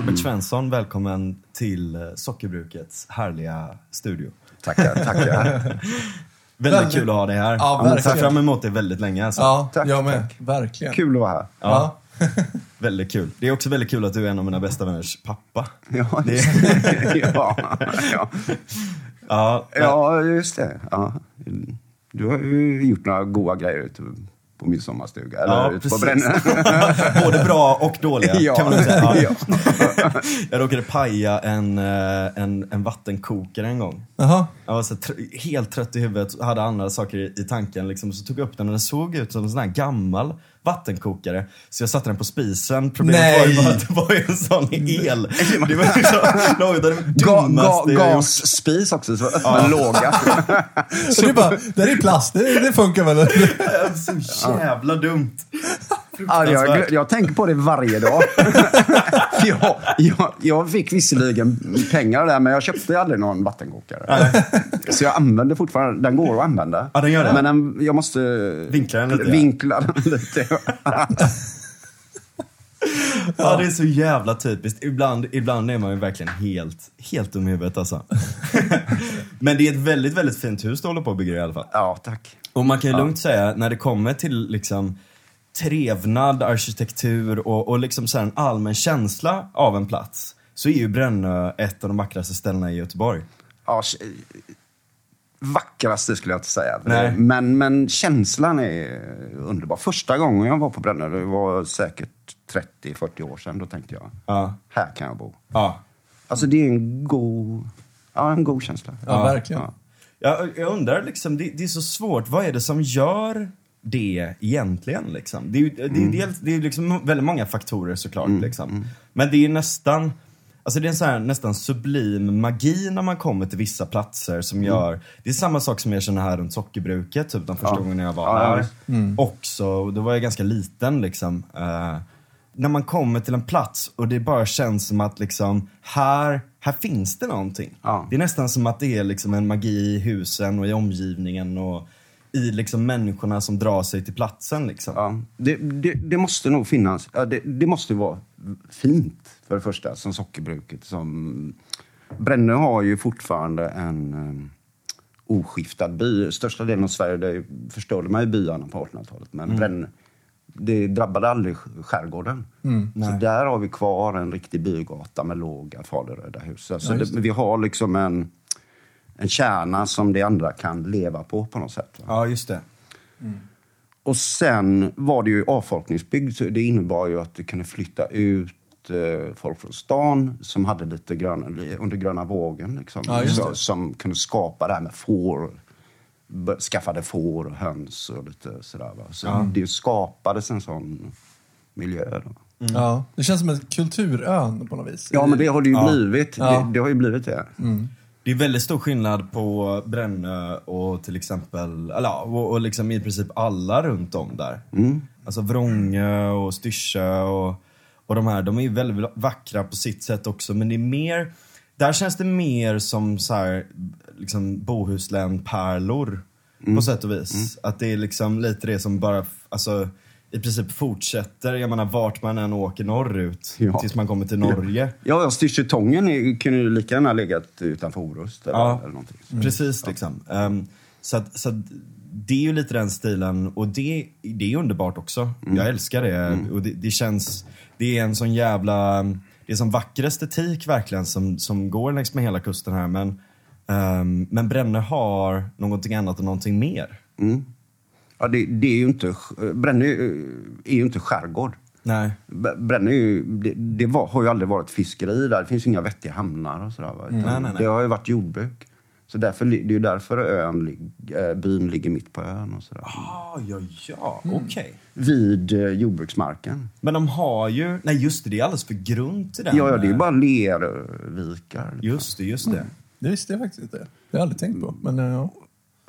Albert Svensson, välkommen till eh, Sockerbrukets härliga studio. Tackar, tackar. Väldigt kul att ha dig här. Ja, Jag har fram emot det väldigt länge. Alltså. Ja, Tack, jag med. tack. Verkligen. Kul att vara här. Ja. Väldigt kul. Det är också väldigt kul att du är en av mina bästa vänners pappa. Ja, Det- ja, ja. Ja, ja, just det. Ja. Du har ju gjort några goda grejer på min sommarstuga. Eller Ja, ute på precis. Brännö. Både bra och dåliga Ja. kan man säga. Ja. Ja. Jag råkade paja en, eh, en, en vattenkokare en gång. Jaha. Jag var så tr- helt trött i huvudet hade andra saker i, i tanken. Liksom. Så tog jag upp den och den såg ut som en sån här gammal vattenkokare. Så jag satte den på spisen. Problemet Nej. var ju bara att det var ju en sån el. Det var liksom något av det Ga, ga, dummaste jag gjort. gasspis också, så en låga. Så du bara, det är plast, det, det funkar väl? Så jävla dumt. Ja, jag, jag tänker på det varje dag. Jag, jag, jag fick visserligen pengar där, men jag köpte aldrig någon vattenkokare. Så jag använder fortfarande, den går att använda. Ja, den gör det. Men den, jag måste Vinkla den lite, ja. Vinkla den lite. Ja, det är så jävla typiskt. Ibland, ibland är man ju verkligen helt, helt dum i huvudet alltså. Men det är ett väldigt, väldigt fint hus du håller på att bygga i alla fall. Ja, tack. Och man kan ju lugnt säga, när det kommer till liksom trevnad, arkitektur och, och liksom så här en allmän känsla av en plats, så är ju Brännö ett av de vackraste ställena i Göteborg. Ja, vackraste skulle jag inte säga. Nej. Men, men känslan är underbar. Första gången jag var på Brännö, det var säkert 30-40 år sedan, då tänkte jag, Ja. här kan jag bo. Ja. Alltså det är en god, ja, en god känsla. Ja, verkligen. Ja. Jag, jag undrar liksom, det, det är så svårt, vad är det som gör det egentligen liksom? Det är ju det är, Mm. dels, det är liksom väldigt många faktorer såklart liksom. Men det är nästan, alltså det är en sån här nästan sublim magi när man kommer till vissa platser Mm. som gör, det är samma sak som jag känner här runt Sockerbruket, typ den första Ja. gången jag var Ja, här. visst. Också, då var jag ganska liten liksom. Eh, när man kommer till en plats och det bara känns som att liksom, här, här finns det någonting. Ja. Det är nästan som att det är liksom en magi i husen och i omgivningen och i liksom människorna som drar sig till platsen. Liksom. Ja, det, det, det måste nog finnas. Ja, det, det måste vara fint, för det första, som sockerbruket. Som... Brännö har ju fortfarande en um, oskiftad by. Största delen av Sverige det förstörde man ju byarna på 1800-talet. Men Brännö, det drabbade aldrig sk- skärgården. Så där har vi kvar en riktig bygata med låga faderröda hus. Så Ja, just det, vi har liksom en, en kärna som de andra kan leva på på något sätt. Va? Ja, just det. Och sen var det ju avfolkningsbygd, så det innebar ju att det kunde flytta ut eh, folk från stan som hade lite gröna, under gröna vågen. Liksom, Ja, så, det. som kunde skapa det här med får, skaffade får och höns och lite sådär. Va? Så det skapades en sån miljö. Då. Ja, det känns som en kulturön på något vis. Ja, men det har det ju Ja. blivit. Ja. Det, det har ju blivit det. Det är väldigt stor skillnad på Brännö och till exempel, eller ja, och, och liksom i princip alla runt om där. Alltså Vrångö och Styrsö och, och de här, de är ju väldigt vackra på sitt sätt också men det är mer, där känns det mer som så här, liksom Bohuslän-pärlor på sätt och vis. Att det är liksom lite det som bara, alltså i princip fortsätter, jag menar vart man än åker norrut Ja. tills man kommer till Norge. Ja, ja Styrsötången är- kunde ju lika gärna legat utanför Orust eller, Ja. eller någonting. Precis liksom. Ehm, så att, så att det är ju lite den stilen och det, det är underbart också. Jag älskar det. Och det, det känns, det är en sån jävla, det är sån vacker estetik verkligen som, som går längs med hela kusten här. Men, um, men Brännö har någonting annat och någonting mer. Ja, det, det är ju inte, Brännö är ju inte skärgård. Nej. Brännö ju, det, det var, har ju aldrig varit fiskeri där. Det finns inga vettiga hamnar och sådär. Utan Nej, nej, nej. Det har ju varit jordbruk. Så därför, det är ju därför ön, eh, byn ligger mitt på ön och sådär. Ah, ja, ja, okej. Vid eh, jordbruksmarken. Men de har ju, nej just det, det är alldeles för grunt till den. Ja, ja, det är eh, bara lervikar. Just det, just det. Det visste jag faktiskt inte. Det har jag aldrig tänkt på. Men ja.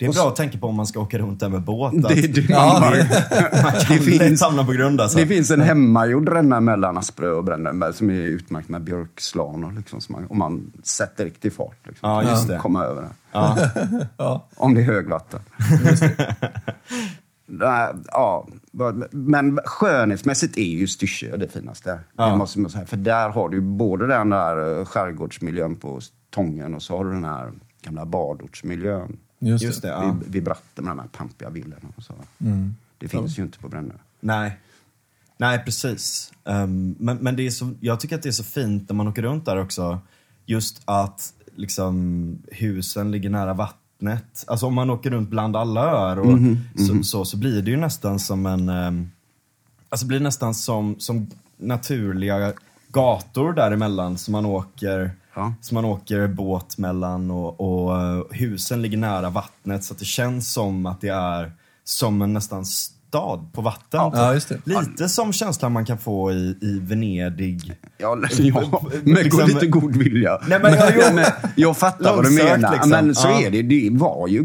Det är bra att tänka på om man ska åka runt där med båt. att Det, det, Ja, man kan det lätt finns- hamna på grund alltså. det finns en hemmagjord ränna mellan Asprö och Brännö som är utmärkt med björkslanor. Liksom, som man, om man sätter riktig fart. Liksom, Ja, just det. Komma över den. Ja. ja. Om det är högvatten. Ja, men skönhetsmässigt är ju Styrsö det finaste. Ja. Det måste man säga. För där har du både den där eh, skärgårdsmiljön på Tången och så har du den här gamla badortsmiljön. Just, Just det. det, ja. Vid, vid Bratten med de här pampiga villorna och så. Mm. Det finns ju inte på Brännö. Nej. Nej, precis. Ehm, men men det är så, jag tycker att det är så fint när man åker runt där också. Just att liksom, husen ligger nära vattnet. Alltså om man åker runt bland alla öar och Så, så, så blir det ju nästan som en... Um, alltså blir det nästan som, som naturliga gator däremellan som man åker Ja. Så man åker båt mellan och, och eh, husen ligger nära vattnet så att det känns som att det är som en nästan stad på vatten. Ja, just det. Lite som känslan man kan få i, i Venedig. Ja, ja med Liksom- lite god vilja. Nej, men jag- Ja, men jag fattar vad du menar. liksom. Men så Ja. är det. det var ju,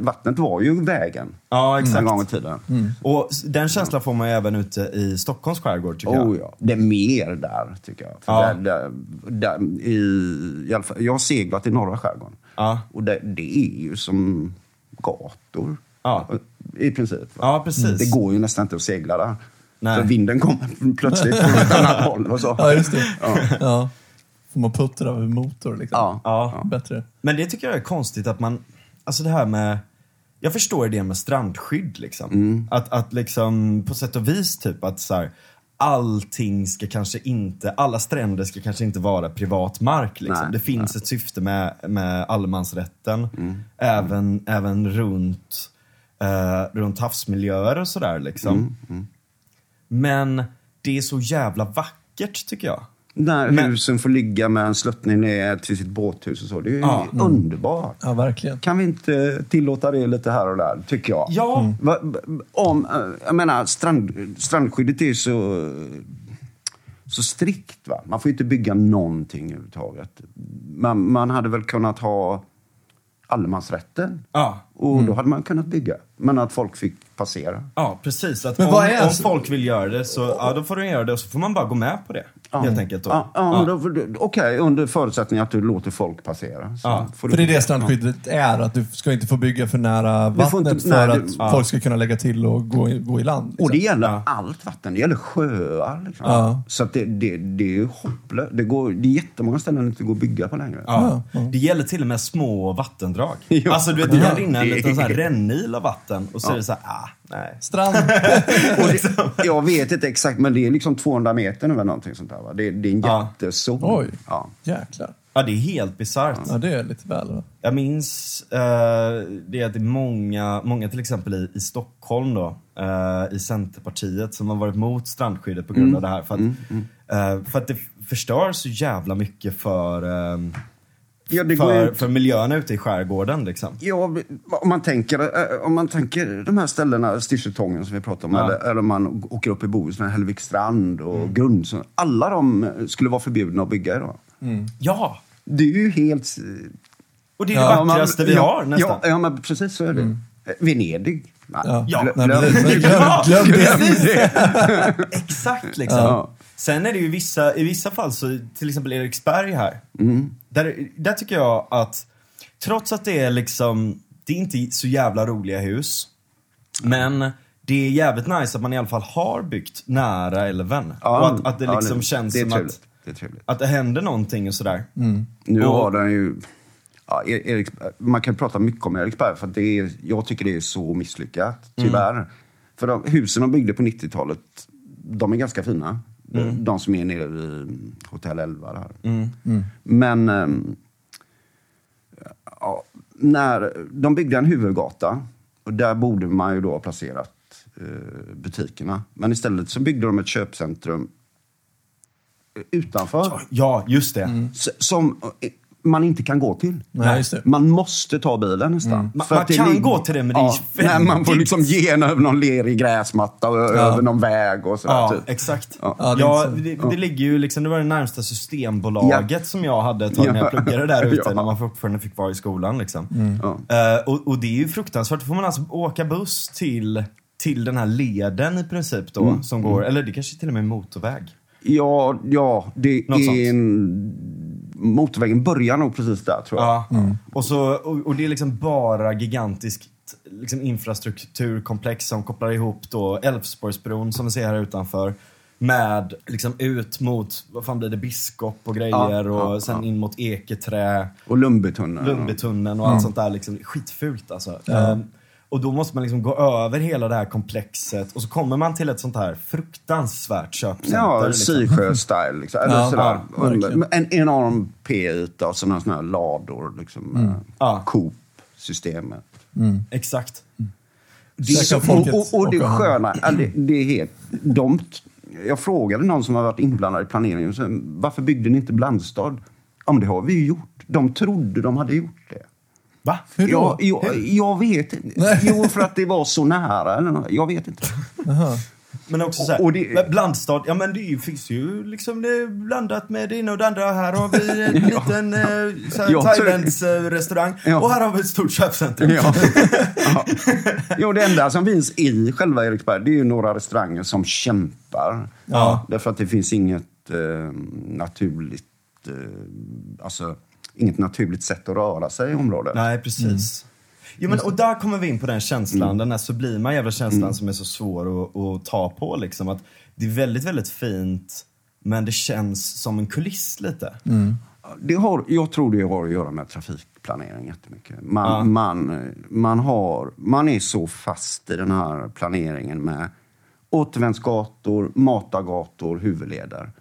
vattnet var ju vägen Ja, en exakt. gång i tiden. Och s- den känslan får man ju även ute i Stockholms skärgård tycker jag. Oh, ja. Det är mer där, tycker jag. För Ja. där, där, där, i, i alla fall, jag har seglat i norra skärgården. Ja. Och det, det är ju som gator. Ja. I princip. Ja, precis. Det går ju nästan inte att segla där. Nej. För vinden kommer plötsligt från ett annat håll. Och så. Ja, just det. Ja. Får man puttra över motor liksom? Ja. Ja. Bättre. Men det tycker jag är konstigt att man, alltså det här med, jag förstår idén med strandskydd liksom. Mm. Att, att liksom på sätt och vis typ att så här, allting ska kanske inte, alla stränder ska kanske inte vara privat mark liksom. Nej, det finns ett syfte med, med allemansrätten. Mm. Även, även runt, eh, runt havsmiljöer och sådär liksom. Mm, Men det är så jävla vackert tycker jag. När Men- husen får ligga med en sluttning ner till sitt båthus och så. Det är ju Ja. underbart. Ja, verkligen. Kan vi inte tillåta det lite här och där, tycker jag. Ja, Va- Om, eh, jag menar, strand, strandskyddet är ju så, så strikt. Va? Man får ju inte bygga någonting överhuvudtaget. Man, man hade väl kunnat ha allemansrätten. ja. Och då hade man kunnat bygga. Men att folk fick passera. Ja, precis. Att Men om, vad är om så- folk vill göra det så ja, då får de göra det och så får man bara gå med på det. Helt enkelt. Då. Ja, ja, men då- Okej, under förutsättning att du låter folk passera. Så Ja, får För du- det är det strandskyddet är, att du ska inte få bygga för nära Du får vattnet inte- för nej, att du- ja. folk ska kunna lägga till och gå i, gå i land. Liksom. Och det gäller Ja. allt vatten. Det gäller sjöar. Liksom. Ja. Så att det, det, det är ju hopplöst. Det, går- det är jättemånga ställen det inte går att bygga på längre. Ja. Det gäller till och med små vattendrag. Ja. Alltså du vet, det kan Ja. rinna en Det- liten sån här rännil av vatten och så är det så här, ah, nej. Strand. Och det, jag vet inte exakt, men det är liksom 200 meter eller någonting sånt där. Va? Det, det är en Ja. jättezon. Oj. Ja. Jäklar. Ja, det är helt bisarrt. Ja, det är lite väl va? Jag minns eh, det att det är många, många till exempel i, i Stockholm då, eh, i Centerpartiet som har varit emot strandskyddet på grund Mm. av det här. För att, eh, för att det förstör så jävla mycket för, eh, Ja, det går för, ju- för miljön ute i skärgården liksom. Ja, om man tänker, eh, om man tänker de här ställena, Styrsötången som vi pratade om, Ja. eller, eller om man åker upp i Bohuslän, Hällviksstrand och Mm. Grundsund. Alla de skulle vara förbjudna att bygga idag. Ja! Det är ju helt... Och det är Ja, det vackraste vi ja, har nästan. Ja, ja, men precis så är det. Mm. Eh, Venedig. Nej, Ja. Ja, glöm- det, glöm- glöm. Exakt liksom. Ja. Sen är det ju vissa, i vissa fall så, till exempel Eriksberg här. Mm. Där, där tycker jag att, trots att det är liksom, det är inte så jävla roliga hus. Men det är jävligt nice att man i alla fall har byggt nära älven. Ja, och att, att det ja, liksom det- känns det som trevligt. att, Det är trevligt. att det händer någonting och sådär. Nu Och- har den ju... Ja, E- Eriksberg, man kan prata mycket om Eriksberg, för det är, jag tycker det är så misslyckat, tyvärr. För de, husen de byggde på 90-talet, de är ganska fina. De, de som är nere vid Hotell 11 där. Men... ehm, ja, när de byggde en huvudgata, och där borde man ju då ha placerat eh, butikerna. Men istället så byggde de ett köpcentrum eh, utanför. Ja, just det. Som eh, man inte kan gå till. Nej, just det. Man måste ta bilen nästan. Man- För man att det kan ligger- gå till det, men det är nej, väldigt- Man får liksom ge en över någon lerig gräsmatta och över någon väg och sådär. Ja, typ. exakt. Ja. Ja, Ja, det är det, det, ligger ju liksom, det var det närmsta systembolaget Ja. som jag hade ett tag när jag Ja. pluggade där ute, Ja. när man fortfarande fick vara i skolan liksom. Ja. Eh, och, och det är ju fruktansvärt, då får man alltså åka buss till, till den här leden i princip då, Mm. som går, eller det kanske till och med är motorväg. Ja, ja, det Något sånt. är en... Motorvägen börjar nog precis där tror jag. Ja. Och, så, och, och det är liksom bara gigantiskt liksom, infrastrukturkomplex som kopplar ihop då Älvsborgsbron som vi ser här utanför med liksom ut mot, vad fan blir det, Biskop och grejer Ja, och ja, sen ja. in mot Eketrä. Och Lundbytunneln. Lundbytunneln och allt sånt där. Liksom, skitfult alltså. Ehm, och då måste man liksom gå över hela det här komplexet och så kommer man till ett sånt här fruktansvärt köpcenter. Ja, liksom. Sysjö-style. Liksom. Eller Ja, sådär. ja, en enorm P-yta och sådana såna här lador. Liksom, mm. Ja. Coop-systemet. Exakt. Där kan och, och, och det sköna, det, det är helt... De, jag frågade någon som har varit inblandad i planeringen, varför byggde ni inte blandstad? Ja, men det har vi ju gjort. De trodde de hade gjort det. Va? Hur då? Jag, jag, jag vet inte. Jo, för att det var så nära. Eller något. Jag vet inte. Men också så här, Och det- men blandstad, ja men det finns ju liksom det är blandat med det ena och det andra. Här har vi en liten eh, så här, Jag tror- thailändsk eh, Ja. och här har vi ett stort köpcentrum. Ja. ja. Jo, det enda som finns i själva Eriksberg det är ju några restauranger som kämpar. Ja. Därför att det finns inget eh, naturligt eh, alltså, inget naturligt sätt att röra sig i området. Nej, precis. Jo, men, och där kommer vi in på den känslan, den här sublima jävla känslan som är så svår att, att ta på. Liksom. Att det är väldigt, väldigt fint, men det känns som en kuliss lite. Det har, jag tror det har att göra med trafikplanering jättemycket. Man, Ja. man, man, har, man är så fast i den här planeringen med återvändsgator, matargator, huvudleder.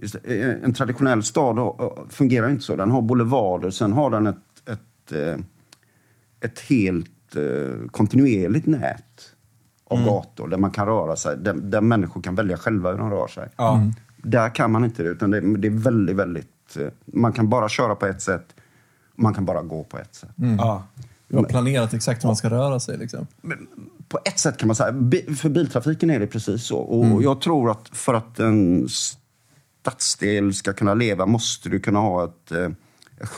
Det, eh, En traditionell stad har- fungerar inte så. Den har boulevarder, sen har den ett, ett, eh, ett helt eh, kontinuerligt nät av gator där man kan röra sig, där, där människor kan välja själva hur de rör sig. Ja. Där kan man inte det, utan det, det är väldigt, väldigt... eh, Man kan bara köra på ett sätt, man kan bara gå på ett sätt. Ja. Du har planerat exakt hur man ska röra sig. Liksom. På ett sätt kan man säga, för biltrafiken är det precis så. Och jag tror att för att en stadsdel ska kunna leva måste du kunna ha ett, eh,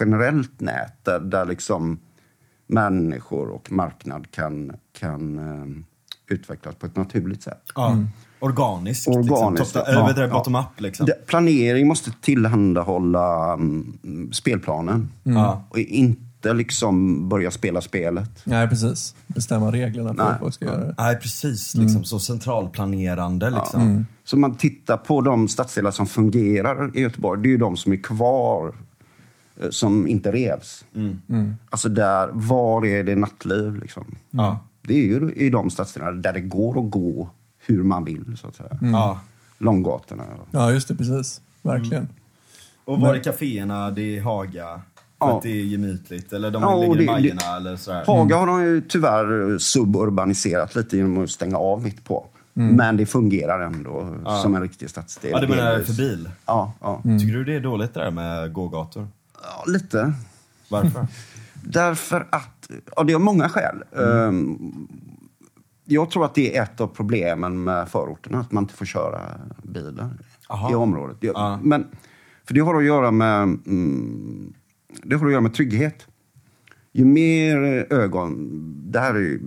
generellt nät där, där liksom människor och marknad kan, kan eh, utvecklas på ett naturligt sätt. Ja. Organiskt. Organiskt, Liksom. Top, ja. Eller vet du, Ja. bottom up liksom. Planering måste tillhandahålla mm, spelplanen. Ja. Och inte liksom börja spela spelet. Nej, precis. Bestämma reglerna för Nej. hur folk ska göra det. Nej, precis. Liksom, Så centralplanerande liksom. Så man tittar på de stadsdelar som fungerar i Göteborg. Det är ju de som är kvar, eh, som inte revs. Alltså där, var är det nattliv liksom? Ja. Det är ju i de stadsdelarna där det går att gå hur man vill, så att säga. Ja. Långgatorna. Ja, just det. Precis. Verkligen. Och var är kaféerna? Det är Haga. För Ja. att det är gemytligt. Eller de Ja, ligger i det- Majorna eller sådär. Haga har de ju tyvärr suburbaniserat lite genom att stänga av mitt på. Men det fungerar ändå som en riktig stadsdel. Ja, du menar för bil? Ja, ja. Tycker du det är dåligt det där med gågator? ja, lite. Varför? Därför att, ja det har många skäl. Ehm, Jag tror att det är ett av problemen med förorterna, att man inte får köra bilar Aha. i området. Det- Ja. Men, för det har att göra med, mm, det har att göra med trygghet. Ju mer ögon, det här är,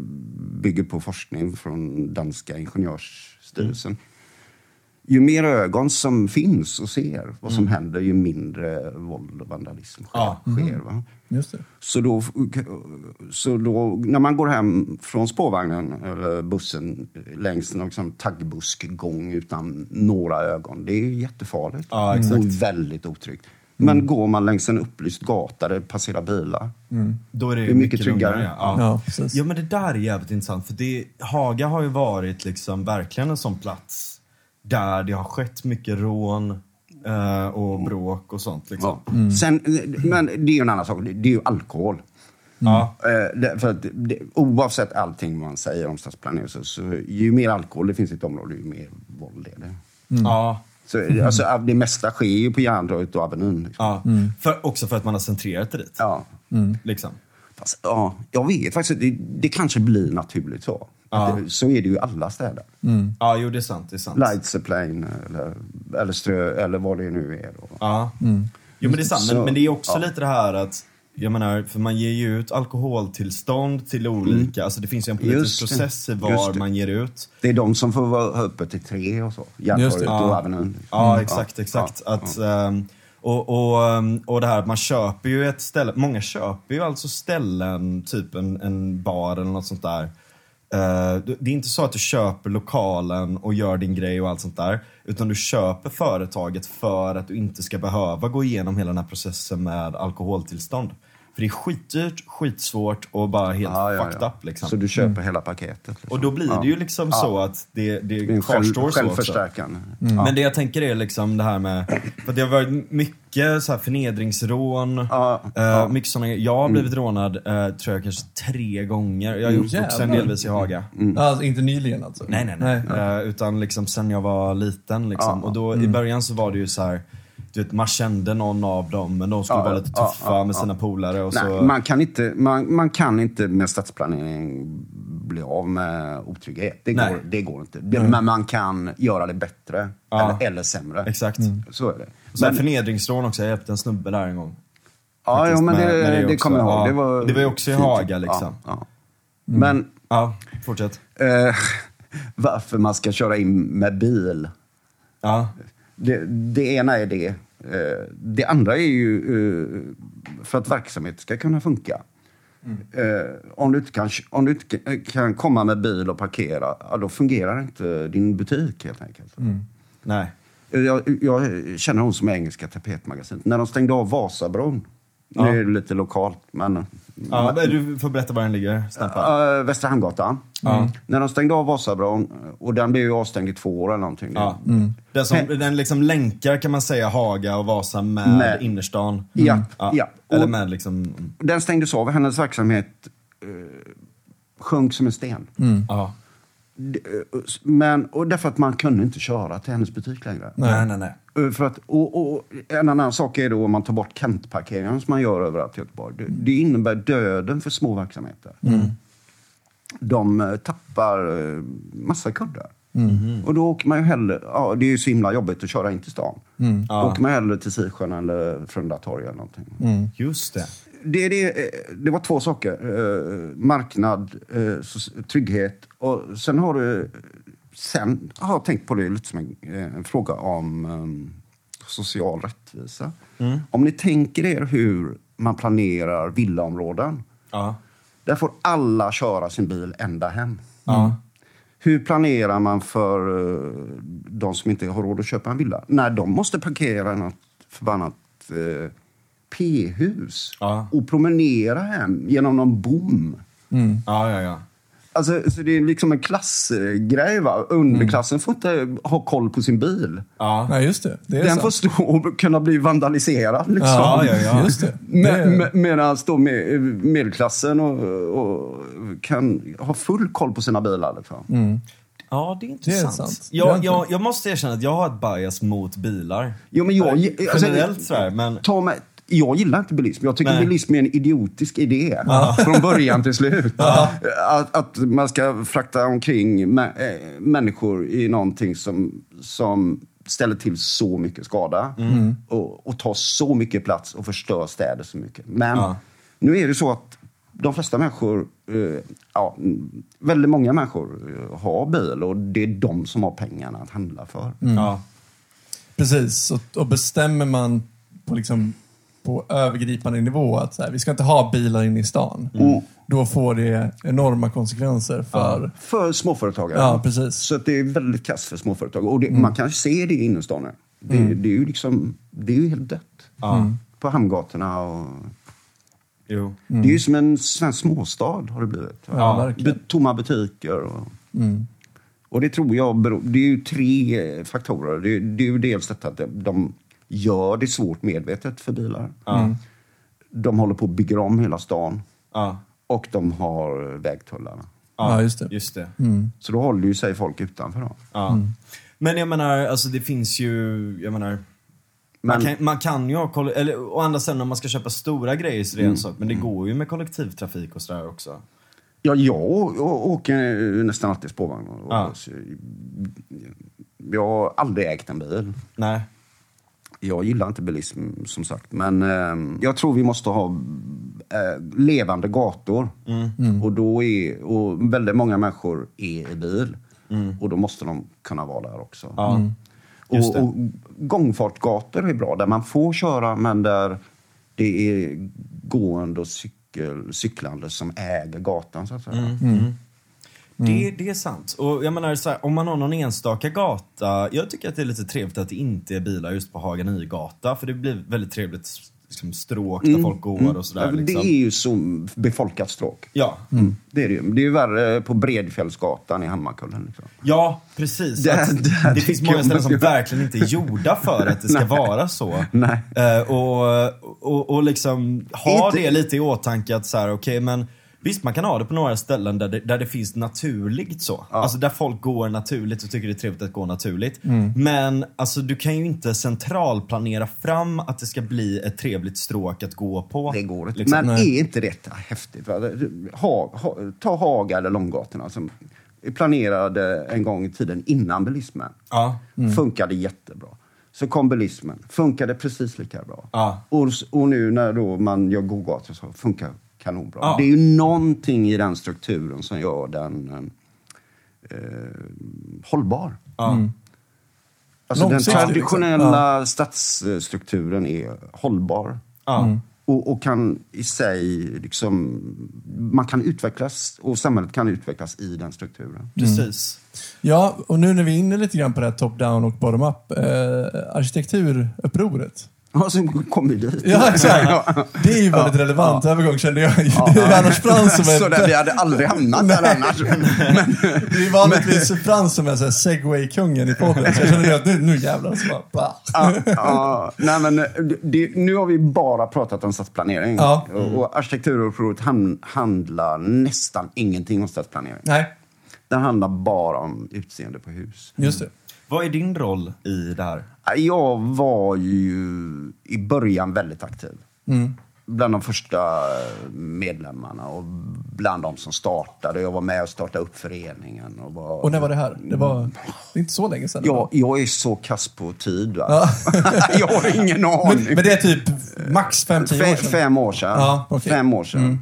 bygger på forskning från danska ingenjörsstyrelsen. Ju mer ögon som finns och ser vad som händer, ju mindre våld och vandalism sker. Ja. sker va? Det. Så då, så då, när man går hem från spårvagnen eller bussen längs en liksom, taggbuskgång utan några ögon, det är jättefarligt. Ja. Och väldigt otryggt. Men går man längs en upplyst gata där det passerar bilar, Då är det, Det är mycket lugnare, tryggare. Ja. Ja, precis. Ja men det där är jävligt intressant för det, Haga har ju varit liksom verkligen en sån plats där det har skett mycket rån eh, och bråk och sånt liksom. Ja. Sen, men det är ju en annan sak, det är ju alkohol. Ja. Eh, för att det, oavsett allting man säger om stadsplanering, så, så ju mer alkohol det finns i ett område, ju mer våld är det. Ja. Så, alltså, det mesta sker ju på Järntorget och Avenyn. Liksom. ja. För, också för att man har centrerat det dit. Ja. Liksom. Fast, ja, jag vet faktiskt, det, det kanske blir naturligt så. Ja. Det, så är det ju i alla städer. Ja, jo det är sant. Det är sant. Lights a plane eller, eller strö eller vad det nu är. Då. Ja. Jo men det är sant. Men, men det är också ja. lite det här att jag menar, för man ger ju ut alkoholtillstånd till olika, alltså det finns ju en politisk Mm. Process i var man ger ut. Det är de som får vara öppet till tre och så. Järntorget det. och Ja. Avenyn. Ja, Mm. exakt, Ja, exakt. ja, Att, ehm, Och, och, um, och det här att man köper ju ett ställe, många köper ju alltså ställen, typ en, en bar eller något sånt där. Eh, det är inte så att du köper lokalen och gör din grej och allt sånt där. Utan du köper företaget för att du inte ska behöva gå igenom hela den här processen med alkoholtillstånd. För det är skitdyrt, skitsvårt och bara helt Ja, ja, fucked ja. up liksom. Så du köper hela paketet. Liksom. Och då blir det ju liksom så att det, det, en själv, kvarstår så också. självförstärkande. Men det jag tänker är liksom det här med, för det har varit mycket så här förnedringsrån, Ja, ja. Mm. mycket sådana Jag har blivit rånad, eh, tror jag kanske tre gånger. Jag är uppvuxen Jävlar. delvis i Haga. Mm. Alltså, inte nyligen alltså? Nej, nej, nej. Eh, utan liksom sen jag var liten liksom. Ja. Och då Mm. i början så var det ju så här. Vet, man kände någon av dem, men de skulle Ja, vara lite tuffa ja, med ja. sina polare och Nej, så. man, kan inte, man, man kan inte med stadsplanering bli av med otrygghet. Det Nej. går, det går inte. Det, Men man kan göra det bättre eller, eller sämre. Exakt. Så är det. Så här Men, förnedringsrån också, jag hjälpte en snubbe där en gång. ja, faktiskt, ja, men det, med- med det det, kommer jag ihåg. Det var, det var ju också i. Haga, liksom. Ja. Men Ja, fortsätt. eh, varför man ska köra in med bil. Ja, Det, det ena är det. Eh, det andra är ju eh, för att verksamhet ska kunna funka. Eh, om, du inte kan, om du inte kan- komma med bil och parkera, då fungerar inte din butik helt enkelt. nej. Eh, Jag, jag känner hon som är engelska tapetmagasinet. När de stängde av Vasabron, Ja. det är lite lokalt, men... Ja, men du får berätta var den ligger. Uh, Västra Hamngatan. När de stängde av Vasabron, och den blev ju avstängd i två år eller någonting. Ja. Den, som, den liksom länkar kan man säga Haga och Vasa med, Med- innerstan. Ja, ja. Eller Och- med liksom... Den stängdes av. Hennes verksamhet eh, sjönk som en sten. Ja. D- eh, Men, och därför att man kunde inte köra till hennes butik längre. Nej, nej, nej. Eh, För att, och, och, en annan sak är då om man tar bort Kentparkeringen som man gör överallt i Göteborg. Det, det innebär döden för små verksamheter. De eh, tappar eh, massa kunder. Och då åker man ju hellre, ja det är ju så himla jobbigt att köra in till stan. Då Ja. åker man hellre till Sisjön eller Frölunda torg eller någonting. Just det. Det, det, det var två saker. Eh, marknad, eh, trygghet och sen har du... Sen har jag tänkt på det lite som en, eh, en fråga om eh, social rättvisa. Om ni tänker er hur man planerar villaområden. Ja. Där får alla köra sin bil ända hem. Ja. Hur planerar man för eh, de som inte har råd att köpa en villa? När de måste parkera i något förbannat eh, p-hus Ja. och promenera hem genom någon bom. Ja, ja, ja. Alltså, så det är liksom en klassgrej. Va? Underklassen får inte ha koll på sin bil. Ja. Nej, just det. Det är Den sant. får stå och kunna bli vandaliserad. Liksom. Ja, ja, ja. Just det. det Med, med, Medan då med, medelklassen och, och kan ha full koll på sina bilar. Liksom. Ja, det är intressant. sant. Det är Jag, inte- jag, jag måste erkänna att jag har ett bias mot bilar. Jo, men jag, alltså, Generellt sådär, men... ta mig, jag gillar inte bilism. Jag tycker Nej. bilism är en idiotisk idé. Från början till slut. Att, att man ska frakta omkring äh, människor i någonting som, som ställer till så mycket skada. Mm. Och, och tar så mycket plats och förstör städer så mycket. Men Ja. nu är det så att de flesta människor, eh, ja, mm, väldigt många människor eh, har bil och det är de som har pengarna att handla för. Ja. Precis, och, och bestämmer man på, liksom, på övergripande nivå att så här, vi ska inte ha bilar inne i stan. Mm. Då får det enorma konsekvenser för... För småföretagare. Ja, precis. Så att det är väldigt kass för småföretag. Och det, man kan se det i innerstan. nu. Det, det är ju liksom, det är ju helt dött. Ja. På hamngatorna och... Jo. Det är ju som en svensk småstad har det blivit. Ja, verkligen. Bu- Tomma butiker och... Och det tror jag beror, Det är ju tre faktorer. Det, det är ju dels detta att de gör det svårt medvetet för bilar. De håller på att bygga om hela stan. Ja. Och de har vägtullarna. Ja, just det. Just det. Så då håller ju sig folk utanför. Då. Ja. Men jag menar, alltså det finns ju, jag menar, man, Men- kan, man kan ju ha, koll- eller å andra sidan om man ska köpa stora grejer så är det en sak. Men det går ju med kollektivtrafik och sådär också. Ja, jag åker nästan alltid spårvagn. Ja. Jag har aldrig ägt en bil. Nej. Jag gillar inte bilism, som sagt. Men eh, jag tror vi måste ha eh, levande gator. Och, då är, och väldigt många människor är i bil. Och då måste de kunna vara där också. Ja. Just Och, och gångfartgator är bra, där man får köra men där det är gående och cykel, cyklande som äger gatan. Så att säga. Mm. Det, det är sant. Och jag menar så här, om man har någon enstaka gata. Jag tycker att det är lite trevligt att det inte är bilar just på Haga Nygata. För det blir väldigt trevligt liksom, stråk där folk går och sådär. Liksom. Det är ju så befolkat stråk. Ja. Det är det ju. Det är ju värre på Bredfjällsgatan i Hammarkullen. Liksom. ja, precis. Där- Att där det finns många ställen jag- som verkligen inte är gjorda för att det ska vara så. Nej. Eh, och, och, och liksom ha Inte- det lite i åtanke att så här, okej men Visst, man kan ha det på några ställen där det, där det finns naturligt så. Alltså där folk går naturligt och tycker det är trevligt att gå naturligt. Men alltså du kan ju inte centralplanera fram att det ska bli ett trevligt stråk att gå på. Det går inte. Liksom. Men Nej. är inte detta häftigt? Ha, ha, ta Haga eller Långgatorna som planerade en gång i tiden innan bilismen. Ja. Funkade jättebra. Så kom bilismen. Funkade precis lika bra. Ja. Och, och nu när då man gör gågator så funkar kanonbra. Ja. Det är ju någonting i den strukturen som gör den eh, hållbar. Ja. Alltså den liksom. traditionella stadsstrukturen är hållbar. Ja. Och, och kan i sig, liksom, man kan utvecklas och samhället kan utvecklas i den strukturen. Precis. Ja, och nu när vi är inne lite grann på det här top-down och bottom-up. Eh, arkitekturupproret. Och så kom vi dit. Ja, exakt. Det är ju väldigt relevant övergång kände jag. Det är Anders Frans som Så där, vi är... hade aldrig hamnat där annars. Det är vanligtvis Frans som är så segway-kungen i podden. Så jag känner att nu, nu jävlar så bara... Ja, ja, nej men, det- det, nu har vi bara pratat om stadsplanering. Ja. Och, och arkitekturupproret han, handlar nästan ingenting om stadsplanering. Nej, Den handlar bara om utseende på hus. just det. Vad är din roll i det här? Jag var ju i början väldigt aktiv. Mm. Bland de första medlemmarna och bland de som startade. Jag var med och startade upp föreningen. Och, var, Och när var det här? Det var det är inte så länge sedan. jag, jag är så kass på tid. Ja. jag har ingen aning. Men, men det är typ max 5-10 år Fem, sedan? fem år sedan. Ja, okej. Fem år sedan.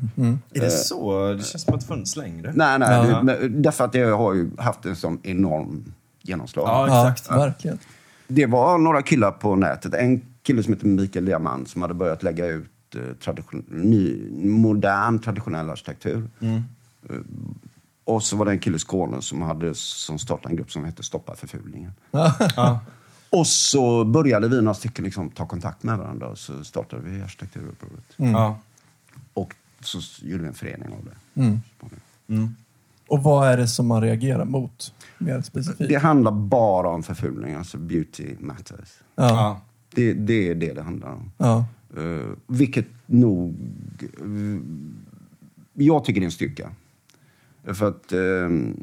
Är det så? Det känns som att det funnits längre. Nej, nej. Ja. men Därför att jag har ju haft en sån enorm genomslag. Ja, Ja, exakt. verkligen. Det var några killar på nätet. En kille som heter Mikael Diamant som hade börjat lägga ut eh, tradition, ny, modern traditionell arkitektur. Mm. Eh, och så var det en kille i Skåne som, hade, som startade en grupp som hette Stoppa förfulningen. Ja. Och så började vi några stycken liksom ta kontakt med varandra och så startade vi arkitekturupproret. Ja. Och så gjorde vi en förening av det. Mm. Och vad är det som man reagerar mot? Mer specifikt. Det handlar bara om förfulning, alltså beauty matters. Ja. Ja. Det, det är det det handlar om. Ja. Uh, vilket nog... eh, jag tycker det är en styrka. För att... ehm,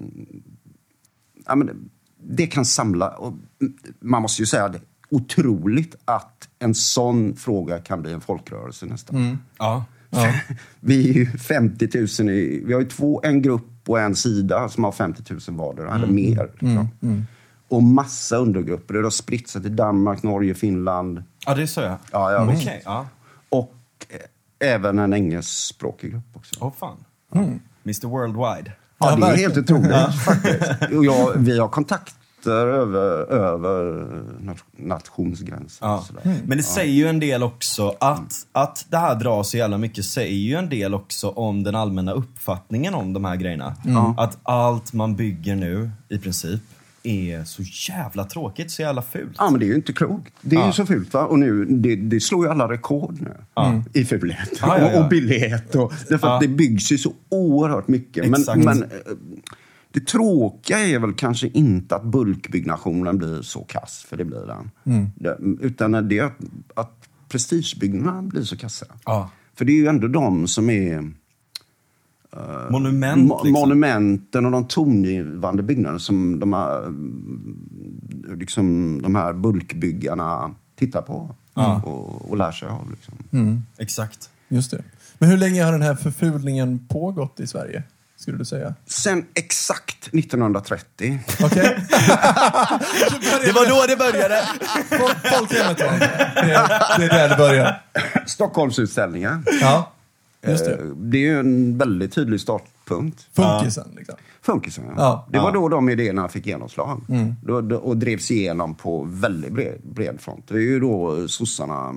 ja, men det, det kan samla... Och, mm, man måste ju säga det. Otroligt att en sån fråga kan bli en folkrörelse nästan. Ja. Ja. Vi är ju 50 000 i... Vi har ju två, en grupp och en sida som har 50 000 vardera, eller mer. Liksom. Och massa undergrupper. Det har spritt sig till Danmark, Norge, Finland. ja, det är så ja. Ja, ja, visst. Okej, ja. Och eh, även en engelskspråkig grupp också. Åh fan. Mr Worldwide. Ja, det är helt otroligt faktiskt. Och jag, vi har kontakter över, över nat- nationsgränser. Ja. sådär. Men det säger ju en del också att, att det här drar så jävla mycket säger ju en del också om den allmänna uppfattningen om de här grejerna. Att allt man bygger nu, i princip, är så jävla tråkigt, så jävla fult. Ja, men det är ju inte klokt. Det är Ja. ju så fult. Va? Och nu, det, det slår ju alla rekord nu. I fulhet Ja, ja, ja. Och, och billighet. Och, därför Ja. att det byggs ju så oerhört mycket. Men, Exakt. men eh, det tråkiga är väl kanske inte att bulkbyggnationen blir så kass, för det blir den. Det, utan det är att, att prestigebyggnaderna blir så kassa. Ja. För det är ju ändå de som är Monument mo- liksom. monumenten och de tongivande byggnaderna som de här, mm, liksom, de här bulkbyggarna tittar på och, och lär sig av. Liksom. Exakt. Just det. Men hur länge har den här förfulningen pågått i Sverige? Skulle du säga? Sen exakt 1930 Okej? Det var då det började! Folk- Folkhemmet? Det är, det är där det börjar. Stockholmsutställningen. Ja, just det. Eh, Det är ju en väldigt tydlig startpunkt punkt. Funkisen liksom. Funkisen, ja. Ja. Det var då de idéerna fick genomslag. Då, då, och drevs igenom på väldigt bred, bred front. Det är ju då sossarna...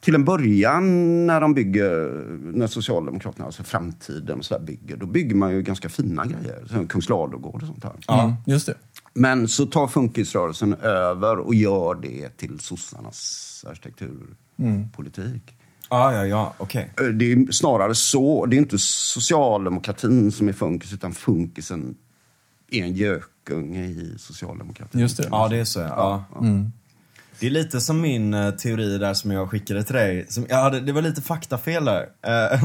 mm, Till en början när de bygger, när Socialdemokraterna, alltså framtiden och så där bygger, då bygger man ju ganska fina grejer. Som Kungsladugård och sånt här. Mm, just det. Men så tar funkisrörelsen över och gör det till sossarnas arkitekturpolitik. Ja, ja, ja, okej. Eh, Det är snarare så. Det är inte socialdemokratin som är funkis, utan funkisen är en gökunge i socialdemokratin. Just det. Ja, det är så ja. ja. Det är lite som min eh, teori där som jag skickade till dig. Som, jag hade, det var lite faktafel där.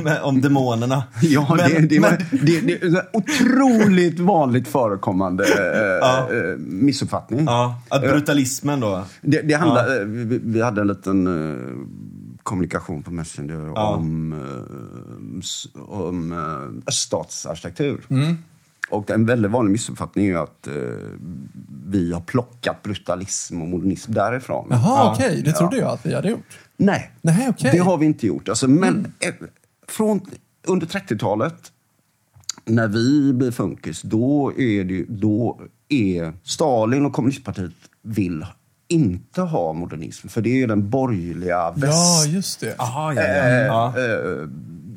eh, om demonerna. Ja, Men- det, det, men- det, det är en otroligt vanligt förekommande eh, eh, missuppfattning. Ja, att brutalismen då. Det, det handlar, eh, vi, vi hade en liten eh, kommunikation på Messenger Ja. om, eh, om eh, öststatsarkitektur. Mm. Och en väldigt vanlig missuppfattning är ju att eh, vi har plockat brutalism och modernism därifrån. Jaha, okej. Det trodde jag att vi hade gjort. Nej, Nej, okej. det har vi inte gjort. Alltså, men eh, från, under 30-talet, när vi blir funkis, då är, det, då är Stalin och kommunistpartiet vill inte ha modernism. För det är den borgerliga väst. Ja, just det. Jaha, ja, ja. ja. Eh,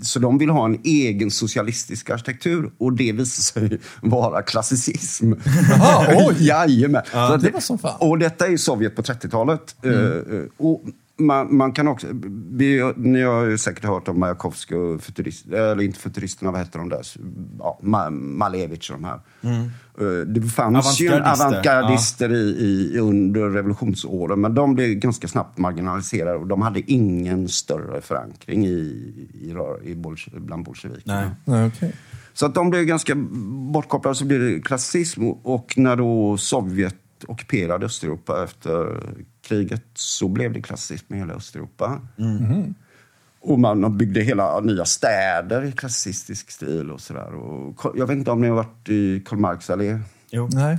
Så de vill ha en egen socialistisk arkitektur och det visar sig vara klassicism. Jaha, oj. Jajamän. Att det var som fan. Och detta är Sovjet på 30-talet. Eh, eh, Och man, man kan också, vi, ni har ju säkert hört om Majakovskij och futurist, eller inte futuristerna, vad heter de där? Ja, Ma, Malevich och de här. Eh, Det fanns ju Avantgardister, avantgardister i, i, under revolutionsåren, men de blev ganska snabbt marginaliserade och de hade ingen större förankring i, i, i bland bolsjevikerna. Nej. Nej, okej. Så att de blev ganska bortkopplade, så blev det klassism. Och när då Sovjet ockuperade Östeuropa efter kriget så blev det klassism i hela Östeuropa. Och man byggde hela nya städer i klassicistisk stil och sådär. Och Jag vet inte om ni har varit i Karl Marx allé Jo. Nej,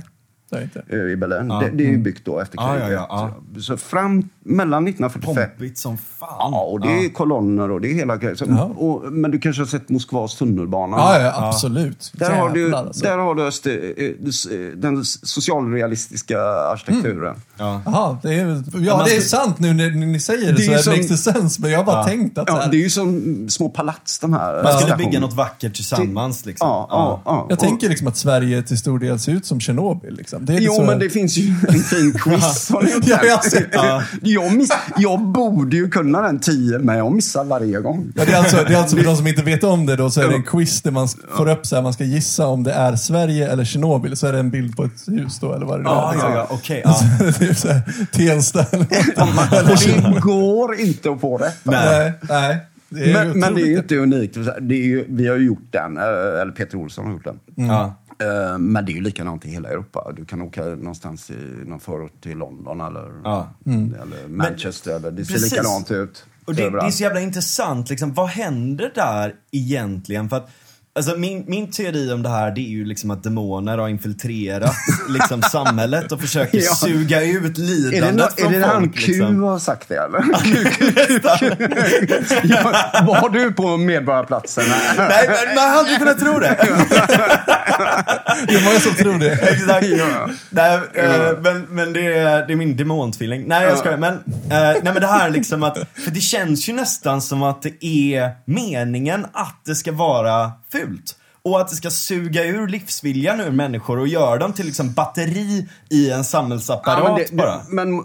det är inte. eh, i Berlin. Ja. Det, det är ju byggt då efter kriget. ja, ja, Så fram mellan 1945 Pompigt som fan. Ja, och det är kolonner och det är hela grejen. Ja. Och, men du kanske har sett Moskvas tunnelbana? Ja, ja, absolut. Där har, du, alltså. där har du öster, eh, eh, den socialrealistiska arkitekturen. Ja. Jaha, det är, ja, det är ska- sant nu när ni säger det, Det är så är som- det makes sens. Men jag har bara Ja. tänkt att Ja, här, det är ju som små palats de här Man skulle bygga något vackert tillsammans liksom. Ja, ja, ja. Jag Och- tänker liksom att Sverige till stor del ser ut som Tjernobyl. Liksom. Det är Jo, så... men det finns ju en fin quiz. Ja, jag har sett Ja. Jag, miss, jag borde ju kunna den 10, men jag missar varje gång. Ja, det är alltså, det är alltså för de som inte vet om det då, så är det en quiz där man får upp så här, man ska gissa om det är Sverige eller Tjernobyl. Så är det en bild på ett hus då, eller vad det nu Ja, är. ja, ja, okej. ja. det är här, Tensta eller något. eller det går inte att få rätt. Nej, nej. Det Men, men det är ju inte unikt. Det är ju, vi har ju gjort den, eh, eller Peter Olsson har gjort den. Ja. Eh, Men det är ju likadant i hela Europa. Du kan åka någonstans i någon förort till London eller, Ja. eller Manchester. eller, det ser Precis. likadant ut. Och det, det är så jävla intressant, liksom, vad händer där egentligen? För att, alltså, min, min teori om det här det är ju liksom att demoner har infiltrerat liksom, samhället och försöker Ja. suga ut Är det, lidandet nå- är det han folk. Q liksom. har sagt det eller? ja, var du på Medborgarplatsen? Nej, men man hade kunnat tro det. Det är många som tror det. Exakt. Ja. Nej, eh, men, men det, är, det är min demontvilling. Nej, jag skojar. Men, eh, nej, men det här liksom att, för det känns ju nästan som att det är meningen att det ska vara fult. Och att det ska suga ur livsviljan ur människor och göra dem till liksom batteri i en samhällsapparat Ja, men, det, bara. det, men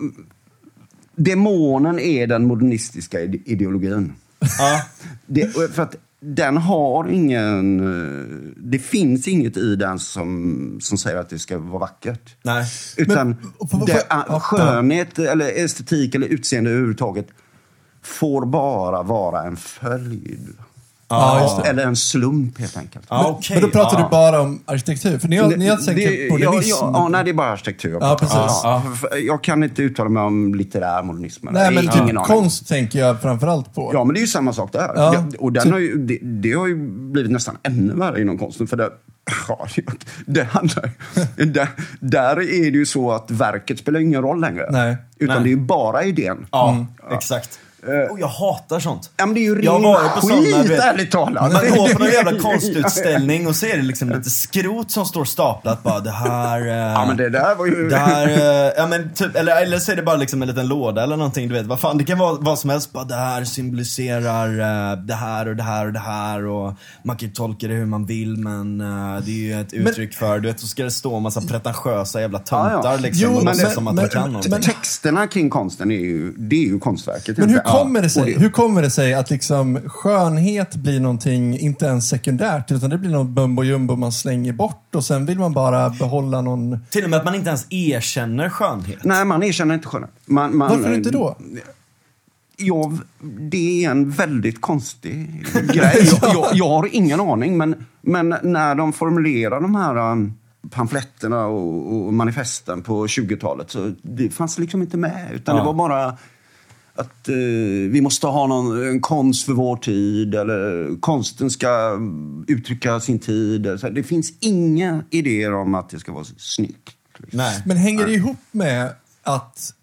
demonen är den modernistiska ide- ideologin. Ja. Det, för att den har ingen... eh, Det finns inget i den som, som säger att det ska vara vackert. Nej. Utan Men- vad- det, vad- ah, skönhet eller estetik eller utseende överhuvudtaget får bara vara en följd. Ja, just det. Eller en slump helt enkelt. Ja, okej. Men då pratar ja. du bara om arkitektur? För ni har, ni har Det- säkert det- modernism. Ja, ja, ja, nej, det är bara arkitektur. jag Ja, precis. Ja, Jag kan inte uttala mig om litterär modernism. Nej, men Det är typ aning. konst tänker jag framförallt på. Ja, men det är ju samma sak där. Ja, Det- och den typ- har ju, det, det har ju blivit nästan ännu värre inom konsten. För det, ja, det handlar, där, där är det ju så att verket spelar ingen roll längre. Nej. Utan Nej. det är ju bara idén. Ja, exakt. Och jag hatar sånt. Ja, men det är ju Jag har ren varit på sådana, du skit, vet. ärligt talat. Man går på någon jävla konstutställning och så är det liksom lite skrot som står staplat bara det här... eh, Ja, men det där var ju... Det här, eh, ja men typ, eller, eller så är det bara liksom en liten låda eller någonting, du vet. Vad fan, det kan vara vad som helst. Bara det här symboliserar eh, det här och det här och det här och man kan ju tolka det hur man vill men eh, det är ju ett uttryck för, du vet, så ska det stå en massa pretentiösa jävla töntar Ja, ja. liksom. Jo, och men- som att men- kan någonting. men- Texterna kring konsten är ju, det är ju konstverket. Men hur. Kommer det sig, hur kommer det sig att liksom skönhet blir någonting, inte ens sekundärt, utan det blir något bumbo jumbo man slänger bort och sen vill man bara behålla någon... Till och med att man inte ens erkänner skönhet. Nej, man erkänner inte skönhet. Man, man, Varför inte då? Ja, det är en väldigt konstig grej. Jag, jag, jag har ingen aning, men, men när de formulerar de här um, pamfletterna och, och manifesten på 20-talet så det fanns liksom inte med. Utan Ja. det var bara att eh, vi måste ha någon, en konst för vår tid eller konsten ska uttrycka sin tid. Så det finns inga idéer om att det ska vara snyggt. Liksom. Nej. Men hänger det ihop med att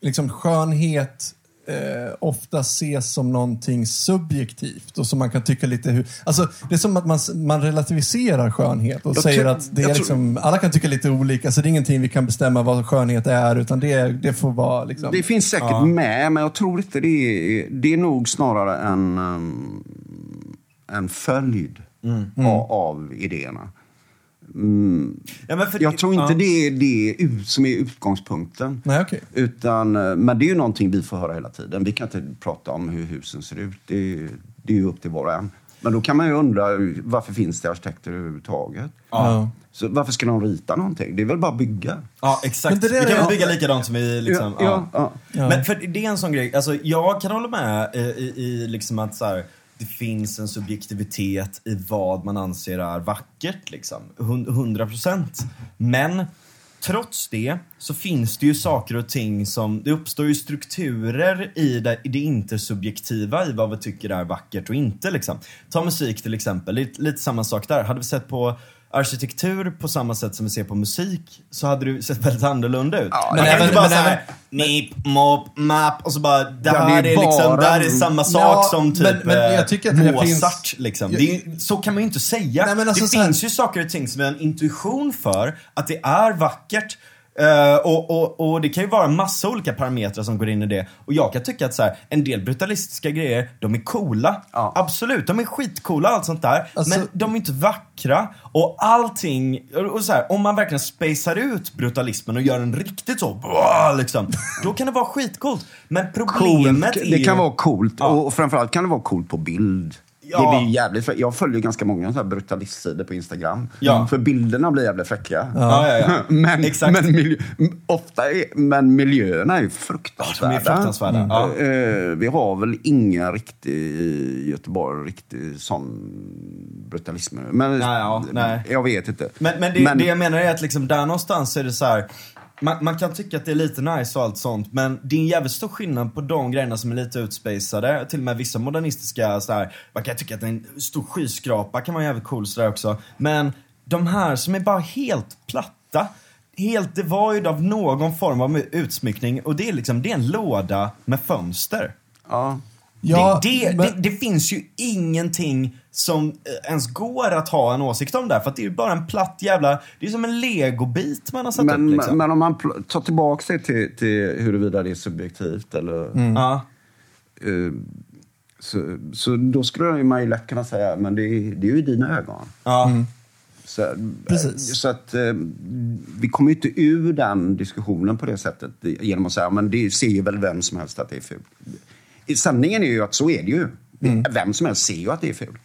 liksom skönhet eh, ofta ses som någonting subjektivt och som man kan tycka lite hur... Alltså, det är som att man, man relativiserar skönhet och Jag säger att det är tror- liksom, alla kan tycka lite olika, så det är ingenting vi kan bestämma vad skönhet är, utan det, det får vara liksom... Det finns säkert Ja. med, men jag tror inte det är... Det är nog snarare en, um, en följd Av, av idéerna. Mm. Ja, men för- Jag tror inte ja. det är det som är utgångspunkten. Nej, okej. Utan, eh, men det är ju någonting vi får höra hela tiden. Vi kan inte prata om hur husen ser ut. Det är, det är ju upp till var och en. Men då kan man ju undra varför finns det arkitekter överhuvudtaget? Ja. Så varför ska de rita någonting? Det är väl bara att bygga? Ja, exakt. Men det där vi kan väl bygga likadant som vi liksom... Ja, ja, ja. Ja. Men för det är en sån grej, alltså jag kan hålla med i, i, i liksom att så här, det finns en subjektivitet i vad man anser är vackert liksom. Hun- 100 procent. Men trots det så finns det ju saker och ting som, det uppstår ju strukturer i det, i det inte subjektiva i vad vi tycker är vackert och inte liksom. Ta musik till exempel, lite, lite samma sak där. Hade vi sett på arkitektur på samma sätt som vi ser på musik så hade det sett väldigt annorlunda ut. Ja, men även- men även- nip, mop, map och så bara, det Ja, det här är är, liksom, det här är samma sak Ja, som typ men- men jag eh, tycker att Mozart finns- liksom. Jag- är, så kan man ju inte säga. Nej, alltså det så här- finns ju saker och ting som har en intuition för att det är vackert. Eh, och, och, och det kan ju vara en massa olika parametrar som går in i det. Och jag kan tycka att så här, en del brutalistiska grejer, de är coola. Ja. Absolut, de är skitcoola och allt sånt där. Alltså- men de är inte vackra. Och allting, och- så här, om man verkligen spacear ut brutalismen och gör den riktigt så, liksom, då kan det vara skitcoolt. Men problemet Coolt. är Det ju... kan vara coolt. Ja. Och framförallt kan det vara coolt på bild. Ja. Det blir jävligt Jag följer ganska många så här brutalistsidor på Instagram. Ja. För bilderna blir jävligt fräcka. Ja, ja, ja. men, Exakt. men, miljö, ofta är, men miljöerna är ju fruktansvärda. Ja, de är fruktansvärda. Ja. Eh, vi har väl inga riktig i Göteborg, riktig sån brutalism. Men Nej, ja, nej. jag vet inte. Men, men, det, det jag menar är att liksom där någonstans är det så här. Man, man kan tycka att det är lite nice och allt sånt, men det är en jävligt stor skillnad på de grejerna som är lite utspacade. Till och med vissa modernistiska sådär, man kan tycka att en stor skyskrapa kan vara jävligt cool sådär också. Men de här som är bara helt platta, helt devoid av någon form av utsmyckning och det är liksom, det är en låda med fönster. Ja. Ja, det, det, men- det, det finns ju ingenting som eh, ens går att ha en åsikt om där. För det är ju bara en platt jävla... Det är som en legobit man har satt Men, upp liksom. men om man tar tillbaka sig till, till huruvida det är subjektivt eller... ja. Eh, så, så då skulle man ju lätt kunna säga, men det är, det är ju dina ögon. Ja. Så, Precis. så att eh, vi kommer ju inte ur den diskussionen på det sättet genom att säga, men det ser ju väl vem som helst att det är fult. I Sanningen är ju att så är det ju. Vem som helst ser ju att det är fult.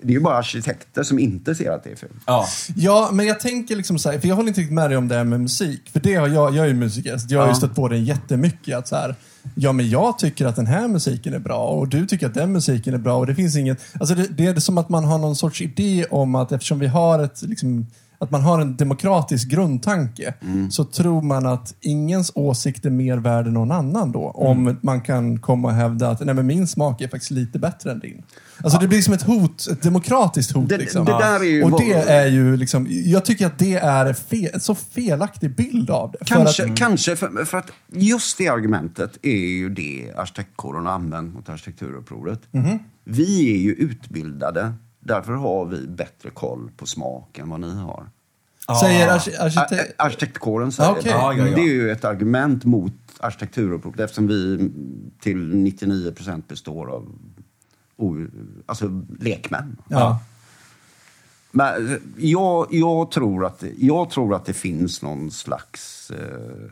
Det är ju bara arkitekter som inte ser att det är fult. Ja. Ja, men jag tänker liksom så här, för jag håller inte riktigt med dig om det här med musik. För det har jag, jag är ju musiker, så jag har ju stött på det jättemycket. Att så här, ja, men jag tycker att den här musiken är bra och du tycker att den musiken är bra och det finns inget... Alltså det, det är som att man har någon sorts idé om att eftersom vi har ett, liksom, att man har en demokratisk grundtanke, Mm. så tror man att ingens åsikt är mer värd än någon annan då. Om man kan komma och hävda att Nej, men min smak är faktiskt lite bättre än din. Alltså det blir som ett hot, ett demokratiskt hot. Det- liksom. det där är ju och det är ju liksom, jag tycker att det är fe, en så felaktig bild av det. För Kanske, att, kanske för, för att just det argumentet är ju det arkitektkåren har använt mot arkitekturupproret. Mhm. Vi är ju utbildade, därför har vi bättre koll på smak än vad ni har. Säger arki- Ar- arkitekt... Arkitektkåren säger Okej. det. Ja, ja, ja. Det är ju ett argument mot arkitekturupproret eftersom vi till 99 procent består av alltså lekmän. Ja. Men eh, jag, jag, tror att, det- jag tror att det finns någon slags eh,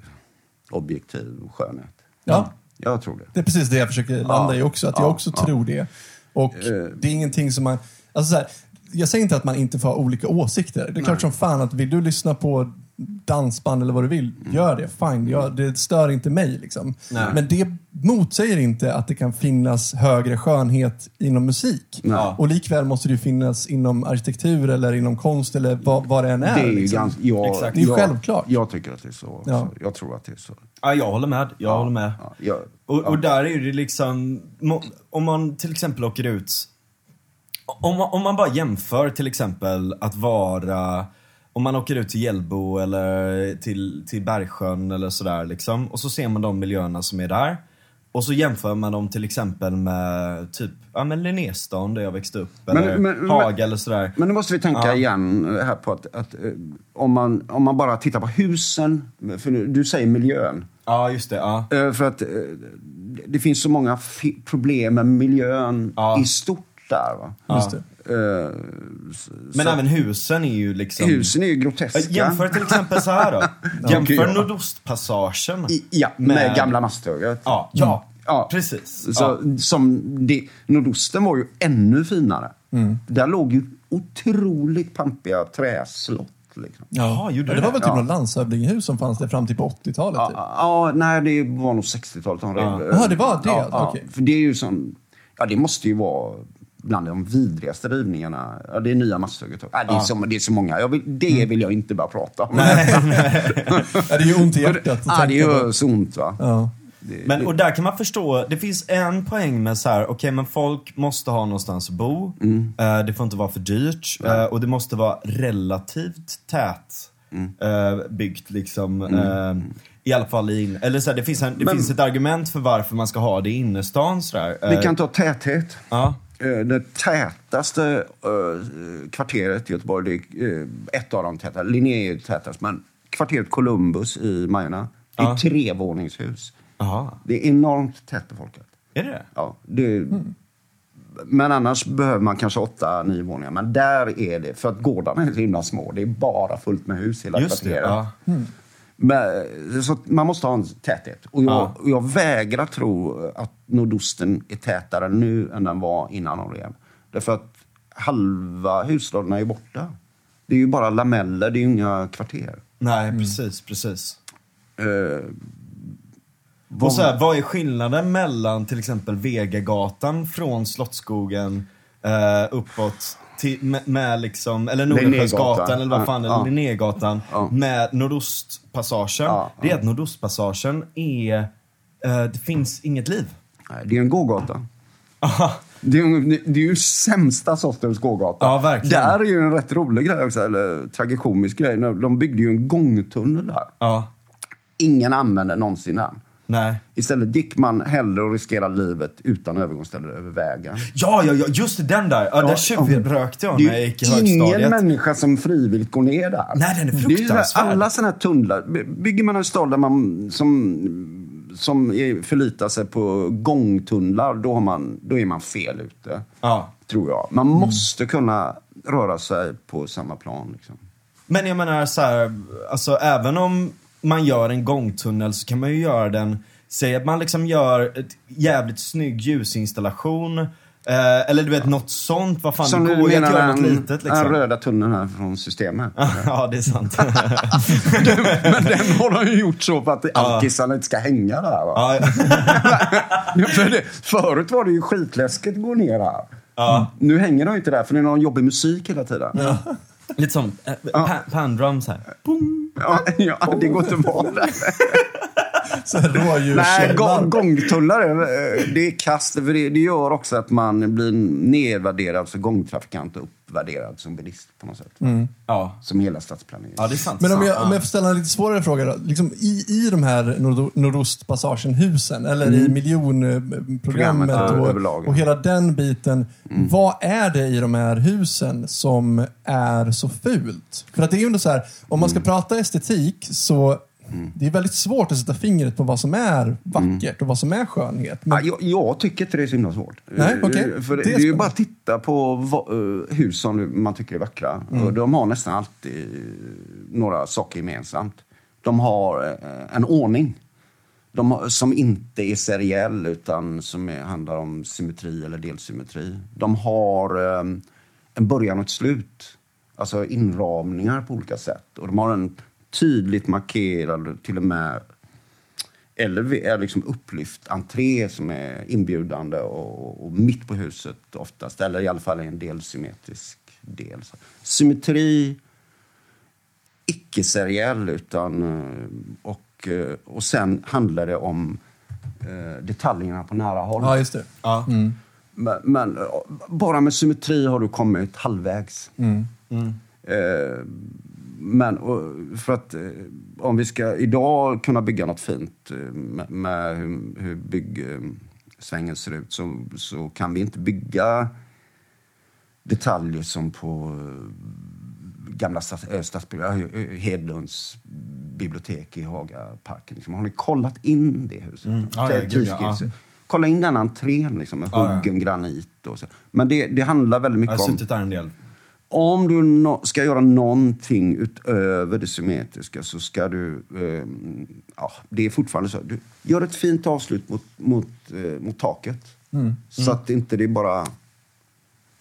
objektiv skönhet. Ja. Jag tror det. Det är precis det jag försöker landa Ja. i också. Att Ja, jag också ja. tror det. Och Eh. det är ingenting som man... Alltså så här, jag säger inte att man inte får ha olika åsikter. Det är klart som fan att vill du lyssna på dansband eller vad du vill, Mm. gör det. Fine, jag, det stör inte mig. Liksom. Nej. Men det motsäger inte att det kan finnas högre skönhet inom musik. Nej. Och likväl måste det ju finnas inom arkitektur eller inom konst eller vad, vad det än är. Det är ju liksom. ganska, jag, Exakt. Det är ju jag, självklart. Jag tycker att det är så. Ja. Jag tror att det är så. Ja, jag håller med. Jag håller med. Ja, jag, Och, och ja. där är det liksom, om man till exempel åker ut, om man, om man bara jämför till exempel att vara, om man åker ut till Hjällbo eller till, till Bergsjön eller sådär liksom, och så ser man de miljöerna som är där. Och så jämför man dem till exempel med typ, ja men Linnéstan där jag växte upp, Men- eller men- Haga eller sådär. Men nu måste vi tänka Ja. igen här på att, att eh, om, man, om man bara tittar på husen, för nu- du säger miljön. Ja, just det. Ja. Eh, För att eh, det finns så många problem med miljön Ja. i stort där. Va? Just det. Eh, s- Men så- även husen är ju liksom... Husen är ju groteska. Ja, Jämför till exempel så här då. Jämför ja. Nordostpassagen. I, ja, med, med- Gamla Masthugget. Ja, ja, Ja. precis. Så, Som det, Nordosten var ju ännu finare. Mm. Där låg ju otroligt pampiga träslott. Liksom. Jaha, gjorde Ja, det var det? väl typ Ja. något landshövdingehus som fanns där fram till på 80-talet? Ja, Typ. ja, nej, det var nog 60-talet de Ja. Jaha, det var det? Ja, ja, Okej. För det är ju som... Ja, det måste ju vara bland de vidrigaste rivningarna. Ja, det är nya Masthugget. Ja, det, är så, det är så många. Jag vill, det vill jag inte bara prata om. Ja, det är ju ont i hjärtat ja, det gör så ont va. Ja. Det, Men, det, och där kan man förstå, det finns en poäng med så här, okej men folk måste ha någonstans att bo. Eh, det får inte vara för dyrt. eh, och det måste vara relativt tät eh, byggt liksom. eh, I alla fall i, in- eller så här, det, finns en, det Men- finns ett argument för varför man ska ha det i innerstan sådär. vi Eh, kan ta täthet. Ja. Eh, Det tätaste eh, kvarteret i Göteborg, det är eh, ett av de täta. Linné är ju tätast, men kvarteret Columbus i Majorna, det är Ja. trevåningshus. Det är enormt tättbefolkat. är det det? Ja, det, Men annars behöver man kanske åtta, nio våningar. Men där är det, för att gårdarna är så himla små. Det är bara fullt med hus hela Just det, kvarteret. ja. Men, så man måste ha en täthet. Och jag, Ja. jag vägrar tro att nordosten är tätare nu än den var innan de rev. Därför att halva huslådorna är borta. Det är ju bara lameller, det är ju inga kvarter. Nej, precis, precis. Eh, Och så här, vad är skillnaden mellan till exempel Vegagatan från Slottsskogen eh, uppåt till, med, med liksom, eller Nordenskiöldsgatan eller vad fan, Ja, eller. Linnégatan Ja. med Nordostpassagen. Ja, Det är att Nordostpassagen är, eh, det finns inget liv. det är en gågata. Det är, det är ju sämsta sortens gågata. Ja, verkligen. Där är ju en rätt rolig grej också, eller tragikomisk grej. De byggde ju en gångtunnel där. Ja, Ingen använde någonsin den. Nej. Istället gick man hellre och riskerade livet utan övergångsställe över vägen. Ja, ja, ja, just det, den där. Ja, Ja, tjuvrökte jag Det när jag är gick i ju ingen högstadiet. människa som frivilligt går ner där. Nej, den är Det fruktansvärd. Alla sådana här tunnlar. By- Bygger man en stad där man som, som är, förlitar sig på gångtunnlar, då, har man, då är man fel ute. Ja. Tror jag. Man måste kunna röra sig på samma plan. Liksom. Men jag menar så här, alltså även om man gör en gångtunnel så kan man ju göra den, säg att man liksom gör ett jävligt snygg ljusinstallation. Eh, eller du vet något sånt, vad fan, Som det går ju att göra något den, litet den liksom. röda tunneln här från systemet. ja, det är sant. Men den har de ju gjort så för att alkisarna inte ska hänga där. Va? ja, För det, förut var det ju skitläskigt att gå ner här. ja. Nu hänger de inte där för det är någon jobbig musik hela tiden. Lite som äh, pa pandrums här. Ja, ja, det går inte att vara. Så. Nej, gång, gångtullar är, det är kast. För det, det gör också att man blir nedvärderad som gångtrafikant och uppvärderad som bilist på något sätt. Ja. Som hela stadsplaneringen. ja, det är sant. Men om jag, Ja. om jag får ställa en lite svårare fråga då. Liksom i, I de här Nord- Nordostpassagen-husen, eller i miljonprogrammet ja, och, överlag, och hela den biten. Vad är det i de här husen som är så fult? För att det är ju ändå så här, om man ska prata estetik så det är väldigt svårt att sätta fingret på vad som är vackert och vad som är skönhet. Men, Ja, jag, jag tycker inte det är så himla svårt. Nej. Eh, För det, Det är det är ju bara att titta på va, eh, hus som man tycker är vackra. Mm. Och de har nästan alltid några saker gemensamt. De har eh, en ordning. De som inte är seriell utan som är, handlar om symmetri eller delsymmetri. De har eh, en början och ett slut. Alltså inramningar på olika sätt. Och de har en tydligt markerad, till och med eller liksom upplyft entré som är inbjudande och, och mitt på huset oftast. Eller i alla fall en del symmetrisk del. Så. Symmetri, icke-seriell utan... eh, Och, eh, och sen handlar det om eh, detaljerna på nära håll. ja, just det. Ja. Men, men eh, bara med symmetri har du kommit halvvägs. Eh, men för att eh, om vi ska idag kunna bygga något fint eh, med, med hur, hur byggsvängen ser ut så, så kan vi inte bygga detaljer som på eh, gamla stads, stadsbibliotek, Hedlunds bibliotek i Hagaparken. Liksom. Har ni kollat in det huset? Mm. Ja, ja, gud, ja. Kolla in den entrén liksom, med Ja, ja. huggen granit och så. Men det, det handlar väldigt Jag mycket har om... suttit där en del. Om du no ska göra någonting utöver det symmetriska så ska du... Eh, ja, det är fortfarande så. Du gör ett fint avslut mot, mot, eh, mot taket. Så att inte det bara...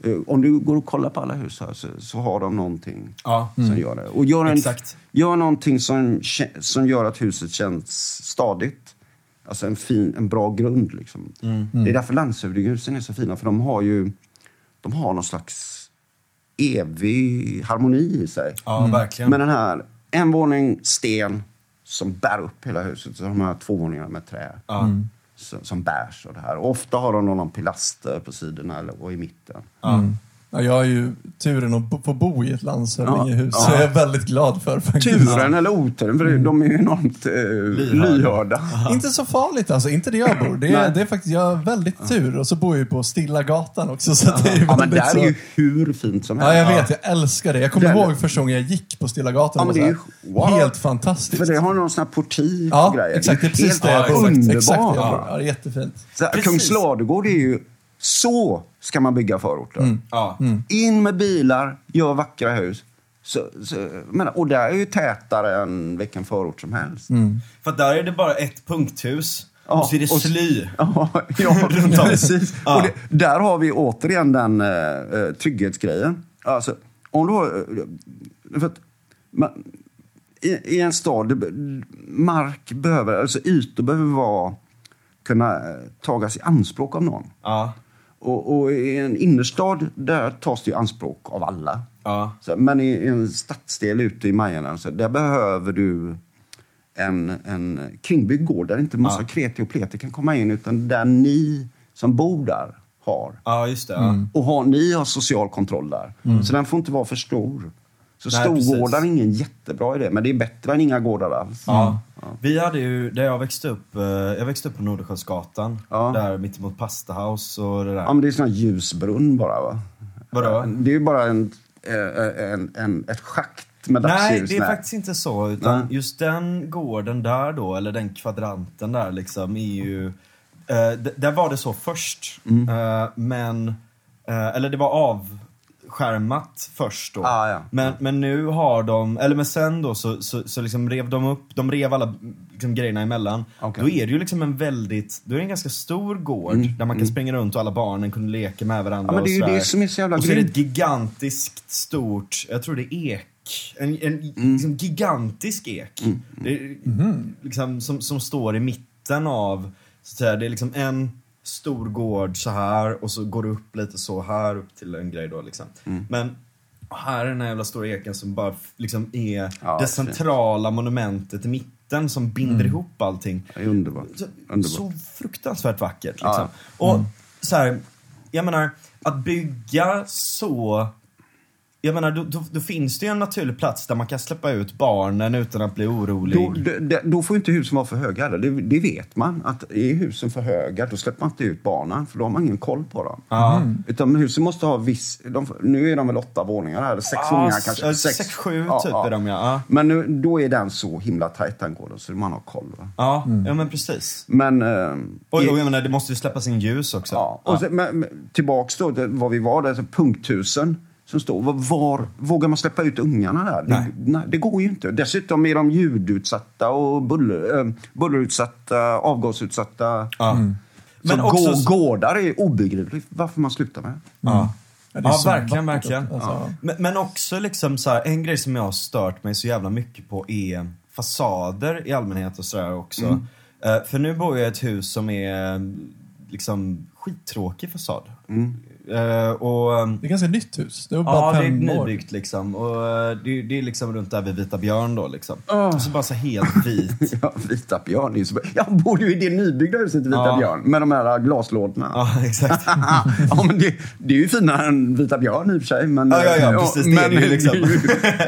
Eh, om du går och kollar på alla hus här så, så har de någonting Ja. som gör det. Och gör, en, Exakt. gör någonting som, som gör att huset känns stadigt. Alltså en, fin, en bra grund. Liksom. Det är därför landshövdingehusen är så fina. För de har ju de har någon slags evig harmoni i sig. Ja, verkligen. Men den här, en våning sten som bär upp hela huset. Så de här två våningarna med trä. Ja. Som, som bärs av det här. Och ofta har de någon pilaster på sidorna eller, och i mitten. Ja. Ja, jag har ju turen att få bo i ett landshövdingehus. Ja. Så jag är väldigt glad för faktiskt. Turen eller oturen, för de är ju enormt eh, Lyhörda. Inte så farligt alltså, inte det jag bor. Det är, det är faktiskt, jag har väldigt tur. Och så bor jag ju på Stilla gatan också. Så det är ju Ja, men där så... är ju hur fint som Ja, helst. jag vet. Jag älskar det. Jag kommer Den- ihåg första gången jag gick på Stilla gatan. Ja, det är så ju- wow. Helt fantastiskt. För det har någon sån här portik ja, och grejer. exakt. Det är precis helt det jag bor. underbart. Exakt det jag bor. Ja. Ja, det är jättefint. Så. Kungsladugård är ju... Så ska man bygga förorter. Ja. In med bilar, gör vackra hus. Så, så, men, och där är ju tätare än vilken förort som helst. För att där är det bara ett punkthus. Ja, och så är det och- sly. Ja, ja Runt om. precis. Ja. Och det, där har vi återigen den eh, trygghetsgrejen. Alltså, om du har... eh, För att, man, i, I en stad, mark behöver, alltså ytor behöver vara, kunna tagas i anspråk av någon. Ja. Och, och i en innerstad, där tas det i anspråk av alla. Ja. Så, men i, i en stadsdel ute i Majorna, så där behöver du en, en kringbyggd gård där inte massa Ja. kreti och pleti kan komma in, utan där ni som bor där har. Ja, just det. Ja. Och har, ni har social kontroll där. Så den får inte vara för stor. Så Nej, storgårdar är precis. ingen jättebra idé, men det är bättre än inga gårdar alls. Ja. Vi hade ju, där jag växte upp, eh, jag växte upp på Nordersjösgatan. Ja. Där mittemot Pasta House och det där. Ja, men det är sån här ljusbrunn bara va? Vadå? Det är ju bara en, eh, en, en, ett schakt med Nej, det är faktiskt inte så. Utan Nej. just den gården där då, eller den kvadranten där liksom, är ju... Eh, d- där var det så först. Mm. Eh, men... Eh, eller det var avskärmat först då. Ah, ja. men, men nu har de, eller men sen då så, så, så liksom rev de upp, de rev alla liksom, grejerna emellan. Okej. Då är det ju liksom en väldigt, då är det en ganska stor gård där man kan springa runt och alla barnen kunde leka med varandra Mm. Ja, men det är och sådär. det som är så jävla Och så är det ett gigantiskt stort, jag tror det är ek. En, en Mm. liksom gigantisk ek. Det är, liksom, som, som står i mitten av, så att säga, det är liksom en stor gård så här och så går det upp lite så här upp till en grej då liksom. Mm. Men här är den här jävla stora eken som bara liksom är Ja, det fint. centrala monumentet i mitten som binder ihop allting. Är underbart. Så, underbart. så fruktansvärt vackert. Liksom. Ja. Och så här, jag menar, att bygga så... Jag menar, då, då, då finns det ju en naturlig plats där man kan släppa ut barnen utan att bli orolig. Då, d- d- då får inte husen vara för höga heller. Det, det vet man. Att är husen för höga, då släpper man inte ut barnen. För då har man ingen koll på dem. Ja. Utan husen måste ha viss... De, nu är de väl åtta våningar här, eller sex Ja, våningar kanske. ja, sex, sju typ är de, ja. Ja. Men nu, då är den så himla tajt den gården, så man har koll. Va? Ja, ja men precis. Men... Eh, Och, och jag menar, det måste ju släppas in ljus också. Ja, och sen, men, men, tillbaks då till vad vi var där, så punkthusen som står. Var, var vågar man släppa ut ungarna där? Nej. Det, nej, det går ju inte. Dessutom är de ljudutsatta och buller, äh, bullerutsatta, avgasutsatta. Ja. Så Men gå, också- gårdar är obegripligt varför man slutar med. Ja. Ja, det är Ja, så verkligen, vackert. verkligen. Alltså, Men, men också liksom så här, en grej som jag har stört mig så jävla mycket på är fasader i allmänhet och sådär också. Mm. Eh, för nu bor jag i ett hus som är liksom skittråkig fasad. Mm. Eh, och ehm, Det är ganska nytt hus. Det var bara Ja, det är år. nybyggt liksom. Och eh, det, det är liksom runt där vid Vita Björn då liksom. Och så bara så helt vit. Ja, Vita Björn är ju så... Jag bor ju i det nybyggda huset Vita Ja. Björn med de här glaslådorna. ja, exakt. ja, men det, det är ju finare än Vita Björn i och för sig. Men, Ja, ja, ja, precis, det är det ju liksom.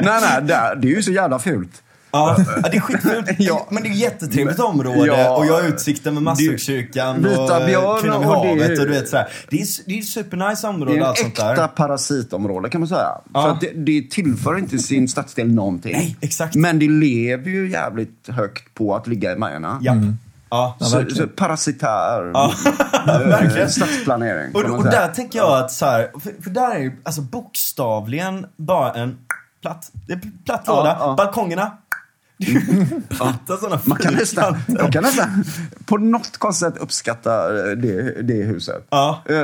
nej, nej, det, är- det är ju så jävla fult. Ja, ja, det är skitfult. Ja. Men det är ett jättetrevligt område Ja. och jag har utsikten med Masthugskyrkan och Kvinnan vid och det är- havet och du vet sådär. Det är, det är ett supernice Det område är allt sånt äkta där. parasitområde kan man säga. Ja. För att det, det tillför inte sin stadsdel någonting. Nej, exakt. Men det lever ju jävligt högt på att ligga i Majerna. Ja. Ja. Så, så parasitär Ja. eh, Verkligen. stadsplanering. Och, och där tänker jag att så här, för, för där är ju alltså bokstavligen bara en platt, det är platt Ja, låda, ja. balkongerna. Platta sådana Man kan nästan, man kan nästan på något konstigt sätt uppskatta eh, det, det huset. Ja. Eh,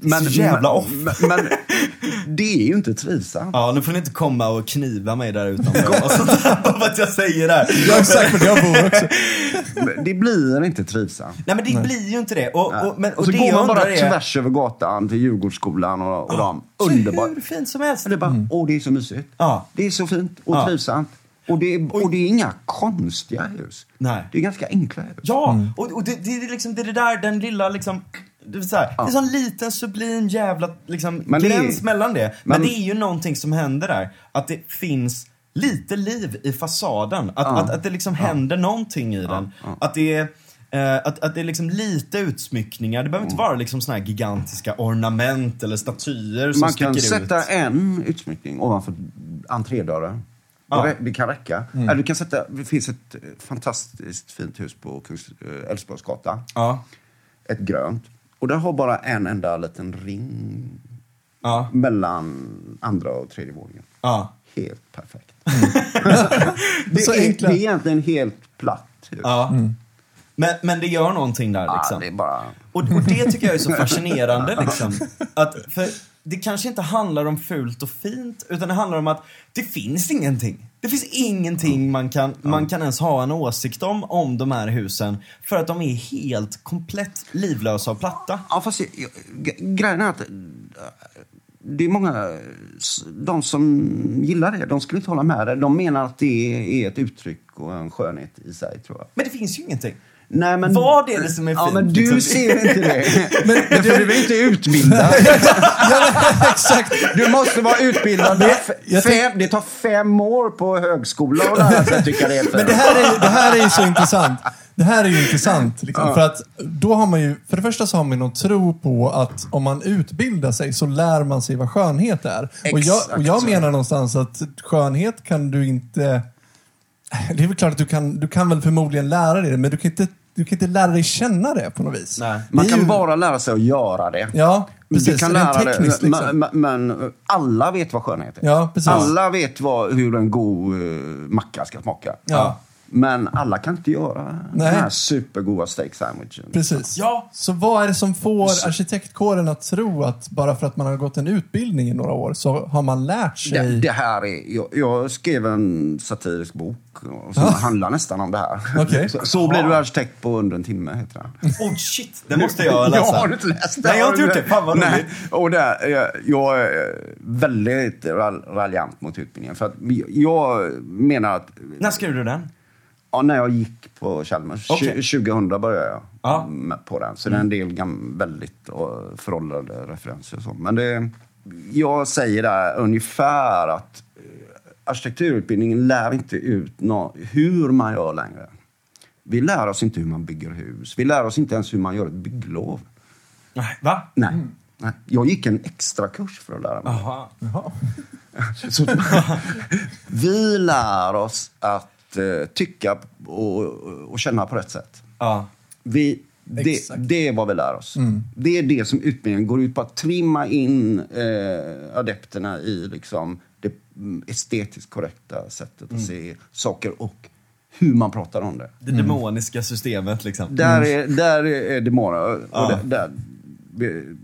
Men, så jävla off. Men, men det är ju inte trivsamt. Ja, nu får ni inte komma och kniva mig där utanför. och sånt där, bara för att jag säger det. Ja, exakt. Men jag bor också. Det blir inte trivsamt. Nej men det blir ju inte det. Och, och, men, och, Och så det går man bara är... tvärs över gatan till Djurgårdsskolan och, och de. så Underbart. hur fint som helst. Och det är bara, åh det är så mysigt. Ja. Det är så fint och Ja. trivsamt. Och det, är, och det är inga konstiga hus. Nej. Det är ganska enkla hus. Ja, och, och det, det, är liksom, det är det där, den lilla liksom... Det är, så här, det är en liten sublim jävla liksom, Men det är- gräns mellan det. Men, men- det är ju någonting som händer där. Att det finns lite liv i fasaden. Att, Ja. att, att det liksom händer någonting i den. Att det är... eh, att, att det är liksom lite utsmyckningar. Det behöver inte Mm. vara liksom såna här gigantiska ornament eller statyer som Man kan sticker sätta ut. en utsmyckning ovanför entrédörren. Ja. Det, det kan räcka. Eller du kan sätta, det finns ett eh, fantastiskt fint hus på eh, Älvsborgsgatan. Ja. Ett grönt. Och det har bara en enda liten ring Ja. mellan andra och tredje våningen. Ja. Helt perfekt. det, Så är, enkla. det är egentligen helt platt hus. ja. Men, men det gör någonting där liksom. det är bara... Och, och det tycker jag är så fascinerande liksom. Att, för det kanske inte handlar om fult och fint, utan det handlar om att det finns ingenting. Det finns ingenting man kan, man kan ens ha en åsikt om, om de här husen. För att de är helt komplett livlösa och platta. Ja, fast jag, jag, grejen är att eh, det är många, de som gillar det, de skulle inte hålla med det. De menar att det är ett uttryck och en skönhet i sig, tror jag. Men det finns ju ingenting. Nej, men, Vad är det som är Ja, fint, men du liksom? ser inte det. men, Därför du är inte utbildad. Exakt. Du måste vara utbildad. Det, fem, det tar fem år på högskola att lära sig tycka det är Men det här är, det här är ju så intressant. Det här är ju intressant. Liksom, För att då har man ju, för det första så har man ju någon tro på att om man utbildar sig så lär man sig vad skönhet är. Och jag, och jag Exakt menar någonstans att skönhet kan du inte... Det är väl klart att du kan, du kan väl förmodligen lära dig det, men du kan inte, du kan inte lära dig känna det på något vis. Nej. Man Det kan ju- bara lära sig att göra det. Ja, precis. du kan Rent lära tekniskt, liksom. men, men, men alla vet vad skönhet är. Ja, precis. Alla vet vad, hur en god uh, macka ska smaka. Ja. Men alla kan inte göra Nej. den här supergoda steak sandwichen. Precis. Ja. Så vad är det som får arkitektkåren att tro att bara för att man har gått en utbildning i några år så har man lärt sig? Det, det här är, jag, jag skrev en satirisk bok som handlar nästan om det här. Okej. Så, så blir du arkitekt på under en timme, heter den. Oh shit, det måste jag läsa. Jag har inte läst det. Nej, jag har inte gjort det. Fan vad Nej. roligt. Och där, jag, jag är väldigt ral- raljant mot utbildningen. För att jag menar att När skrev du den? Ja, när jag gick på Chalmers, tju- 2000 började jag Ja. på den. Så det är en del gam, väldigt uh, föråldrade referenser och så. Men det, jag säger där ungefär att eh, arkitekturutbildningen lär inte ut nå, hur man gör längre. Vi lär oss inte hur man bygger hus. Vi lär oss inte ens hur man gör ett bygglov. Nej, Va? Nej. Nej. Jag gick en extra kurs för att lära mig. Jaha. Så, vi lär oss att eh, tycka och, och känna på rätt sätt. Ja. Vi, det, det är vad vi lär oss. Det är det som utbildningen går ut på. Att trimma in eh, adepterna i liksom, det mm, estetiskt korrekta sättet att se saker och hur man pratar om det. Det demoniska systemet liksom. Där är, där är demoner. Och Ja. där, där, vi-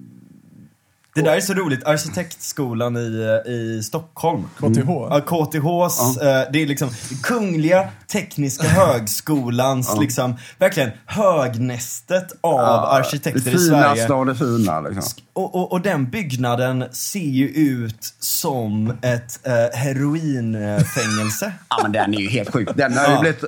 Det där är så roligt. Arkitektskolan i, i Stockholm. KTH. Ja, KTHs, eh, det är liksom Kungliga Tekniska Högskolans, liksom, verkligen högnästet av arkitekter det i Sverige. finaste av det fina. Liksom. Och, och, och den byggnaden ser ju ut som ett eh, heroinfängelse. Ja, men den är ju helt sjuk. Den har ju Ja. blivit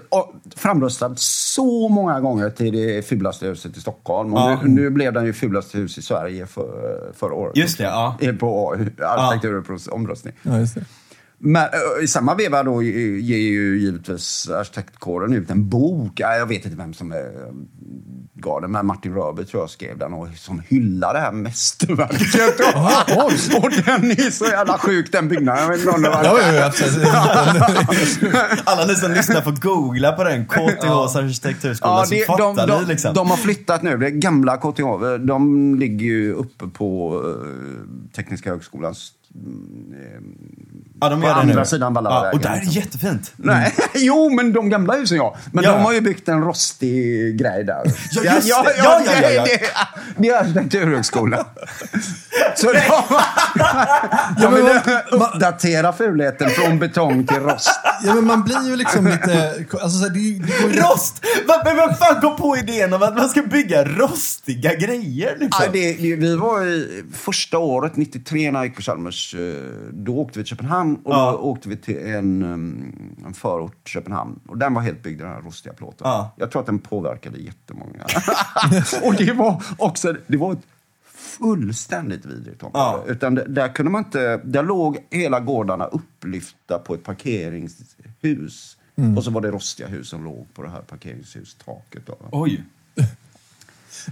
framröstad så många gånger till det fulaste huset i Stockholm. Och Ja. nu, nu blev den ju fulaste hus i Sverige för, förra året. Just det, ja. På arkitekturens omröstning. Ja, just det. Men i samma veva då ge- ger ju givetvis arkitektkåren ut en bok. Ja, Jag vet inte vem som är, gav den, men Martin Röbe tror jag skrev den och som hyllar det här mästerverket. och, och den är så jävla sjuk den byggnaden. Jag vet inte om det var- Ja, ja, ja, absolut. Alla ni som lyssnar får googla på den, KTHs arkitekturskola, Ja, så det, fattar de, ni de, liksom. de har flyttat nu. Det gamla KTH, de ligger ju uppe på eh, Tekniska högskolans... mm, ja, de på andra nu. sidan ja, Vallavägen, Och där är liksom. jättefint. Nej, jo men de gamla husen ja. Men Ja. de har ju byggt en rostig grej där. Ja, just det. Ja, ja, ja, ja. Det, det är arkitekturhögskolan. Så de, de vill uppdatera fulheten från betong till rost. Ja, men man blir ju liksom lite... Alltså, så här, det, det går ju... Rost! Men vem fan kom på idén om att man ska bygga rostiga grejer liksom? Ja, det, det, vi var i första året, 93, när jag gick på Chalmers. Eh, Då åkte vi till Köpenhamn och Ja. då åkte vi till en, um, en förort till Köpenhamn. Och den var helt byggd i den här rostiga plåten. Ja. Jag tror att den påverkade jättemånga. och det var också, det var ett fullständigt vidrigt område. Ja. Utan där kunde man inte, där låg hela gårdarna upplyfta på ett parkeringshus. Mm. Och så var det rostiga hus som låg på det här parkeringshus-taket. Då. Oj.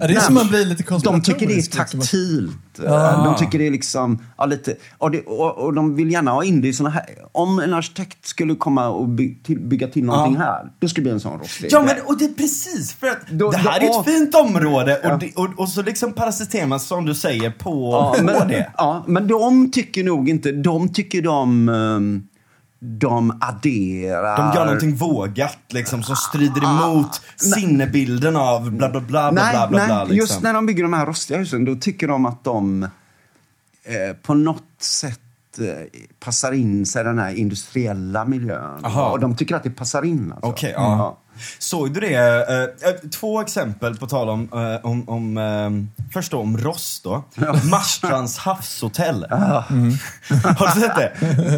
Ja, det är som man blir lite De tycker det är liksom. taktilt. Ah. De tycker det är liksom, ja, lite, och, det, och, och de vill gärna ha in det i såna här, om en arkitekt skulle komma och by, till, bygga till någonting Ja. här, då skulle det bli en sån rostig Ja men och det är precis för att Då- det här då- är ett fint område och, Ja. det, och, och så liksom parasiterar man som du säger på, Ja, på men, det. ja, men de tycker nog inte, de tycker de, ehm, de adderar. De gör någonting vågat liksom som strider emot sinnebilden av bla bla bla nej, bla bla, nej, bla liksom. just när de bygger de här rostiga husen, då tycker de att de eh, på något sätt eh, passar in sig i den här industriella miljön. Aha. Och de tycker att det passar in. Alltså. Okej, ja. Såg du det? eh, eh, två exempel på tal om, eh, om, om eh, först då om rost då. Marstrands havshotell. Har du sett det?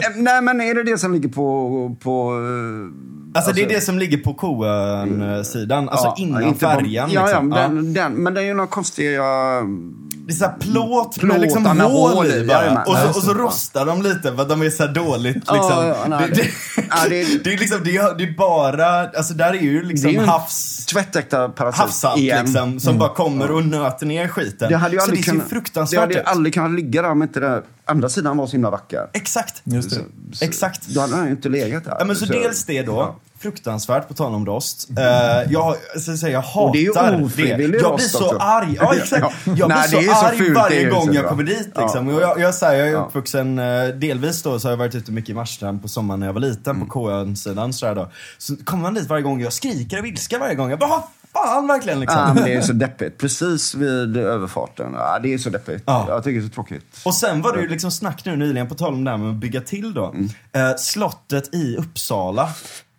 Eh, Nej, men är det det som ligger på... på eh, Alltså, det är det som ligger på Koön-sidan, alltså ja, innan inte på- färjan. Ja, liksom. ja, Ja. den, den, men det är ju några konstiga... Det är såhär plåt, Plåt, med liksom med hål hål i bara. Och Ja, så, och så det. rostar de lite för att de är så här dåligt liksom. Ja, ja, nej, det, det- det, ja, det- det är liksom, det är, det är bara, alltså där är ju liksom Det är ju havs... Tvättäkta parasit Havssalt igen. liksom, som bara kommer och nöter ner skiten. Det hade ju så aldrig det ser ju kunnat, det fruktansvärt hade ju ut. aldrig kunnat ligga där om inte den andra sidan var så himla vacker. Exakt. Just det. Så- Exakt. Då hade den ju inte legat där. Ja, men så dels det då. Fruktansvärt på tal om rost. Uh, jag, så säga, jag hatar Och det är ofrivillig Jag blir så också. arg. Ja, exakt. Jag Nej, blir det så arg fult varje gång jag kommer dit. Liksom. Ja. Och jag, jag, så här, jag är uppvuxen, eh, delvis då så har jag varit ute mycket i Marstrand på sommaren när jag var liten Mm. på KN-sidan. Så, då. så kommer man dit varje gång jag skriker och ilska varje gång. Jag bara, fan verkligen liksom. Ja, men det är så deppigt. Precis vid överfarten. Ja, det är så deppigt. Ja. Jag tycker det är så tråkigt. Och sen var det ju liksom snack nu nyligen, på tal om det här med att bygga till då. Mm. Eh, slottet i Uppsala.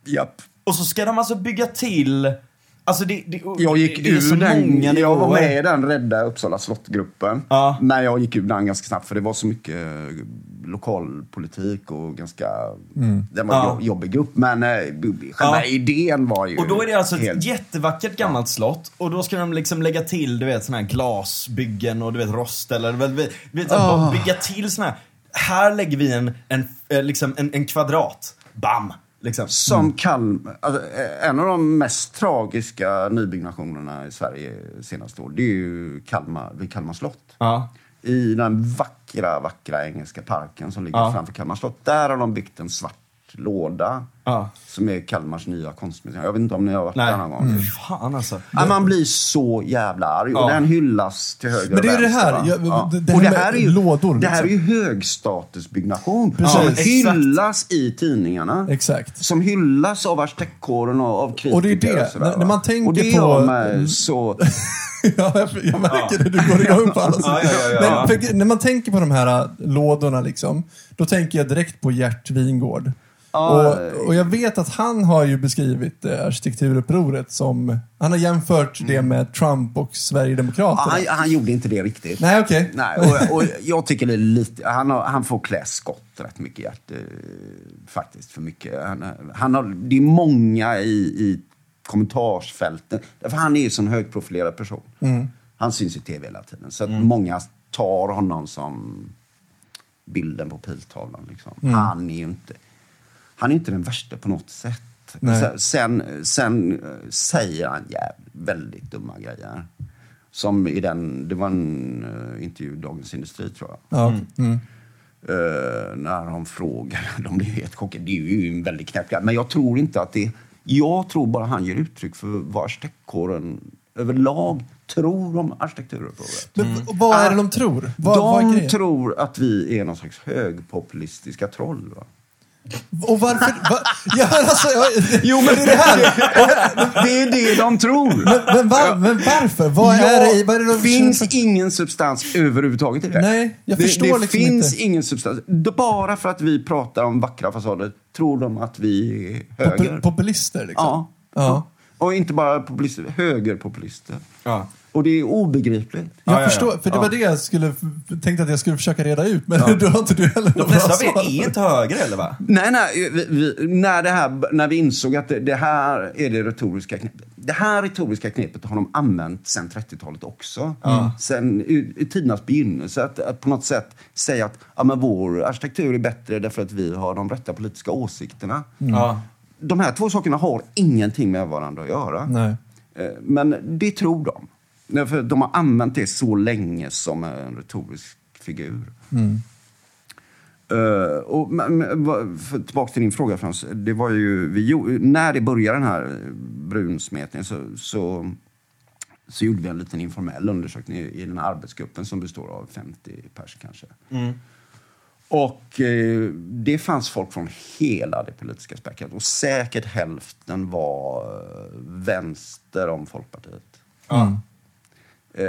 Japp. Och så ska de alltså bygga till... Alltså det, det, Jag gick det är så ur den, jag var nivåer. med i den Rädda Uppsala slottgruppen. Ja. Men jag gick ur den ganska snabbt för det var så mycket eh, lokalpolitik och ganska... Det var en Ja. jo- jobbig grupp. Men eh, själva Ja. idén var ju Och då är det alltså helt... ett jättevackert gammalt slott och då ska de liksom lägga till du vet såna här glasbyggen och du vet rost eller du vet, du vet, bara bygga till såna här. Här lägger vi en, en, eh, liksom en, en kvadrat. Bam! Liksom. Som Kalmar, alltså, eh, en av de mest tragiska nybyggnationerna i Sverige senaste år, det är ju Kalmar, vid Kalmar slott. Ja. I den vackra, vackra engelska parken som ligger Ja. framför Kalmar slott. Där har de byggt en svart låda Ja. som är Kalmars nya konstmuseum. Jag vet inte om ni har varit Nej. där någon gång. Mm. Fan alltså. Ja, man blir så jävla arg och Ja. den hyllas till höger Men det är och det här, jag- det- det och här det här är ju, lådor, Det här är ju liksom. högstatusbyggnation Precis. som hyllas i tidningarna. Exakt. Som hyllas av arkitektkåren och av kritiker. Och det är det, sådär, när- man tänker och det på- gör mig så... ja, jag, jag märker det, du går igång på alla Ja, ja, ja, ja. Men för, när man tänker på de här äh, lådorna, liksom, då tänker jag direkt på Gert Wingård. Ja. Och, och jag vet att han har ju beskrivit eh, arkitekturupproret som... Han har jämfört det med Trump och Ja, Sverigedemokraterna. han, han gjorde inte det riktigt. Nej, okej. Nej, och, och jag tycker det är lite... Han, har, han får klä skott rätt mycket, Gert. eh, Faktiskt, för mycket. Han, han har, det är många i, i kommentarsfälten. Därför han är ju en sån högprofilerad person. Han syns i tv hela tiden. Så att många tar honom som bilden på piltavlan. Liksom. Han är ju inte... Han är inte den värsta på något sätt. Nej. Sen, sen, eh, säger han jävligt, väldigt dumma grejer. Som i den, det var en uh, intervju i Dagens Industri tror jag. Ja, mm. Eh, när de frågar, de blir helt chockade. Det är ju en väldigt knäpp grej. Men jag tror inte att det... Jag tror bara han ger uttryck för vad arkitektkåren överlag tror om arkitekturupproret. Men v- vad är det de tror? Vad, vad de grejen? tror att vi är någon slags högpopulistiska troll. Va? Och varför? Va? Ja, men alltså, jag, Jo, men det är det här. Det är det de tror. Men, men, var, men varför? Vad Ja, är det? Vad är det de finns känner- ingen substans överhuvudtaget i det. Nej, jag det, förstår det liksom finns inte. ingen substans. Det- Bara för att vi pratar om vackra fasader tror de att vi är höger. Popu- populister liksom? ja. ja. Och inte bara populister, högerpopulister. Ja. Och det är obegripligt. Jag Ja, ja, ja. förstår, för det Ja. var det jag skulle, tänkte att jag skulle försöka reda ut, men då har inte du heller De något flesta av er är inte höger eller va? Nej, nej. Vi, vi, när, det här, när vi insåg att det, det här är det retoriska knepet. Det här retoriska knepet har de använt sedan 30-talet också. Sen i, i tidernas begynnelse. Att, att på något sätt säga att ja, men vår arkitektur är bättre därför att vi har de rätta politiska åsikterna. Ja. De här två sakerna har ingenting med varandra att göra. Nej. Eh, Men det tror de. Att de har använt det så länge som en retorisk figur. Eh, och, men, för, tillbaka till din fråga Frans. Det var ju, vi, när det började den här brunsmetningen så, så, så gjorde vi en liten informell undersökning i, i den här arbetsgruppen som består av 50 pers kanske. Och eh, det fanns folk från hela det politiska spektrat och säkert hälften var eh, vänster om Folkpartiet. Ja. Eh,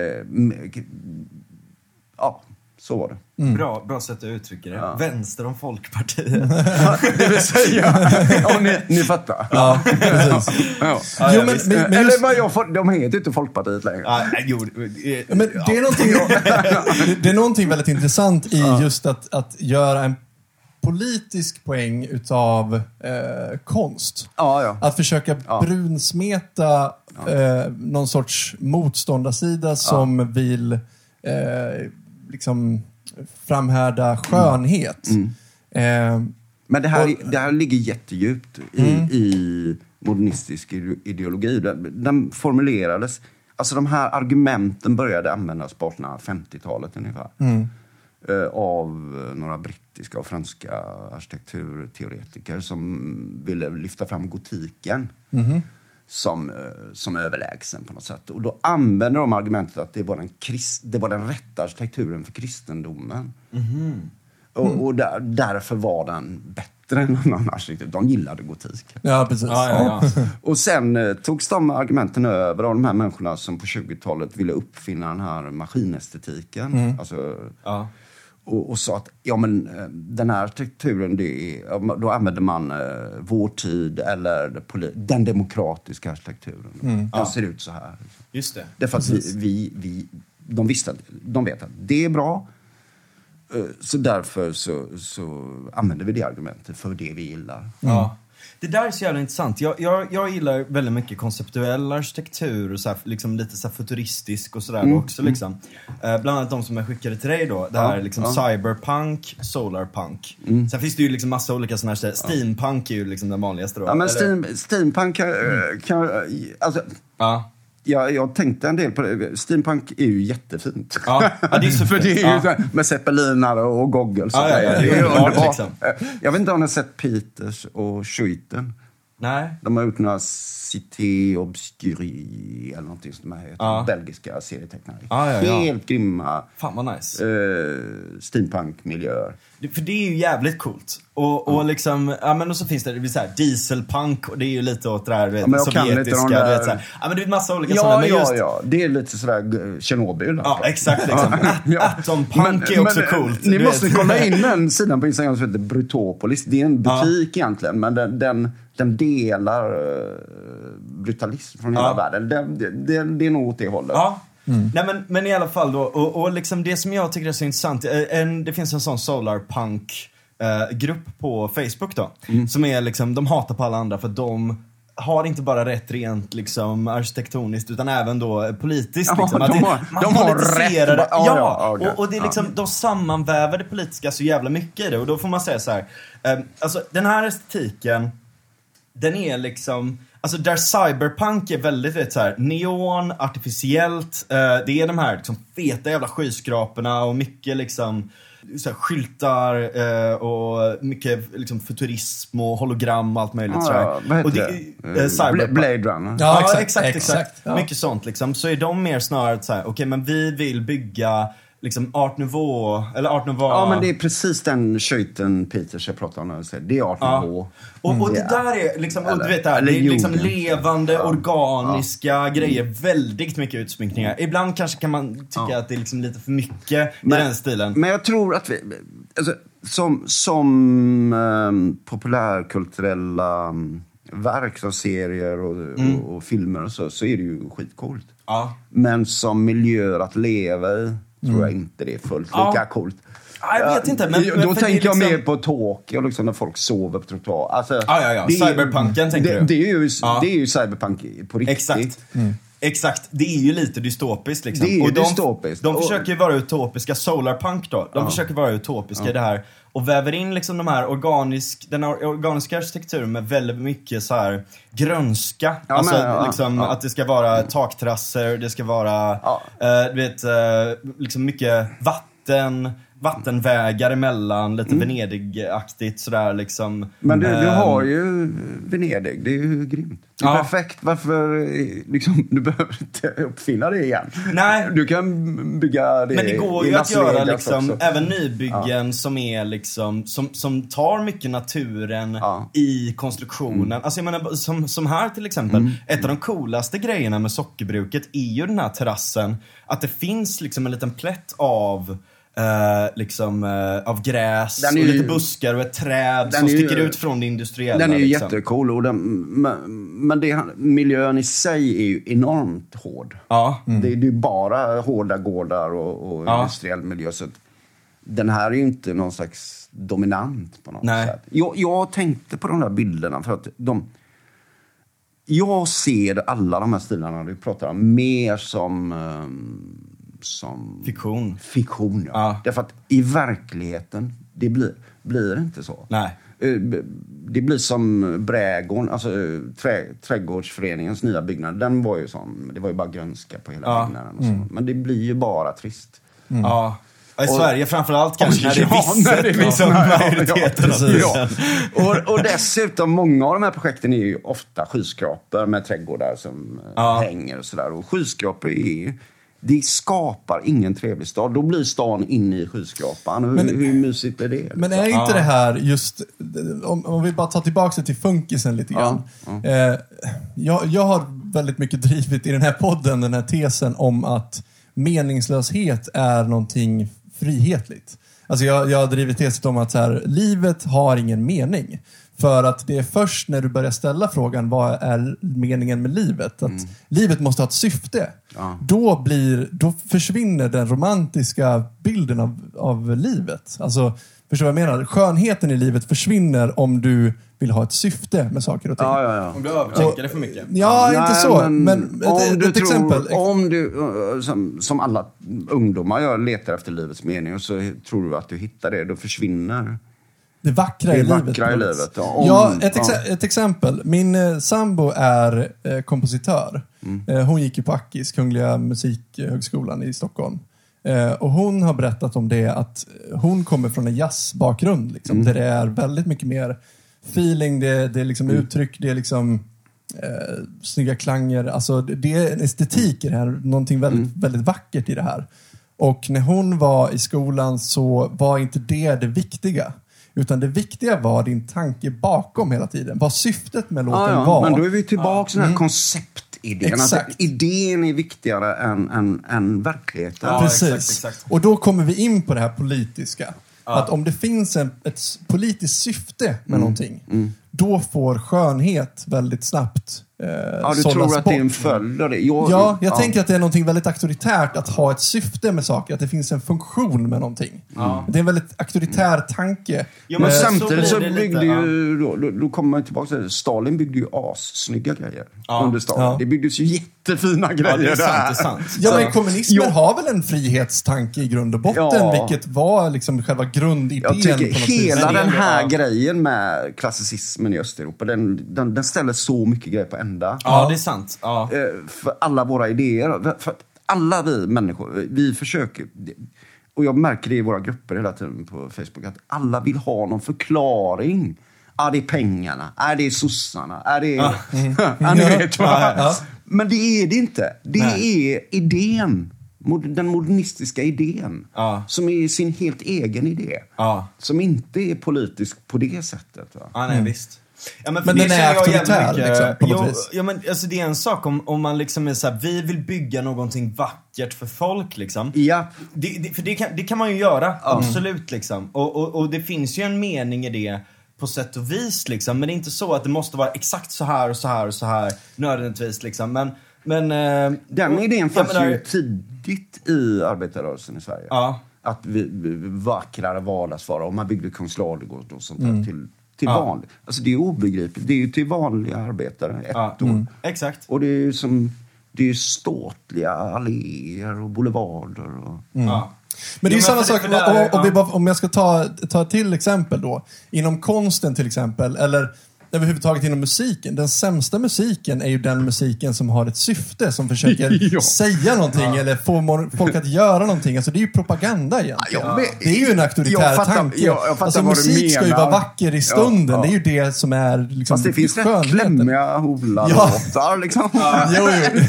ja, så var det. Bra, bra sätt att uttrycka det. Ja. Vänster om Folkpartiet. det vill säga, ja, ni, ni fattar. Ja, precis. Ja. Ja, Jo, ja, men, men, men Eller vad jag de heter inte Folkpartiet längre. Ja, jo, det- men det, är någonting, det är någonting väldigt intressant i just att, att göra en politisk poäng utav eh, konst. Ja, ja. Att försöka Ja. brunsmeta eh, någon sorts motståndarsida som vill eh, liksom framhärda skönhet. Eh, Men det här, Och- det här ligger jättedjupt i, i modernistisk ide- ideologi. Den, den formulerades... Alltså de här argumenten började användas på 1850-talet ungefär. eh, av eh, några brittiska och franska arkitekturteoretiker som ville lyfta fram gotiken som, eh, som överlägsen på något sätt. Och då använder de argumentet att det var den, krist, det var den rätta arkitekturen för kristendomen. Och, och där, därför var den bättre än någon annan arkitektur. De gillade gotik. Ja, precis. Ja, ja, ja. Och sen eh, togs de argumenten över av de här människorna som på 20-talet ville uppfinna den här maskinestetiken. Alltså, Ja. Och, och sa att ja, men, eh, den här arkitekturen, det är, ja, då använder man eh, vår tid eller den demokratiska arkitekturen. Den ser ut så här. Just det. Därför att vi, vi, vi, de, visste att, de vet att det är bra. Eh, Så därför så, så använder vi det argumentet för det vi gillar. Ja. Det där är så jävla intressant. Jag, jag, jag gillar väldigt mycket konceptuell arkitektur och så här, liksom lite så futuristisk och sådär Mm. också. Liksom. Eh, bland annat de som jag skickade till dig då. Det här liksom cyberpunk, solarpunk. Mm. Sen finns det ju liksom massa olika sådana här, steampunk är ju liksom den vanligaste då. Ja, men steam, steampunk kan, Mm. kan alltså, Ja. Jag, jag tänkte en del på det. Steampunk är ju jättefint. Ja, ja, det är så För det är ju Ja. med zeppelinare och goggles. Ja, ja, ja, det är det är underbart. liksom. Jag vet inte om ni har sett Peters och Schuiten. Nej. De har gjort några Cité Obscurie eller någonting som de här heter. Ja. Belgiska serietecknare. Ja, ja, ja. Helt grymma Fan vad nice. eh, steampunk-miljöer. För det är ju jävligt coolt. Och, och liksom, ja men och så finns det, det vill säga dieselpunk och det är ju lite åt det här, du vet, Ja, men jag kan sovjetiska, du där- vet såhär. Ja men det är massa olika sådana, Ja, men ja, just, ja. Det är lite sådär eh, Tjernobyl. Ja, exakt liksom. Ja. Atompunk är också men, coolt. Ni du måste vet. kolla in den sidan på Instagram som heter Brutopolis. Det är en Ja. butik egentligen, men den, den, den delar uh, brutalism från hela Ja. världen. Det, det, det, det är nog åt det hållet. Ja. Nej men, men i alla fall då, och, och liksom det som jag tycker är så intressant, eh, en, det finns en sån solarpunk eh, grupp på Facebook då. Mm. Som är liksom, de hatar på alla andra för de har inte bara rätt rent liksom arkitektoniskt utan även då politiskt. Ja, liksom. de Att det- har- de har rätt. det. Ja, Ja, ja, okej. och, och det är liksom, de sammanväver det politiska så jävla mycket i det. Och då får man säga så här, eh, alltså den här estetiken den är liksom, alltså där cyberpunk är väldigt vet, så här, neon, artificiellt. Eh, det är de här liksom, feta jävla skyskraporna och mycket liksom så här, skyltar eh, och mycket liksom, futurism och hologram och allt möjligt. så här. Ja, vad heter och det? eh, Eh, cyberpunk. Blade Runner. Ja, exakt, exakt, exakt. exakt, ja. Mycket sånt liksom. Så är de mer snarare så här, okej men vi vill bygga liksom art nouveau, eller art nouveau. Ja, men det är precis den Scheuten Peters jag pratade om. Det är art Ja. nouveau. Och, och det Mm. Ja. där är liksom, och du vet det här, det är liksom levande, Ja. organiska grejer. Väldigt mycket utsmyckningar. Ibland kanske kan man tycka Ja. att det är liksom lite för mycket i Men- den stilen. Men jag tror att vi... Alltså, som som um, populärkulturella um, verk, som serier och, Mm. och, och filmer och så, så är det ju skitcoolt. Ja. Men som miljöer att leva i tror jag inte det är fullt lika Mm. Ja. coolt. Ja, jag vet inte, men- då men tänker jag liksom- mer på Tokyo, liksom, när folk sover på trottoar. Alltså, Ja, ja, ja. ju- Cyberpunken tänker det, du? Det är, ju, det är ju cyberpunk på riktigt. Exakt. Exakt, det är ju lite dystopiskt liksom. Det är ju och de, dystopiskt. De försöker ju vara utopiska, Solarpunk då, de försöker vara utopiska i det här. Och väver in liksom de här organisk, den här organiska arkitekturen med väldigt mycket så här grönska. Ja, alltså men, ja, liksom ja. att det ska vara takterrasser, det ska vara, Ja. eh, du vet, eh, liksom mycket vatten, vattenvägar emellan, lite Venedig-aktigt sådär liksom. Mm. Men du, du Ehm, har ju Venedig, det är ju grymt. Det är Ja. perfekt. Varför, liksom, du behöver inte uppfinna det igen. Nej. Du kan bygga det Men det går i ju att göra liksom, också. även nybyggen som är liksom, som, som tar mycket naturen Ja. Mm. i konstruktionen. Alltså jag menar, som, som här till exempel. Ett av de coolaste grejerna med sockerbruket är ju den här terrassen. Att det finns liksom en liten plätt av eh, liksom, eh, av gräs Den är och ju- lite buskar och ett träd som ju- sticker ut från det industriella. Den är ju liksom. jättecool. Och den, men men det, miljön i sig är ju enormt hård. Ja. Det, det är ju bara hårda gårdar och, och Ja. industriell miljö. Så att den här är ju inte någon slags dominant på något Nej. sätt. Jag, jag tänkte på de där bilderna för att de... Jag ser alla de här stilarna du pratar om mer som... ehm, som Fiktion. fiktion. Ja. Ja. Därför att i verkligheten, det blir, blir inte så. Nej. Eh, Det blir som Brädgården, alltså eh, trä, Trädgårdsföreningens nya byggnad. Den var ju sån, det var ju bara grönska på hela Ja. byggnaden. Och så. Men det blir ju bara trist. Ja. Ja, I Och- Sverige framförallt kanske, när det är Ja, visset. när det är liksom, visset, ja, majoriteten ja, tiden. ja. Och, och dessutom, många av de här projekten är ju ofta skyskrapor med trädgårdar som eh, Ja. hänger och sådär. Och skyskrapor är det skapar ingen trevlig stad. Då blir stan inne i skyskrapan. Hur, Men- hur mysigt är det? Men är liksom? inte Ja. det här just, om, om vi bara tar tillbaka det till funkisen lite grann. Eh, jag, jag har väldigt mycket drivit i den här podden den här tesen om att meningslöshet är någonting frihetligt. Alltså jag, jag har drivit tesen om att så här, livet har ingen mening. För att det är först när du börjar ställa frågan vad är meningen med livet? Att livet måste ha ett syfte. Ja. Då, blir, då försvinner den romantiska bilden av, av livet. Alltså, förstår du vad jag menar? Skönheten i livet försvinner om du vill ha ett syfte med saker och ting. Ja, ja, ja. Om du övertänker det för mycket. Ja, inte Nej, så. Men, om ett, du ett tror, exempel. Om du, eh, som, som alla ungdomar gör, letar efter livets mening och så tror du att du hittar det, då försvinner... Det vackra Det i livet. vackra i på något livet, ja. Om- ja, ett, exe- ja. ett exempel. Min eh, sambo är eh, kompositör. Mm. Eh, hon gick ju på Ackis, Kungliga Musikhögskolan i Stockholm. Eh, och hon har berättat om det att hon kommer från en jazzbakgrund. Liksom, Mm. Där det är väldigt mycket mer feeling, det, det är liksom Mm. uttryck, det är liksom eh, snygga klanger. Alltså, det, det är en estetik i det här, någonting väldigt, Mm. väldigt vackert i det här. Och när hon var i skolan så var inte det det viktiga. Utan det viktiga var din tanke bakom hela tiden. Vad syftet med låten Ja, ja. var. Men då är vi tillbaka till den här konceptidén. Mm. Exakt. Att idén är viktigare än, än, än verkligheten. Ja, Precis. exakt, exakt. Och då kommer vi in på det här politiska. Ja. Att om det finns en, ett politiskt syfte Mm. med någonting, då får skönhet väldigt snabbt eh, Ja, du tror att det är en följd av det? Jag, Ja, jag tänker att det är någonting väldigt auktoritärt att ha ett syfte med saker, att det finns en funktion med någonting. Ja. Det är en väldigt auktoritär tanke. Ja, Men Eh, så samtidigt så lite, byggde ja. ju, då, då, då kommer man tillbaka till det. Stalin byggde ju assnygga grejer Ja. under Stalin. Ja. Det byggdes ju jättefina grejer Ja, det är sant. Det är sant. Ja, men Ja. kommunismen Ja. har väl en frihetstanke i grund och botten, Ja. vilket var liksom själva grundidén Jag tycker på något vis. hela är den här ändå- grejen med klassicismen i Östeuropa, den, den, den ställer så mycket grejer på ända. Ja, det är sant. Ja. Eh, För alla våra idéer. För alla vi människor, vi försöker... Och jag märker det i våra grupper hela tiden på Facebook, att alla vill ha någon förklaring. Ja, det är pengarna. Ja, det är sossarna. Ja, det är... Ja, ni vet va? Men det är det inte. Det Nej. är idén. Den modernistiska idén. Ja. Som är sin helt egen idé. Ja. Som inte är politisk på det sättet. Va? Ja, nej, visst. Ja, men Men det den är auktoritär, liksom, på något jo, vis. Ja, men alltså det är en sak om, om man liksom är så här, vi vill bygga någonting vackert för folk liksom. Ja. Det, det, för det kan, det kan man ju göra, absolut liksom. Och, och, och det finns ju en mening i det på sätt och vis liksom. Men det är inte så att det måste vara exakt så här och så här och så här nödvändigtvis liksom. Men, men... eh, Den idén fanns menar- ju tidigt i arbetarrörelsen i Sverige. Ja. Att vi, vi, vackrare vardagsvara. Och man byggde Kungs Ladugård och sånt där Mm. till, till Ja. vanligt. Alltså det är obegripligt. Det är ju till vanliga arbetare, ett Ja. år. Exakt. Och det är ju som... Det är ju ståtliga alléer och boulevarder. Och... Ja. Men det är ju samma sak, om, om, vi bara, om jag ska ta, ta ett till exempel då. Inom konsten till exempel, eller överhuvudtaget inom musiken. Den sämsta musiken är ju den musiken som har ett syfte, som försöker säga någonting eller få folk att göra någonting. Alltså det är ju propaganda egentligen. Ja, men- det är ju en auktoritär Jag fattar- tanke. jag- jag fattar alltså vad du musik ska ju vara vacker i stunden. Ja, ja. Det är ju det som är liksom Fast det finns rätt klämmiga Hoola-låtar liksom. Jo, jo.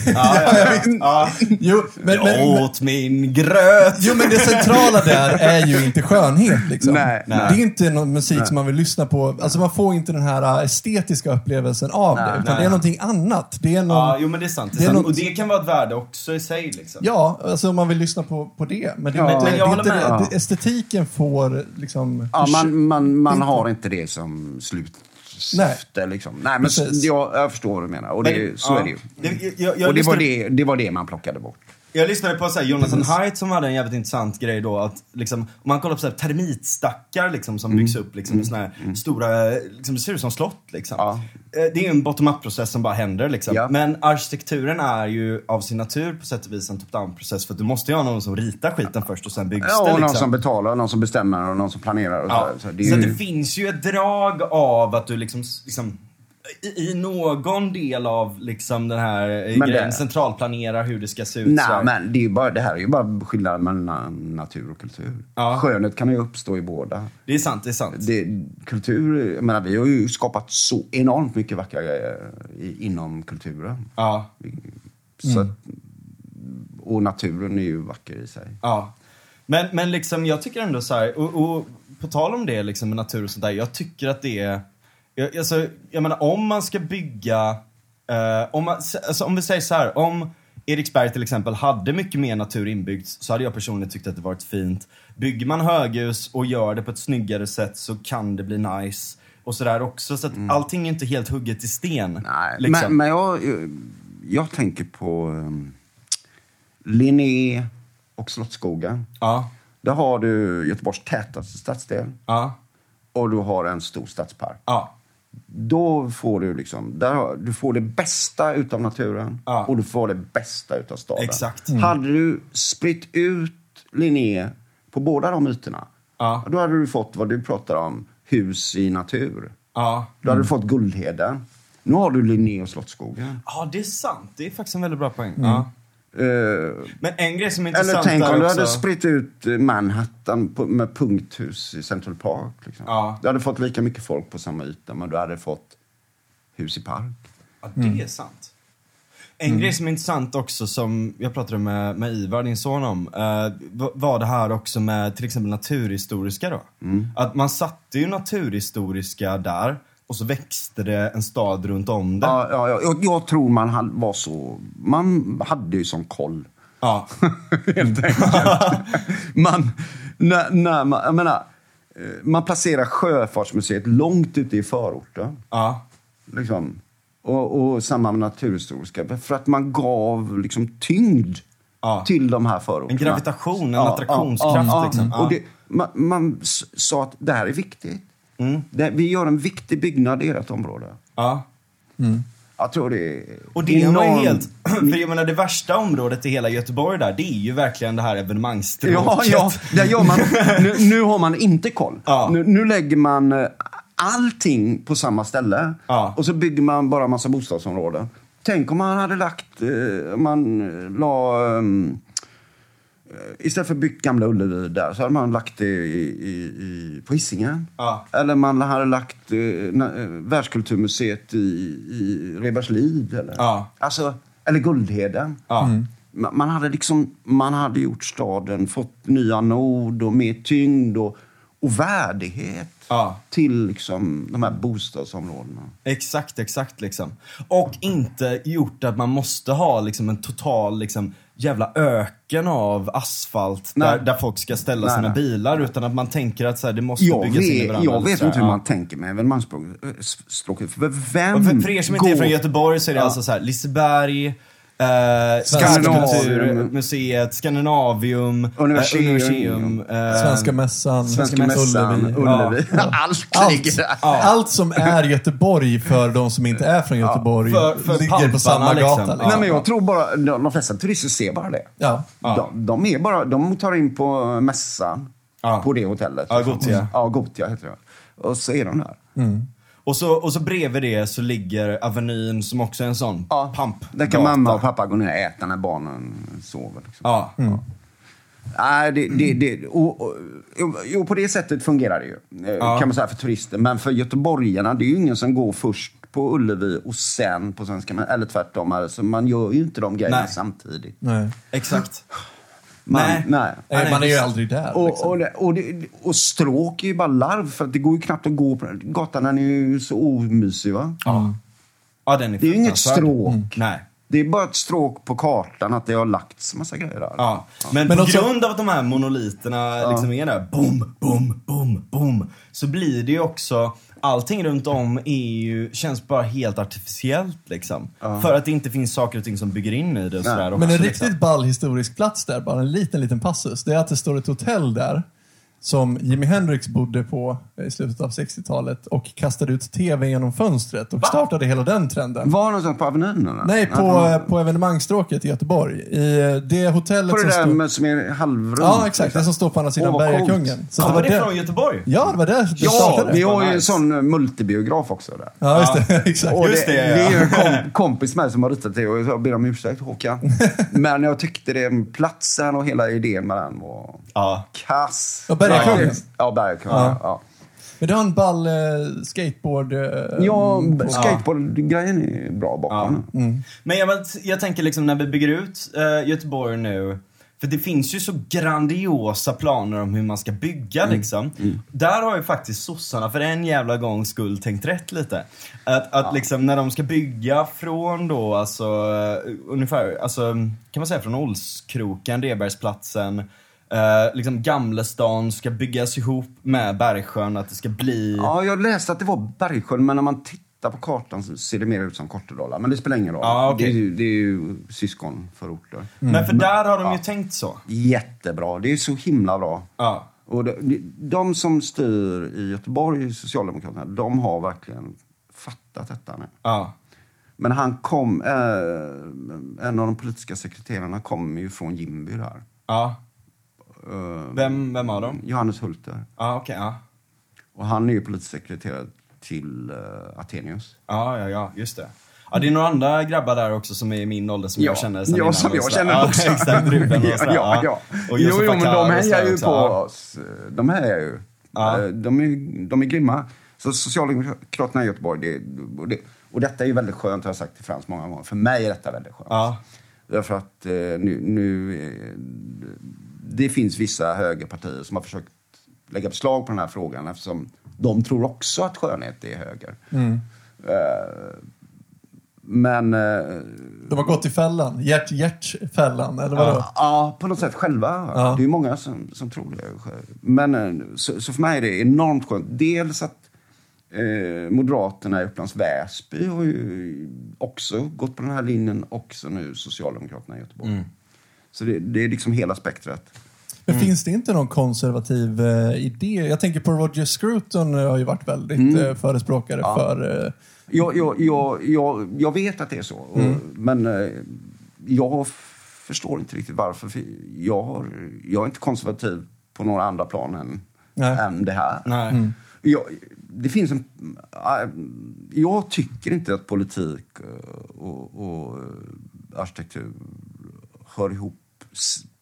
Ja, jo, men, men, Jag men, åt min gröt. Jo, men det centrala där är ju inte skönhet. Liksom. Nej, Det nej. är inte någon musik som man vill lyssna på. Alltså man får inte den här äh, estetiska upplevelsen av det. Nej, Utan nej. det är någonting annat. Det är någon... Ja, Ja, jo men det är sant. Det är Det är sant. något- Och det kan vara ett värde också i sig liksom. alltså om man vill lyssna på, på det. Men det, Ja. det, det, Men jag är håller inte med. det, det, estetiken får liksom... Ja, man, man, man inte. har inte det som slutsyfte. Liksom. Nej, men jag, jag förstår vad du menar. Och det, Men, så ja. är det ju. Det- jag- jag och det var det, det var det man plockade bort. Jag lyssnade på så här, Jonathan Haidt som hade en jävligt intressant grej då. Att liksom, om man kollar på så här, termitstackar liksom, som byggs upp liksom, med såna här stora, liksom, det ser ut som slott. Liksom. Ja. Eh, Det är ju en bottom-up-process som bara händer. Liksom. Ja. Men arkitekturen är ju av sin natur på sätt och vis en top-down-process. För du måste ju ha någon som ritar skiten först och sen byggs Ja, och det. någon Liksom. som betalar, någon som bestämmer och någon som planerar. Och Ja. så, så det så ju, det finns ju ett drag av att du liksom, liksom i, i någon del av liksom den här eh, Men grejen det- centralplanerar hur det ska se ut. Nej, men det, är ju bara, det här är ju bara skillnad mellan natur och kultur. Ja. Skönhet kan ju uppstå i båda. Det är sant, det är sant. Det, kultur, jag menar, vi har ju skapat så enormt mycket vackra grejer inom kulturen. Ja, Så att, och naturen är ju vacker i sig. ja. Men, men liksom, jag tycker ändå så här, och, och på tal om det liksom med natur och sånt där, jag tycker att det är, jag, alltså, jag menar om man ska bygga, eh, om, man, alltså, om vi säger så här, om Eriksberg till exempel hade mycket mer natur inbyggt så hade jag personligen tyckt att det varit fint. Bygger man höghus och gör det på ett snyggare sätt så kan det bli nice. Och sådär också, så att allting är inte helt hugget i sten. Nej, liksom. men, men jag, jag tänker på um, Linné och Slottsskogen. Ja, Där har du Göteborgs tätaste stadsdel ja, och du har en stor stadspark. ja. Då får du liksom, där, du får det bästa utav naturen Ja. och du får det bästa utav staden. Exakt. Hade du spritt ut Linné på båda de ytorna, Ja. då hade du fått vad du pratar om, hus i natur. Ja. Då hade du fått Guldheden. Nu har du Linné och Slottsskogen. Ja, det är sant. Det är faktiskt en väldigt bra poäng. Ja. Eh, Men en grej som är eller intressant tänk där om du hade spritt ut eh, Manhattan på, med punkthus i Central Park. Liksom. Ja. Du hade fått lika mycket folk på samma yta, men du hade fått hus i park. Ja, det är sant. En grej som är intressant också som jag pratade med, med Ivar, din son om, eh, var det här också med till exempel naturhistoriska då. Att man satte ju naturhistoriska där och så växte det en stad runt om det. Ja, ja, ja. Jag, tror man var så... Man hade ju sån koll. Ja. Helt enkelt. man, när, när man, jag menar, eh, man placerar Sjöfartsmuseet långt ute i förorten. ja. Liksom. Och, och samma med Naturhistoriska. För att man gav liksom tyngd Ja. till de här förorterna. En gravitation, en attraktionskraft liksom. Ja. Och det, man, man sa att det här är viktigt. Mm. Det, vi gör en viktig byggnad i ert område. Ja. Jag tror det är Och det var ju enormt- helt... För jag menar det värsta området i hela Göteborg där, det är ju verkligen det här evenemangsstråket. Ja, ja, där gör man, nu, nu har man inte koll. Ja. Nu, nu lägger man eh, allting på samma ställe. Ja. Och så bygger man bara massa bostadsområden. Tänk om man hade lagt, eh, om man eh, la, eh, istället för att bygga Gamla Ullevi där, så hade man lagt det i, i, i, på Hisingen. Ja. Eller man hade lagt eh, eh, Världskulturmuseet i, i Reberslid. Eller, Ja. alltså, eller Guldheden. Ja. Ma- Man hade liksom, man hade gjort staden, fått nya nord och mer tyngd och, och värdighet Ja. till liksom de här bostadsområdena. Exakt, exakt liksom. Och inte gjort att man måste ha liksom en total liksom jävla öken av asfalt där, där folk ska ställa Nej, sina nej. bilar utan att man tänker att så här, det måste Jag byggas in i vet, varandra. jag vet inte hur man tänker med evenemangsstråket. För vem Och för, för er som inte är från Göteborg så är det Ja. alltså så här, Liseberg, eh, Skandinavium. Skandinavium-museet, Skandinavium, Universium. eh, Universium eh, Svenska mässan, Svenska mässan, Ullevi. Ullevi. Ja. Allt Allt, ligger där. allt som är Göteborg för de som inte är från Göteborg för- för ligger pamparna på samma liksom. gata. Liksom. Nej, men jag tror bara, de, de flesta turister ser bara det. Ja. De, de, är bara, de tar in på mässan Ja. på det hotellet. Ja, Gothia. Ja, Gothia heter det. Och så är de där. Och så, och så bredvid det så ligger Avenyn som också är en sån Ja, pamp. Där kan mamma och pappa gå ner och äta när barnen sover. Liksom. Ja. Nej, det, det, det, och, och, jo, på det sättet fungerar det ju. eh, Ja. Kan man säga för turister. Men för göteborgarna, det är ju ingen som går först på Ullevi och sen på Svenska Eller tvärtom. Alltså, man gör ju inte de grejerna Nej. samtidigt. Nej. Exakt. Man, Nej. nej. Nej, man är ju aldrig där. Och, liksom. och, det, och, det, och stråk är ju bara larv för att det går ju knappt att gå på den. Gatan är ju så omysig va? Ja. ja, den är Det är ju inget stråk. Nej. Det är bara ett stråk på kartan att det har lagts massa grejer där. Ja. Men, Men på också- grund av att de här monoliterna liksom är där, boom, boom, boom, boom, så blir det ju också, allting runt om är ju, känns bara helt artificiellt liksom. För att det inte finns saker och ting som bygger in i det och sådär Men en riktigt liksom. ball historisk plats där, bara en liten, liten passus, det är att det står ett hotell där som Jimi Hendrix bodde på i slutet av 60-talet och kastade ut tv genom fönstret och startade hela den trenden. Var någonstans på Avenyn? eller? Nej, på, Ja, på evenemangstråket i Göteborg. I eh, det hotellet På det som där står... med, som är halvrunt? Ja, exakt. Det som står på andra sidan coolt. Bergakungen. Så det Kommer var det det. från Göteborg? Ja, det var där det Ja, startade. vi har ju en sån eh, multibiograf också där. Ja, just det. exakt. Och Just det, det, det, ja. är ju en kom, kompis med som har ritat det och jag ber om ursäkt Håkan. Men jag tyckte det, platsen och hela idén med den var Ja. kass. Och Bergakungen? Ja, Bergakungen. Ja. Ja. Ja. Men du har en ball eh, skateboard... Eh, Ja, skateboardgrejen är bra bakom. Men jag, jag tänker liksom när vi bygger ut eh, Göteborg nu. För det finns ju så grandiosa planer om hur man ska bygga Mm. liksom. Där har ju faktiskt sossarna för en jävla gångs skull tänkt rätt lite. Att, att liksom när de ska bygga från då alltså eh, ungefär, alltså kan man säga från Olskroken, Rebergsplatsen. Uh, liksom Gamlestan ska byggas ihop med Bergsjön, att det ska bli... Ja, jag läste att det var Bergsjön, men när man tittar på kartan så ser det mer ut som Kortedala. Men det spelar ingen roll. Ja, okej. det, är ju, det är ju syskonförorter. Men för där har de ju tänkt så. Jättebra. Det är så himla bra. Ja. Och de, de som styr i Göteborg, Socialdemokraterna, de har verkligen fattat detta nu. Ja. Men han kom, eh, en av de politiska sekreterarna kommer ju från Jimby där. Ja. Eh, Vem, vem av dem? Johannes Hulter. Ja, okej. ja. Och han är ju politisk sekreterare till uh, Atenius. Ja, ja, ja, just det. Ja, det är några andra grabbar där också som är i min ålder som Ja, jag känner sen ja, som jag känner ja, också. Exakt, Ruben och ja, sådär. ja, ja. Och jo, jo, men de hejar ju på ja. oss. De hejar ju. Ja. Eh, De är, de är grymma. Så Socialdemokraterna i Göteborg, det, och, det, och detta är ju väldigt skönt, har jag sagt till Frans många gånger. För mig är detta väldigt skönt. Ja. Därför att eh, nu, nu eh, det finns vissa högerpartier som har försökt lägga beslag på den här frågan eftersom de tror också att skönhet är höger. Eh, men eh, De har gått i fällan. Hjärt, hjärtfällan, eller vadå? ja, på något sätt själva. Ja. Det är ju många som, som tror det. Men eh, så, så för mig är det enormt skönt. Dels att eh, Moderaterna i Upplands Väsby har ju också gått på den här linjen. Också nu Socialdemokraterna i Göteborg. Så det, det är liksom hela spektrat. Men finns det inte någon konservativ eh, idé? Jag tänker på Roger Scruton eh, har ju varit väldigt Mm. eh, förespråkare för... Eh, Jag, jag, jag, jag, jag vet att det är så. Och, men eh, jag förstår inte riktigt varför. För jag, har, jag är inte konservativ på några andra plan än, än det här. Nej. Jag, det finns en... äh, Jag tycker inte att politik eh, och, och eh, arkitektur hör ihop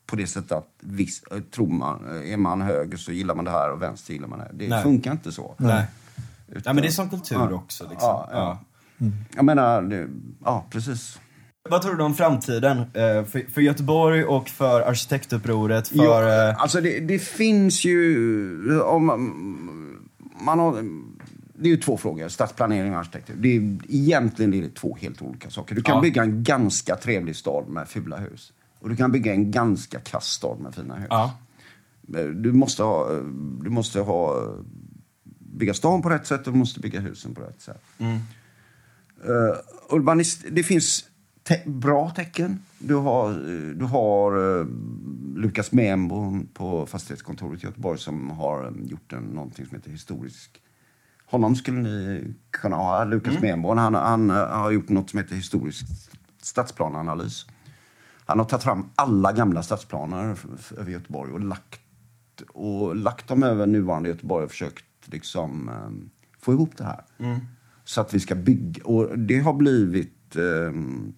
på det sättet att viss, tror man, är man höger så gillar man det här och vänster gillar man det här. Det Nej. funkar inte så. Nej. Utan- Ja, men det är som kultur Ja. också. Liksom. Ja, ja. Ja. Jag menar, det, ja precis. Vad tror du om framtiden? eh, För, för Göteborg och för arkitektupproret? För, Ja, eh, alltså det, det finns ju... Om man, man har, det är ju två frågor, stadsplanering och arkitektur. Det är, egentligen är det två helt olika saker. Du kan Ja. bygga en ganska trevlig stad med fula hus. Och du kan bygga en ganska kass stad med fina hus. ja. Du måste ha, du måste ha bygga stan på rätt sätt och du måste bygga husen på rätt sätt. Mm. Uh, urbanist, det finns te bra tecken. Du har, eh, du har eh, Lukas Membo på fastighetskontoret i Göteborg som har eh, gjort en, någonting som heter historisk. Honom skulle ni kunna ha, Lukas Membo. Han, han eh, har gjort något som heter historisk stadsplaneanalys. Han har tagit fram alla gamla stadsplaner över Göteborg och lagt, och lagt dem över nuvarande Göteborg och försökt liksom, eh, få ihop det här. Så att vi ska bygga. Och det har blivit... ehm,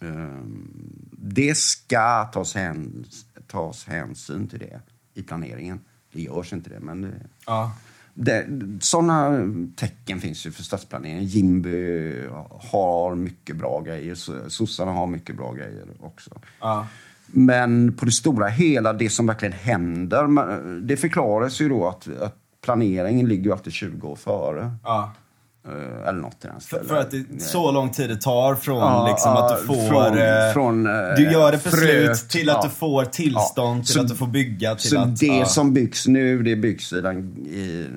ehm, det ska tas, hän, tas hänsyn till det i planeringen. Det görs inte det, men det, Ja. Det, sådana tecken finns ju för stadsplaneringen. Jimby har mycket bra grejer. so- Sossarna har mycket bra grejer också. Ja. Men på det stora hela, det som verkligen händer, det förklaras ju då att, att planeringen ligger ju alltid 20 år före. Ja. Eh, Eller något i den För, stilen. för att det är så lång tid det tar från Ja, liksom att du får... från- eh, från, eh, du gör ett beslut till att ja. du får tillstånd, Ja, till så- att du får bygga, till Så att... det ja. som byggs nu, det byggs i, den, i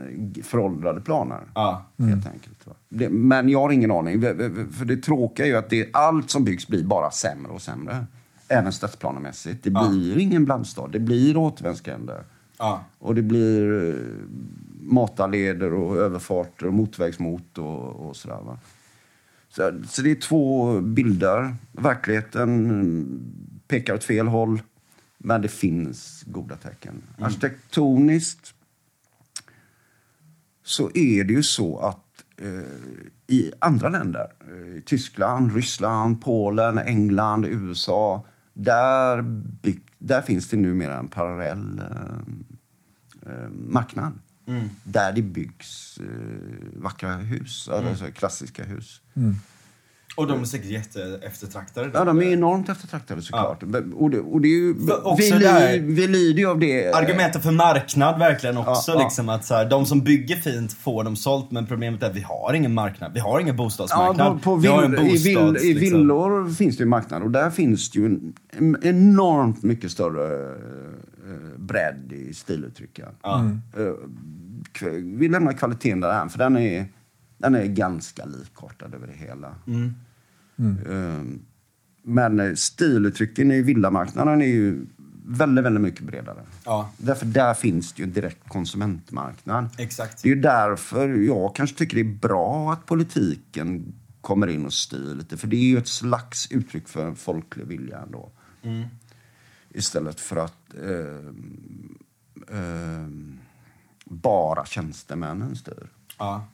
föråldrade planer. Ja. Helt enkelt. Det, men jag har ingen aning. För det tråkiga är ju att det, allt som byggs blir bara sämre och sämre. Även stadsplanemässigt. Det Ja. blir ingen blandstad. Det blir återvändsgränder. Ja. Och det blir eh, matarleder och överfarter och motorvägsmot och, och sådär. Va? Så, så det är två bilder. Verkligheten pekar åt fel håll, men det finns goda tecken. Arkitektoniskt så är det ju så att eh, i andra länder, eh, Tyskland, Ryssland, Polen, England, USA, där, där finns det numera en parallell eh, eh, marknad. Där det byggs eh, vackra hus, alltså klassiska hus. Och de är säkert jätteeftertraktade. Ja, de är enormt eftertraktade såklart. Och, det, och det är ju, vi, det här- li, vi lider ju av det. Argumentet för marknad verkligen också. Ja, ja. Liksom att så här, de som bygger fint får dem sålt. Men problemet är att vi har ingen marknad. Vi har ingen bostadsmarknad. Ja, på, på vi har en vill, i, vill, bostads- I liksom. villor finns det ju marknad och där finns det ju en, en enormt mycket större eh, bredd i stiluttrycken. Ja. Eh, vi lämnar kvaliteten där för den är, den är ganska likartad över det hela. Mm. Eh, men eh, stiluttrycken i villamarknaden är ju väldigt, väldigt mycket bredare. Ja, Därför där finns det ju en direkt konsumentmarknad. exakt. Det är ju därför jag kanske tycker det är bra att politiken kommer in och styr lite. För det är ju ett slags uttryck för en folklig vilja ändå. Istället för att eh, eh, bara tjänstemännen styr. Ja.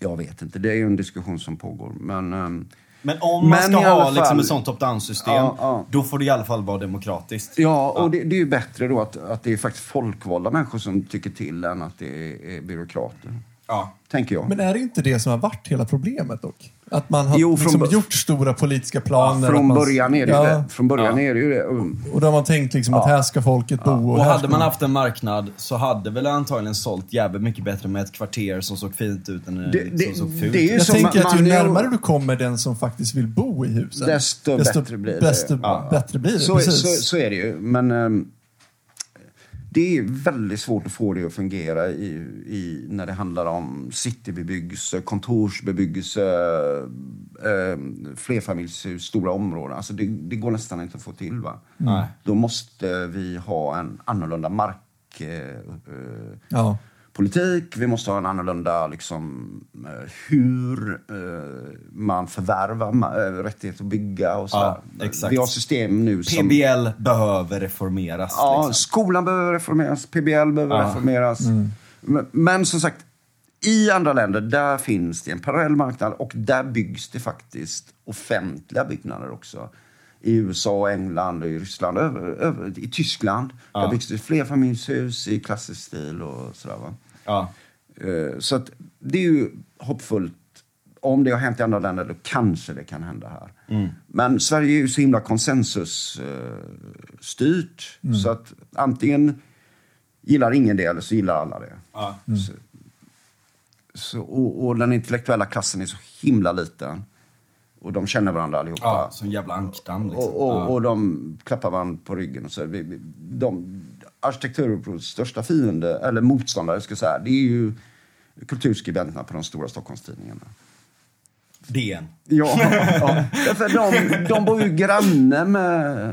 Jag vet inte, det är ju en diskussion som pågår. Men, ehm, Men om man Men ska ha liksom fall- ett sånt top-down-system, Ja, ja. då får det i alla fall vara demokratiskt. ja, och det, det är ju bättre då att, att det är faktiskt folkvalda människor som tycker till än att det är, är byråkrater. Ja. Tänker jag. Men är det inte det som har varit hela problemet dock? Att man har Jo, från liksom gjort stora politiska planer. Från att man, början är det ja, det. Från början är det ju det. Och- Och då har man tänkt liksom att här ska folket bo. Och, Och hade man haft en marknad så hade väl antagligen sålt jävligt mycket bättre med ett kvarter som såg fint ut än Det- det- som såg fult det är ju ut. Jag tänker man- att ju närmare du kommer den som faktiskt vill bo i husen, Desto bättre blir det. Desto Ja. bättre blir det. Så, så, så är det ju. Men ehm, det är väldigt svårt att få det att fungera i, i, när det handlar om citybebyggelse, kontorsbebyggelse, um, flerfamiljshus, stora områden. Alltså det, det går nästan inte att få till. Va? Nej. Då måste vi ha en annorlunda mark... eh, eh, ja. Politik. Vi måste ha en annorlunda liksom, eh, hur eh, man förvärvar eh, rättighet att bygga och sådär. Ja, exakt. Vi har system nu som... PBL behöver reformeras. Ja, liksom. skolan behöver reformeras, PBL behöver Ja. reformeras. Men, men som sagt, i andra länder där finns det en parallell marknad och där byggs det faktiskt offentliga byggnader också. I USA, England, i Ryssland, över, över, i Tyskland. Där byggs det flerfamiljshus i klassisk stil och sådär. Va? Ja. Eh, Så att det är ju hoppfullt. Om det har hänt i andra länder, då kanske det kan hända här. Mm. Men Sverige är ju så himla konsensusstyrt. Så att antingen gillar ingen det eller så gillar alla det. Ja. Så, så, och, och den intellektuella klassen är så himla liten. Och de känner varandra allihopa. Ja, som jävla ankdamm liksom. Och, och, ja. och de klappar varandra på ryggen. Och så. Vi- De, arkitekturupprorets största fiende, eller motståndare, ska säga, det är ju kulturskribenterna på de stora Stockholmstidningarna. DN. Ja, ja. Därför de, de bor ju granne med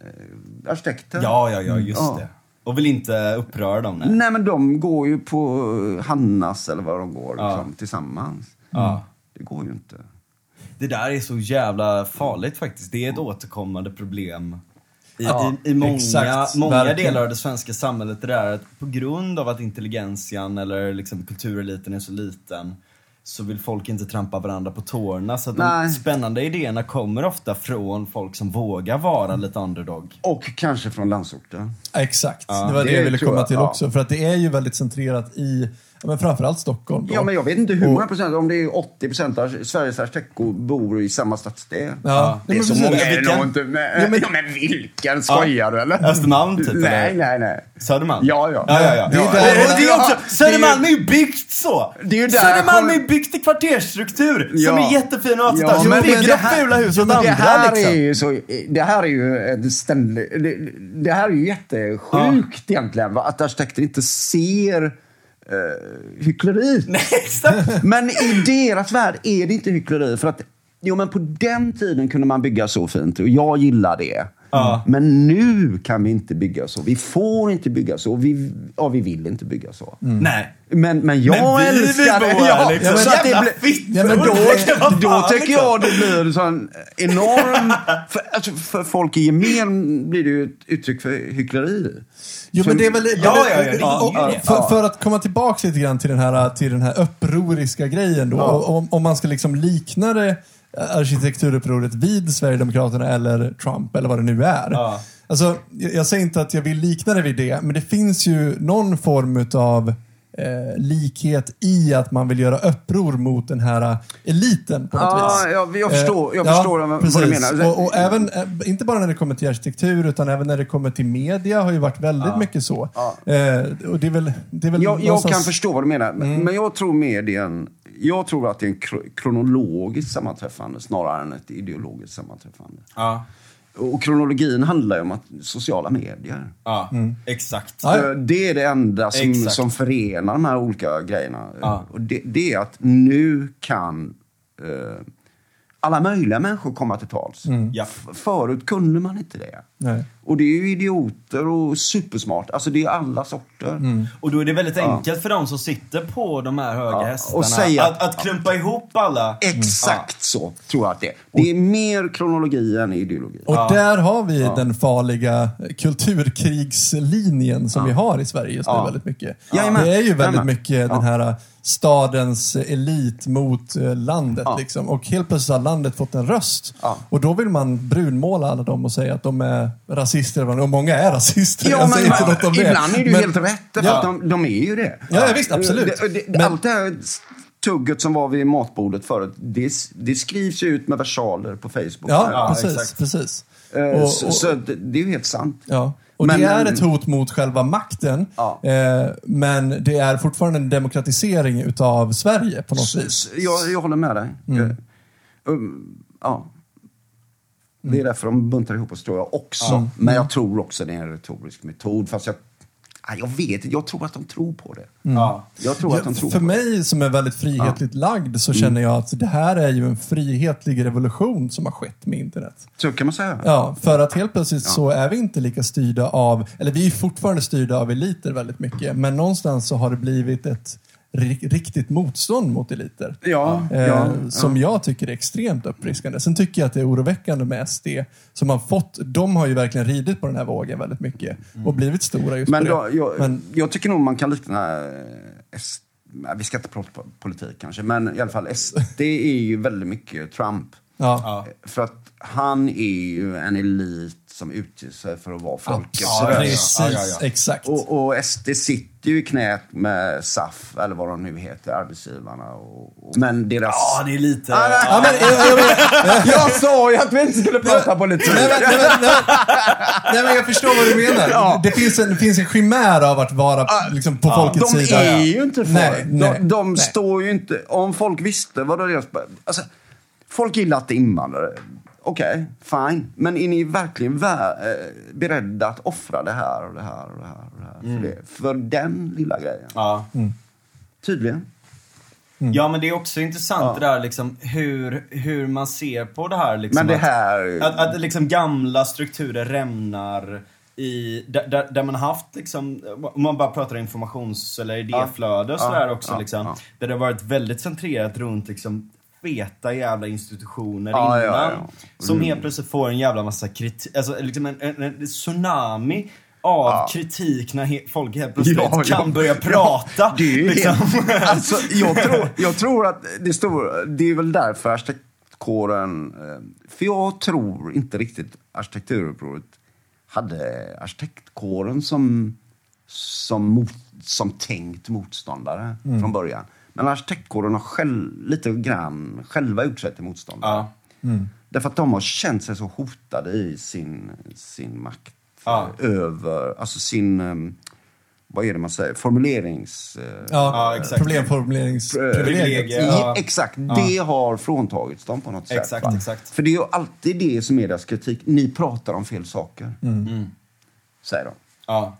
eh, arkitekter. Ja, ja, ja, just Ja. det. Och vill inte uppröra dem. Nej. Nej, men de går ju på Hannas eller vad de går Ja. liksom, tillsammans. Ja. Det går ju inte. Det där är så jävla farligt faktiskt. Det är ett återkommande problem. I, Ja, i, i många, exakt, många verkligen. delar av det svenska samhället det där att på grund av att intelligentian eller liksom kultureliten är så liten så vill folk inte trampa varandra på tårna. Så att de spännande idéerna kommer ofta från folk som vågar vara lite underdog. Och kanske från landsorten. Exakt, Ja, det var det, det jag ville komma jag, till ja. också. För att det är ju väldigt centrerat i, men framförallt Stockholm. Då. Ja, men jag vet inte hur många Och- procent, om det är 80 procent av Sveriges arkitekter bor i samma stadsdel. Ja, Det är men så många är det Vilken? nog inte. Men, Ja, men- ja, men vilken? Skojar du eller? Östermalm typ? Nej, nej, nej. Södermalm? Ja, ja. ja, ja, ja. Det är och, där och hela- det är också, Ja, Södermalm är ju byggt så! Det är ju där Södermalm är byggt i kvartersstruktur som Ja. är jättefin och Ja, men bygger här- fula hus Ja, åt andra det här liksom. Är ju så, det här är ju ett ständigt... Det, det här är ju jättesjukt egentligen. Va? Att arkitekter inte ser uh, hyckleri. Nej, exakt. Men i deras värld är det inte hyckleri. För att, jo men på den tiden kunde man bygga så fint och jag gillar det. Ja. Men nu kan vi inte bygga så. Vi får inte bygga så. Vi, ja, vi vill inte bygga så. Nej. Men, men jag Men vi vill älskar bo det. här, Ja, liksom. så att det Jävla fittor. Ja, men då, då tycker liksom. jag det blir en sån enorm... För, alltså, för folk i gemen blir det ju ett uttryck för hyckleri. Jo, men det är väl... Ja, ja, ja, för, för att komma tillbaka lite grann till den här, till den här upproriska grejen då. Om, om man ska liksom likna det, arkitekturupproret vid Sverigedemokraterna eller Trump eller vad det nu är. Ja. Alltså, jag, jag säger inte att jag vill likna det vid det, men det finns ju någon form av eh, likhet i att man vill göra uppror mot den här eh, eliten på något Ja, vis. ja, jag förstår- jag förstår vad- vad du menar. Och, och även, eh, inte bara när det kommer till arkitektur, utan även när det kommer till media har ju varit väldigt mycket så. Eh, och det är väl, det är väl Jag, jag någonstans- kan förstå vad du menar, men- men jag tror mer det är en... Jag tror att det är en kro- kronologiskt sammanträffande snarare än ett ideologiskt sammanträffande. Ja. Och kronologin handlar ju om att sociala medier. Ja. Exakt. Ja. Eh, Det är det enda som, Exakt. som förenar de här olika grejerna. Ja. Och det, det är att nu kan eh, alla möjliga människor komma till tals. Ja. F- Förut kunde man inte det. Nej. Och det är ju idioter och supersmart. Alltså det är alla sorter. Mm. Och då är det väldigt enkelt för de som sitter på de här höga Ja, hästarna och säga- att, att klumpa ihop alla. Exakt så tror jag att det är. Det är mer kronologi än ideologi. Och Ja. där har vi den farliga kulturkrigslinjen som vi har i Sverige just nu Ja. väldigt mycket. Det är ju väldigt mycket den här stadens elit mot eh, landet. Ja. Liksom. Och helt plötsligt har landet fått en röst. Ja. Och då vill man brunmåla alla dem och säga att de är rasister. Och många är rasister. Ja, men det. ibland är det ju Men- helt rätt. För Ja. att de, de är ju det. Ja, ja, visst, absolut. Det, det, Men- Allt det här tugget som var vid matbordet förut, det, det skrivs ut med versaler på Facebook. Ja, precis. exakt. precis. Eh, Och- så och- så det, det är ju helt sant. Ja. Och Men- det är ett hot mot själva makten. Ja. Eh, men det är fortfarande en demokratisering utav Sverige på något vis. Jag, jag håller med dig. Mm. Um, ja. Det är därför de buntar ihop oss tror jag också. Mm. Men jag tror också det är en retorisk metod. Fast jag, jag vet jag tror att de tror på det. Ja. Jag tror att de Mm. Ja, tror för på mig som är väldigt frihetligt lagd så känner jag att det här är ju en frihetlig revolution som har skett med internet. det. Så kan man säga. Ja, för att helt plötsligt så är vi inte lika styrda av, eller vi är fortfarande styrda av eliter väldigt mycket, men någonstans så har det blivit ett riktigt motstånd mot eliter. Ja, Eh, ja, som jag tycker är extremt uppfriskande. Sen tycker jag att det är oroväckande med SD, som har fått, de har ju verkligen ridit på den här vågen väldigt mycket och blivit stora just Men, på det. då, jag, Men jag tycker nog man kan likna... eh, vi ska inte prata po- politik kanske, men i alla fall SD är ju väldigt mycket Trump. ja, Ja. För att han är ju en elit som utger sig för att vara folkets Ja, precis, Ja, ja, ja. exakt. Och, och SD sitter ju i knät med SAF, eller vad de nu heter, arbetsgivarna. Och, och, men deras... Ja, det är lite... Ah, nej. Ja, men, jag, jag, jag, Jag sa ju att vi inte skulle prata politik! Nej men, nej, men, nej, men- jag förstår vad du menar. Ja. Det, finns en, det finns en chimär av att vara liksom, på folkets de sida. är ju inte för Nej, nej, De, de nej. står ju inte... Om folk visste vad deras... Alltså, folk gillar att det är invandrare. Okej, fine. Men är ni verkligen vä- eh, beredda att offra det här och det här och det här, och det här för, det, för den lilla grejen? Ja. Tydligen. ja, men det är också intressant det där liksom hur, hur man ser på det här. Liksom, Men det att- här... Att, att liksom gamla strukturer rämnar i, där, där, man har haft liksom, om man bara pratar informations eller idéflöde och Ja, sådär ja, också ja, liksom. ja. Där det har varit väldigt centrerat runt liksom feta jävla institutioner Ja, innan. ja, ja. Som Mm. helt plötsligt får en jävla massa kritik, alltså liksom en, en, en tsunami av Ja. kritik när he, folk helt plötsligt Ja, ja. kan börja prata. Det är liksom. helt, alltså, jag, tror, jag tror att det, stor, det är väl därför arkitektkåren... eh, För jag tror inte riktigt arkitekturupproret hade arkitektkåren som, som, mot, som tänkt motståndare Mm. från början. Men arkitektkåren har själv, lite grann själva gjort sig till motståndare. Ja. Därför att de har känt sig så hotade i sin, sin makt. Ja. Över, alltså sin, eh, vad är det man säger, formulerings... eh, Ja, exakt. problemformuleringsprivilegiet. Privilegier. i, Ja. Exakt, det har fråntagits dem på något sätt. Exakt. För det är ju alltid det som är deras kritik. Ni pratar om fel saker. Säger de. Ja.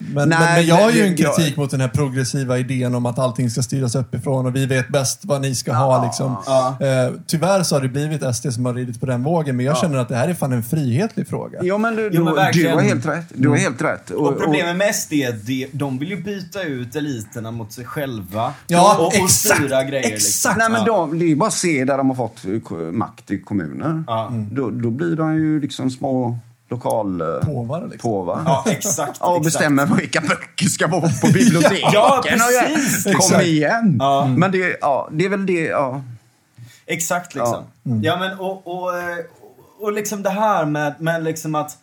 Men, Nej, men, men jag har ju en kritik jag- mot den här progressiva idén om att allting ska styras uppifrån och vi vet bäst vad ni ska ha. Liksom. Eh, tyvärr så har det blivit SD som har ridit på den vågen, men jag känner att det här är fan en frihetlig fråga. Ja, men du, Jo, men du har helt rätt. Du har helt rätt. Och problemet med SD är att de- de vill ju byta ut eliterna mot sig själva. Ja, och, och exakt, styra grejer. exakt. Nej, men Ja. de, det är ju bara att se där de har fått makt i kommuner. Ja. Då, då blir de ju liksom små lokal... eh, Påvar, liksom. påvar. Ja, exakt. Ja, och exakt. bestämmer vilka böcker ska vara på biblioteken. Ja, precis, Kom exakt. igen! Ja. Men det, ja, det är väl det, ja. Exakt liksom. Ja, men och, och, eh, och liksom det här med, med liksom att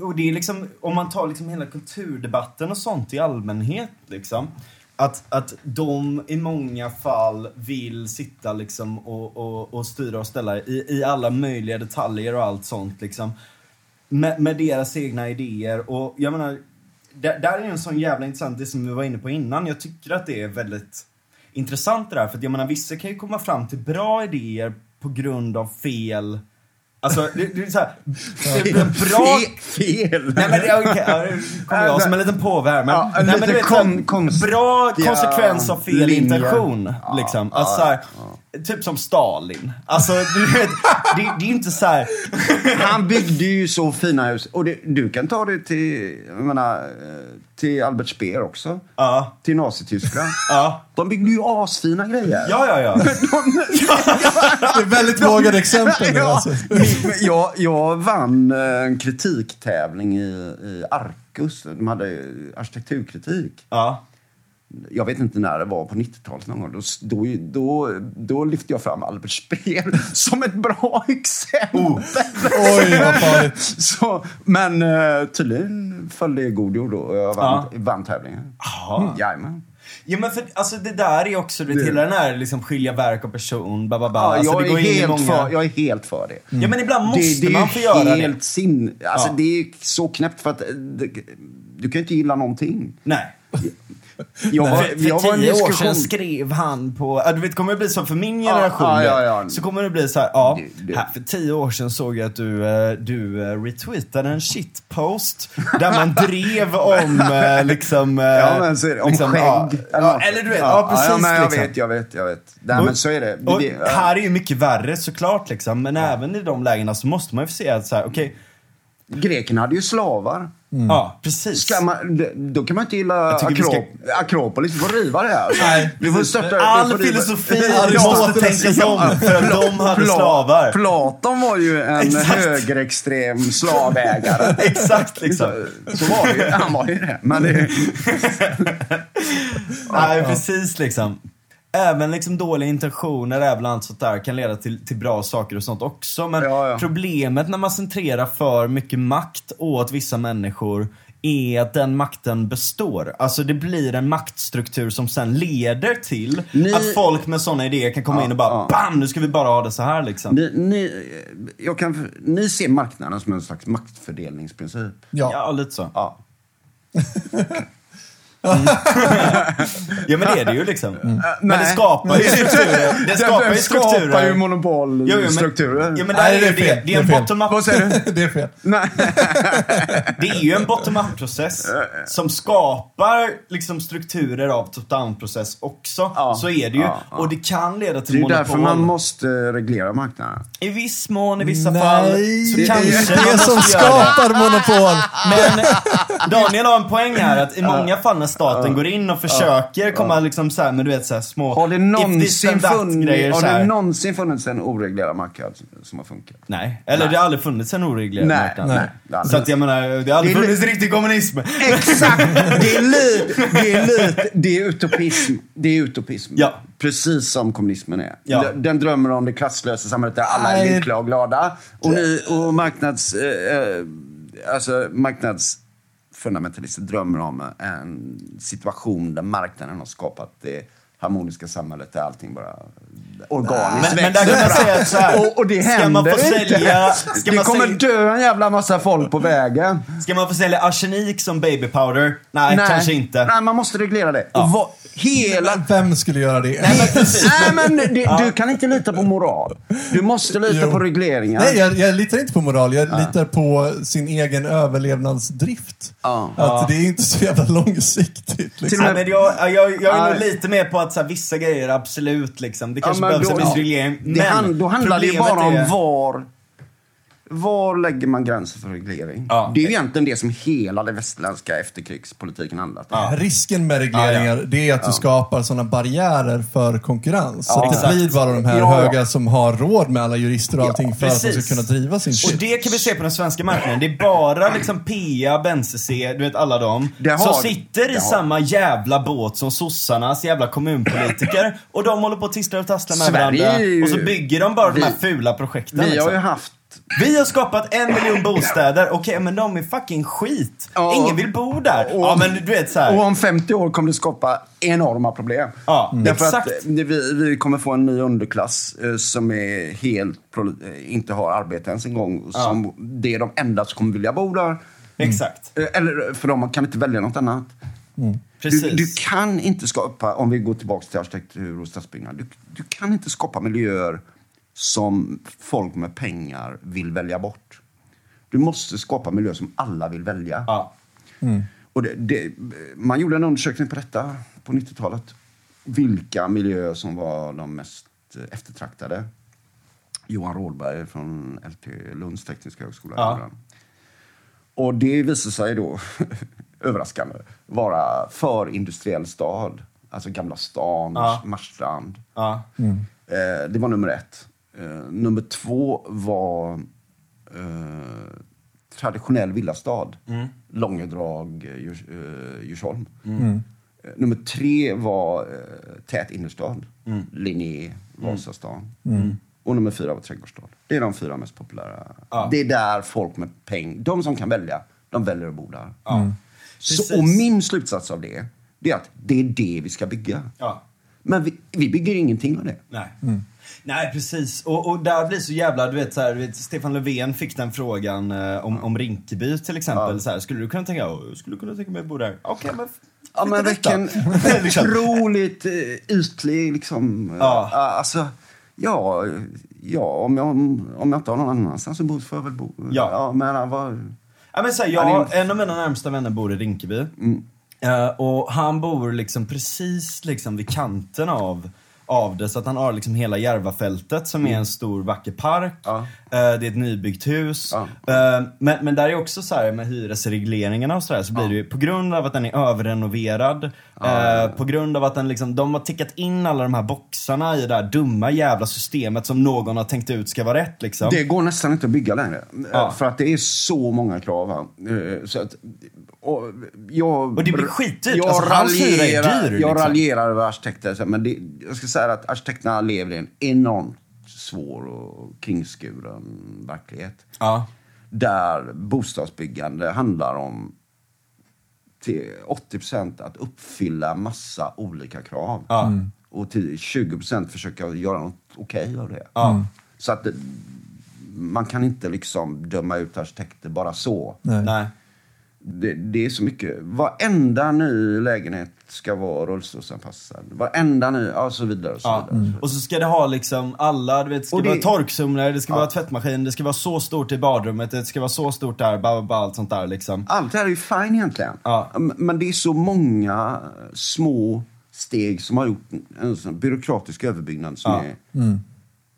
och det är liksom, om man tar liksom hela kulturdebatten och sånt i allmänhet liksom. Att, att de i många fall vill sitta liksom och, och, och styra och ställa i, i alla möjliga detaljer och allt sånt liksom. Med, med deras egna idéer och jag menar, där, där är en sån jävla intressant, det som vi var inne på innan. Jag tycker att det är väldigt intressant det där. För att jag menar, vissa kan ju komma fram till bra idéer på grund av fel... Alltså, det, det är så här, det är bra... Fe- fel! Nej men det, okay, ja, det kommer jag som en liten påve här. Men, Ja, nej, men du vet, så kon- konstiga bra konsekvens av fel linjer. intention. Ja, liksom. ja, Alltså, så här, Typ som Stalin. Alltså, du vet, det, det är inte så här... Han byggde ju så fina hus. Och det, du kan ta det till, jag menar, eh, till Albert Speer också. Ja, Till Nazityskland. ja. De byggde ju asfina grejer. Ja, ja, ja. Det är väldigt vågade exempel Ja, alltså. jag, jag vann eh, en kritiktävling i, i Arcus. De hade arkitekturkritik. ja. Jag vet inte när det var, på 90-talet någon gång. Då, då, då, då lyfte jag fram Albert Speer som ett bra exempel. Oj, vad farligt. Så, men uh, tydligen föll det i god jord då och jag vann, Ja. vann tävlingen. Jaha. Jajamän. Ja men för alltså det där är också, du vet, Det- hela den här liksom skilja verk och person, ba, ba, ba. Ja, alltså, jag, det går är helt många... för, jag är helt för det. Ja men ibland måste det, det är man få göra helt det. sin... Alltså, Ja. Det är så knäppt för att eh, det, du kan ju inte gilla någonting. Nej. Jag var, För, för jag var tio år sedan skrev han på, ja, du vet kommer det bli så för min generation. ja, ja, ja. Så kommer det bli så här, ja, Här, för tio år sedan såg jag att du, eh, du eh, retweetade en shitpost där man drev om eh, liksom... Ja, men så är det. Om liksom, skägg. Eller du vet, ja, precis. Ja, men jag liksom. vet, jag vet, jag vet. Nej, Och- men så är det. Och det här är ju mycket värre såklart liksom, men även i de lägena så måste man ju se att så här, okej, Grekerna hade ju slavar. ja precis. Ska man, då kan man inte gilla vi ska- Akrop, Akropolis. Du får riva det här. Nej, du får störta, All du får filosofi måste tänkas om för att de hade Pla- slavar. Platon var ju en Exakt. högerextrem slavägare. Exakt liksom. Så, så var det ju. Han var ju det. Men det, Nej, precis liksom. Även liksom dåliga intentioner, även allt sånt där, kan leda till, till bra saker och sånt också. Men Ja, ja. problemet när man centrerar för mycket makt åt vissa människor är att den makten består. Alltså det blir en maktstruktur som sen leder till Ni- att folk med sådana idéer kan komma Ja, in och bara ja. BAM! Nu ska vi bara ha det så här liksom. ni, ni, jag kan, ni ser marknaden som en slags maktfördelningsprincip. Ja. Ja, lite så. Ja. Ja men det är det ju liksom. Men det nej. skapar ju strukturer. Det skapar ju skapar ju strukturer. Jo, jo, monopolstrukturer. men, ja, men Nej, är det är ju det. fel. Det är en Det bottom-up Vad säger du? Det är fel. Nej. Det är ju en bottom-up-process som skapar liksom strukturer av top-down-process också. Ja, Så är det ju. ja, ja. Och det kan leda till Det är ju monopol. därför man måste reglera marknaden. I viss mån, i vissa Nej, fall, så det är kanske det som det. skapar monopol. Men Daniel har en poäng här att i många fall när staten går in och försöker komma liksom så här, men du vet så här små Har det någonsin, funnits, har det någonsin funnits en oreglerad marknad som har funkat? Nej, eller det har aldrig funnits en oreglerad Nej, marknad. nej. har Så att jag menar, det har aldrig Det funnits riktig kommunism. Exakt! Det är lite, det är lite, det är utopism. Det är utopism. Ja. Precis som kommunismen är. Ja. Den- drömmer om det klasslösa samhället där alla är Nej. lyckliga och glada. Och, ni, och marknads... Eh, eh, alltså fundamentalister drömmer om en situation där marknaden har skapat det harmoniska samhället där allting bara organiskt Men, men där växer kan man fram. säga så här. Och, och det ska händer man få inte. sälja, ska det kommer sälja, dö en jävla massa folk på vägen. ska man få sälja arsenik som baby powder? Nej, kanske inte. Nej, man måste reglera det. Och vad, hela... Vem skulle göra det? Nej, men. Nej, men det, du kan inte lita på moral. Du måste lita Jo. på regleringar. Nej, jag, jag litar inte på moral. Jag litar på sin egen överlevnadsdrift. Ja. Att det är inte så jävla långsiktigt. Till Liksom. och Nej, men jag, jag, jag är nog Nej. lite mer på att så här, vissa grejer absolut liksom. Det kanske men behövs en då- viss reglering. Det Men hand, då handlar det ju bara om är- var, var lägger man gränser för reglering. Ja. Det är ju egentligen det som hela den västerländska efterkrigspolitiken handlat om. Risken med regleringar det är att du skapar sådana barriärer för konkurrens. Så Ja. att det blir bara de här Ja, ja. höga som har råd med alla jurister och allting för att de precis. ska kunna driva sin Och shit. det kan vi se på den svenska marknaden. Det är bara liksom PA, NCC, du vet alla dem. Har- som sitter i har- samma jävla båt som sossarnas jävla kommunpolitiker. och de håller på att tissla och tassla med Sverige varandra. Och så bygger de bara Vi- de här fula projekten. Vi har liksom. ju haft... Vi har skapat en miljon bostäder, okej men de är fucking skit. Ja. Ingen vill bo där. Och- ja men du vet så här. Och om 50 år kommer det skapa enorma problem. Ja, Därför exakt. att eh, vi, vi kommer få en ny underklass eh, som är helt, eh, inte har arbete ens en gång. Som, det är de enda som kommer vilja bo där. Exakt. Eh, Eller för de kan inte välja något annat. Precis. Du, du kan inte skapa, om vi går tillbaka till arkitektur och stadsbyggnad. Du, du kan inte skapa miljöer som folk med pengar vill välja bort. Du måste skapa miljöer som alla vill välja. Ja. Och det, det, man gjorde en undersökning på detta på 90-talet. Vilka miljöer som var de mest eftertraktade. Johan Rådberg från LT, Lunds tekniska högskola. Ja. Och det visade sig då, överraskande, vara för industriell stad. Alltså Gamla stan, Ja. Marstrand. Ja. Eh, det var nummer ett. Eh, nummer två var eh, traditionell villastad. Långedrag, eh, Djurs, eh, Djursholm. Eh, nummer tre var eh, tät innerstad. Linné, Vasastan. Och nummer fyra var trädgårdsstad. Det är de fyra mest populära. Ja. Det är där folk med pengar, de som kan välja, de väljer att bo där. Ja. Så, Precis. och min slutsats av det, det är att det är det vi ska bygga. Ja. Men vi, vi bygger ingenting av det. Nej. Nej, precis. Och, och där blir så jävla, du vet, så här, du vet Stefan Löfven fick den frågan eh, om, om Rinkeby till exempel. Ja. Så här, skulle du kunna tänka, oh, skulle du kunna tänka mig att bo där? Okej, men Ja, men vilken. Liksom. otroligt eh, ytlig liksom. eh, Ja. Alltså, ja, ja om, jag, om jag inte har någon annanstans att bo så får jag väl bo. Ja. ja men eh, vad... Ja, men så här, jag, en- av mina närmsta vänner bor i Rinkeby. Mm. Och han bor liksom precis liksom vid kanten av, av det. Så att han har liksom hela Järvafältet som är en stor vacker park. Mm. Ja. Eh, det är ett nybyggt hus. Ja. Eh, men, men där är också så här med hyresregleringarna och sådär så blir det ju på grund av att den är överrenoverad. eh, på grund av att den liksom, de har tickat in alla de här boxarna i det här dumma jävla systemet som någon har tänkt ut ska vara rätt liksom. Det går nästan inte att bygga längre. Ja. För att det är så många krav Så att, och, jag, Och det blir skitdyrt. Jag, Alltså, hyra är raljerar, dyr, jag liksom. raljerar över arkitekter. Men det, jag ska säga att arkitekterna lever i en enormt svår och kringskuren verklighet. Ja. Där bostadsbyggande handlar om till 80% att uppfylla massa olika krav. Ja. Och till 20% försöka göra något okej av det. Ja. Så att det, man kan inte liksom döma ut arkitekter bara så. Nej. Nej. Det, det är så mycket. Varenda ny lägenhet ska vara rullstolsanpassad. Varenda ny, ja så vidare. Och så Ja. vidare. Och så ska det ha liksom alla, du vet, det ska Och det- vara torksumlare, det ska vara tvättmaskin, det ska vara så stort i badrummet, det ska vara så stort där, ba, ba, ba, allt sånt där liksom. Allt det här är ju fine egentligen. Ja. Men det är så många små steg som har gjort en sån byråkratisk överbyggnad som Ja. är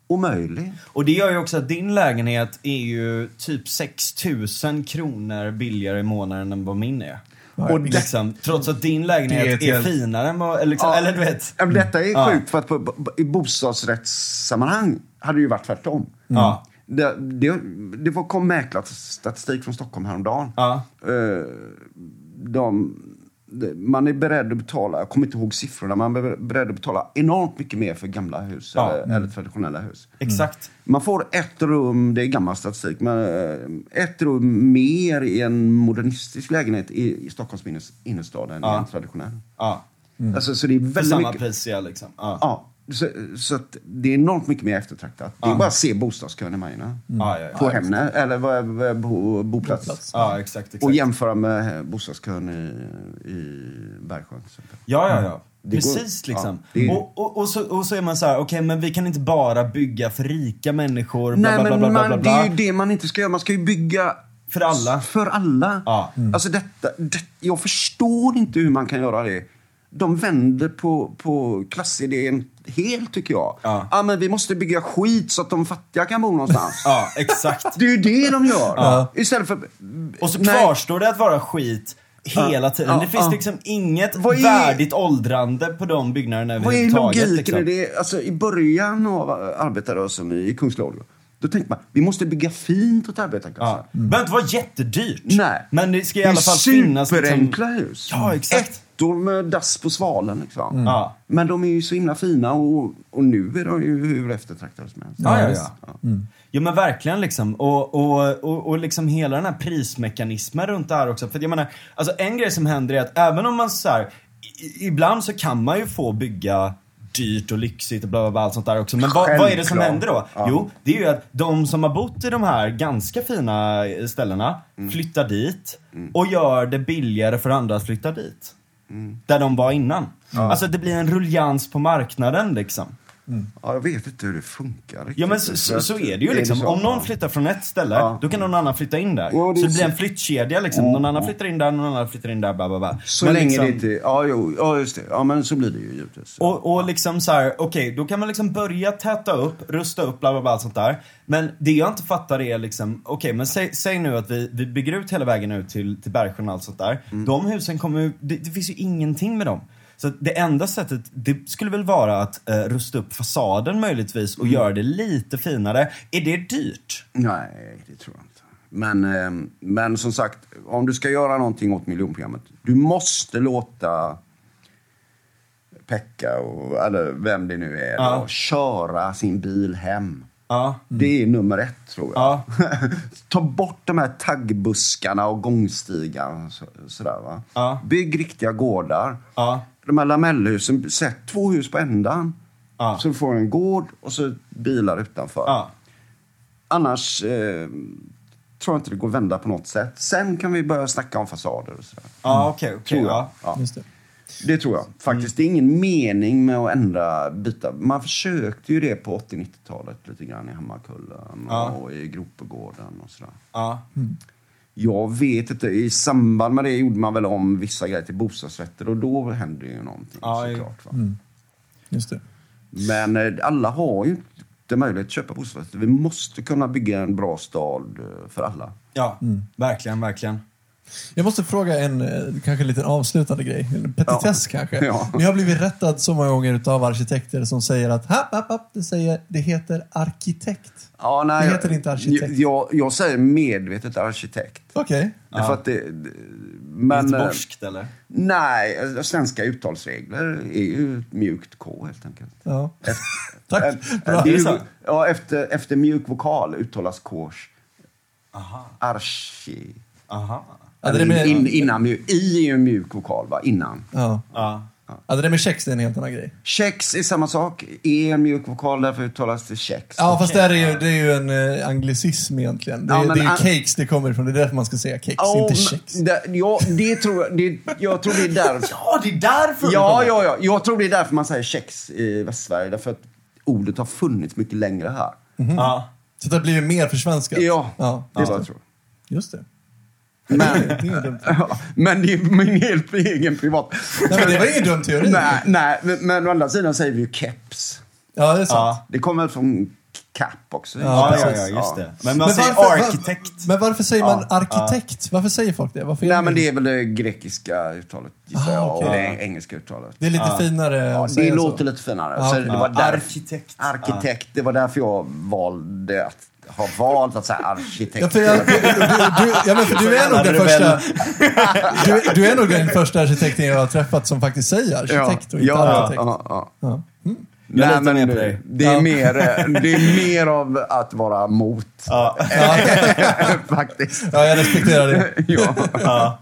omöjlig. Och det gör ju också att din lägenhet är ju typ 6000 kronor billigare i månaden än vad min är. Och det, Liksom, trots att din lägenhet Det är är, finare än vad, liksom, Ja. eller du vet. Ja, men Detta är Ja. sjukt för att på, på, i bostadsrättssammanhang hade det ju varit tvärtom. Ja. Det, det, det var, kom mäklarstatistik från Stockholm häromdagen. Ja. Eh, de, man är beredd att betala, jag kommer inte ihåg siffrorna, man är beredd att betala enormt mycket mer för gamla hus Ja. eller, eller traditionella hus. Exakt. Man får ett rum, det är gammal statistik, men eh, ett rum mer i en modernistisk lägenhet i, i Stockholms innerstad än i Ja. en traditionell. Ja. Alltså, så det är För väldigt samma mycket... pris ja, liksom. Ja. Ja, Så, så att det är enormt mycket mer eftertraktat. Det är bara att se bostadskön i Majorna. Ja. På Hemne, eller vad, vad, bo, boplats. Boplats. Ja, exakt. exakt. Och jämföra med bostadskön i, i Bergsjön. Ja, ja, ja. Det går- Precis liksom. ja, det är- och, och, och, så, och så är man så här, okej men vi kan inte bara bygga för rika människor, bla, Nej, bla, bla, men man, det är ju det man inte ska göra. Man ska ju bygga För alla. För alla. Ja. Alltså detta, det, jag förstår inte hur man kan göra det. De vänder på, på klassidén helt, tycker jag. Ja. men vi måste bygga skit så att de fattiga kan bo någonstans. Ja, exakt. Det är ju det de gör. Ja. Istället för... Och så kvarstår det att vara skit hela tiden. Ja, det finns ja. liksom inget är- värdigt åldrande på de byggnaderna Vad är överhuvudtaget. logiken i liksom. det? Alltså, I början av arbetarrörelsen i Kungsleden, då tänkte man vi måste bygga fint åt arbetarklassen. Ja. Det behöver inte vara jättedyrt. Nej. Men det ska i Det är alla fall finnas liksom... superenkla hus. Ja, exakt. Ettor med dass på svalen. Liksom. Ja. Men de är ju så himla fina och, och nu är de ju hur eftertraktade som helst. Ja, ja, visst. ja. Jo men verkligen liksom. Och, och, och, och liksom hela den här prismekanismen runt det här också. För jag menar, alltså en grej som händer är att även om man så här, i, ibland så kan man ju få bygga dyrt och lyxigt och bla bla bla allt sånt där också. Men vad, vad är det som händer då? Ja. Jo, det är ju att de som har bott i de här ganska fina ställena Mm. flyttar dit och gör det billigare för andra att flytta dit. Där de var innan. Alltså det blir en ruljans på marknaden liksom. Ja, jag vet inte hur det funkar riktigt. Ja men så, så, så är det ju liksom. så? Om någon flyttar från ett ställe, Ja. då kan någon annan flytta in där. Ja, det så det blir en flyttkedja liksom. Ja, Någon annan flyttar in där, någon annan flyttar in där, bla bla bla. Så Men länge liksom, det inte... Ja, jo, ja, just det. Ja, men så blir det ju givetvis. och, och liksom så här, okej, då kan man liksom börja täta upp, rusta upp, bla bla bla, allt sånt där. Men det jag inte fattar är liksom, okej, men säg, säg nu att vi, vi bygger ut hela vägen ut till, till Bergsjön och allt sånt där. Mm. De husen kommer det, det finns ju ingenting med dem. Så det enda sättet, det skulle väl vara att eh, rusta upp fasaden möjligtvis och Mm. göra det lite finare. Är det dyrt? Nej, det tror jag inte. Men, eh, men som sagt, om du ska göra någonting åt miljonprogrammet, du måste låta Pekka, och, eller vem det nu är, Ja. köra sin bil hem. Ja. Det är nummer ett, tror jag. Ja. Ta bort de här taggbuskarna och gångstigar. och Så, sådär, va? Ja. Bygg riktiga gårdar. Ja. De här lamellhusen, sätt två hus på ändan. Ja. Så du får en gård och så bilar utanför. Ja. Annars eh, tror jag inte det går att vända på något sätt. Sen kan vi börja snacka om fasader och sådär. Ja, okej. Tror jag. ja. Det. Tror jag. Faktiskt. Det är ingen mening med att ändra, byta. Man försökte ju det på 80-90-talet lite grann i Hammarkullen Ja. och i Gropegården och sådär. Ja. Jag vet inte. I samband med det gjorde man väl om vissa grejer till bostadsrätter och då hände ju någonting Ja, såklart. Va? Just det. Men eh, alla har ju inte möjlighet att köpa bostadsrätter. Vi måste kunna bygga en bra stad eh, för alla. Ja, verkligen, verkligen. Jag måste fråga en eh, kanske lite avslutande grej. En petitess kanske. Ja. Vi har blivit rättad så många gånger av arkitekter som säger att happ, happ, happ, det, säger, det heter arkitekt. Ja, nej, Det heter inte arkitekt. Jag, jag säger medvetet arkitekt. Okej. Därför att det, det- men, eh, Göteborgskt eller? Nej, alltså, svenska uttalsregler är ju ett mjukt K helt enkelt. Ja. Efter, Tack. Bra. det är ju- så? Ja, efter, efter mjuk vokal uttalas Kors Aha. archi. Aha. Ja, det med, in, innan, I är ju en mjuk vokal, va? Innan. ja. Ja. Ja, det där med kex det är en helt annan grej. Kex är samma sak. E är en mjuk vokal, därför uttalas det kex. Ja, fast det, här är ju, det är ju en eh, anglicism egentligen. Det, är- Ja, det är ju an- cakes det kommer ifrån. Det är därför man ska säga kex, Ja, inte kex. det, ja, det tror jag. Det, jag tror det är därför. Ja, det är därför Ja, ja, ja. Jag tror det är därför man säger kex i Västsverige. Därför att ordet har funnits mycket längre här. Ja. Så det blir ju mer försvenskat. Ja, ja det är just vad det. jag tror. Just det. Men, men det är min helt egen privat... Nej, men det var ingen dum teori. Nej, nej men, å andra sidan säger vi ju keps. Ja, det är sant. Ja. Det kommer från cap också. Ja, Ja, ja, just det. Men man Men säger varför- arkitekt. var- Men varför säger man Ja, arkitekt? Varför säger folk det? Varför Nej, men det är väl det grekiska uttalet, gissar Ah, jag. okej. Och det engelska uttalet. Det är lite finare Ja, det låter så. lite finare. Ja, så okej. det var där, arkitekt. Arkitekt. Det var därför jag valde att ha valt att säga arkitekt. Ja, för jag, du, du, ja, men för du är nog den första du, du är nog den första arkitekten jag har träffat som faktiskt säger arkitekt och inte ja, arkitekt. Ja, ja. Ja. Jag litar men mer på det- dig. Det är, Ja. mer, det är mer av att vara mot. Ja. Faktiskt. Ja, jag respekterar det. ja. Ja.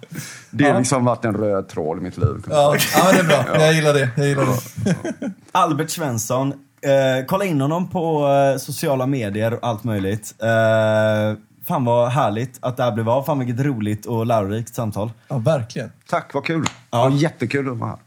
Det har Ja. liksom varit en röd tråd i mitt liv. Ja, ja men det är bra. Jag gillar det. Jag gillar det. Albert Svensson. Eh, kolla in honom på eh, sociala medier och allt möjligt. Eh, fan vad härligt att det här blev av. Fan vilket roligt och lärorikt samtal. Ja, verkligen. Tack, vad kul. Ja. jättekul att vara här.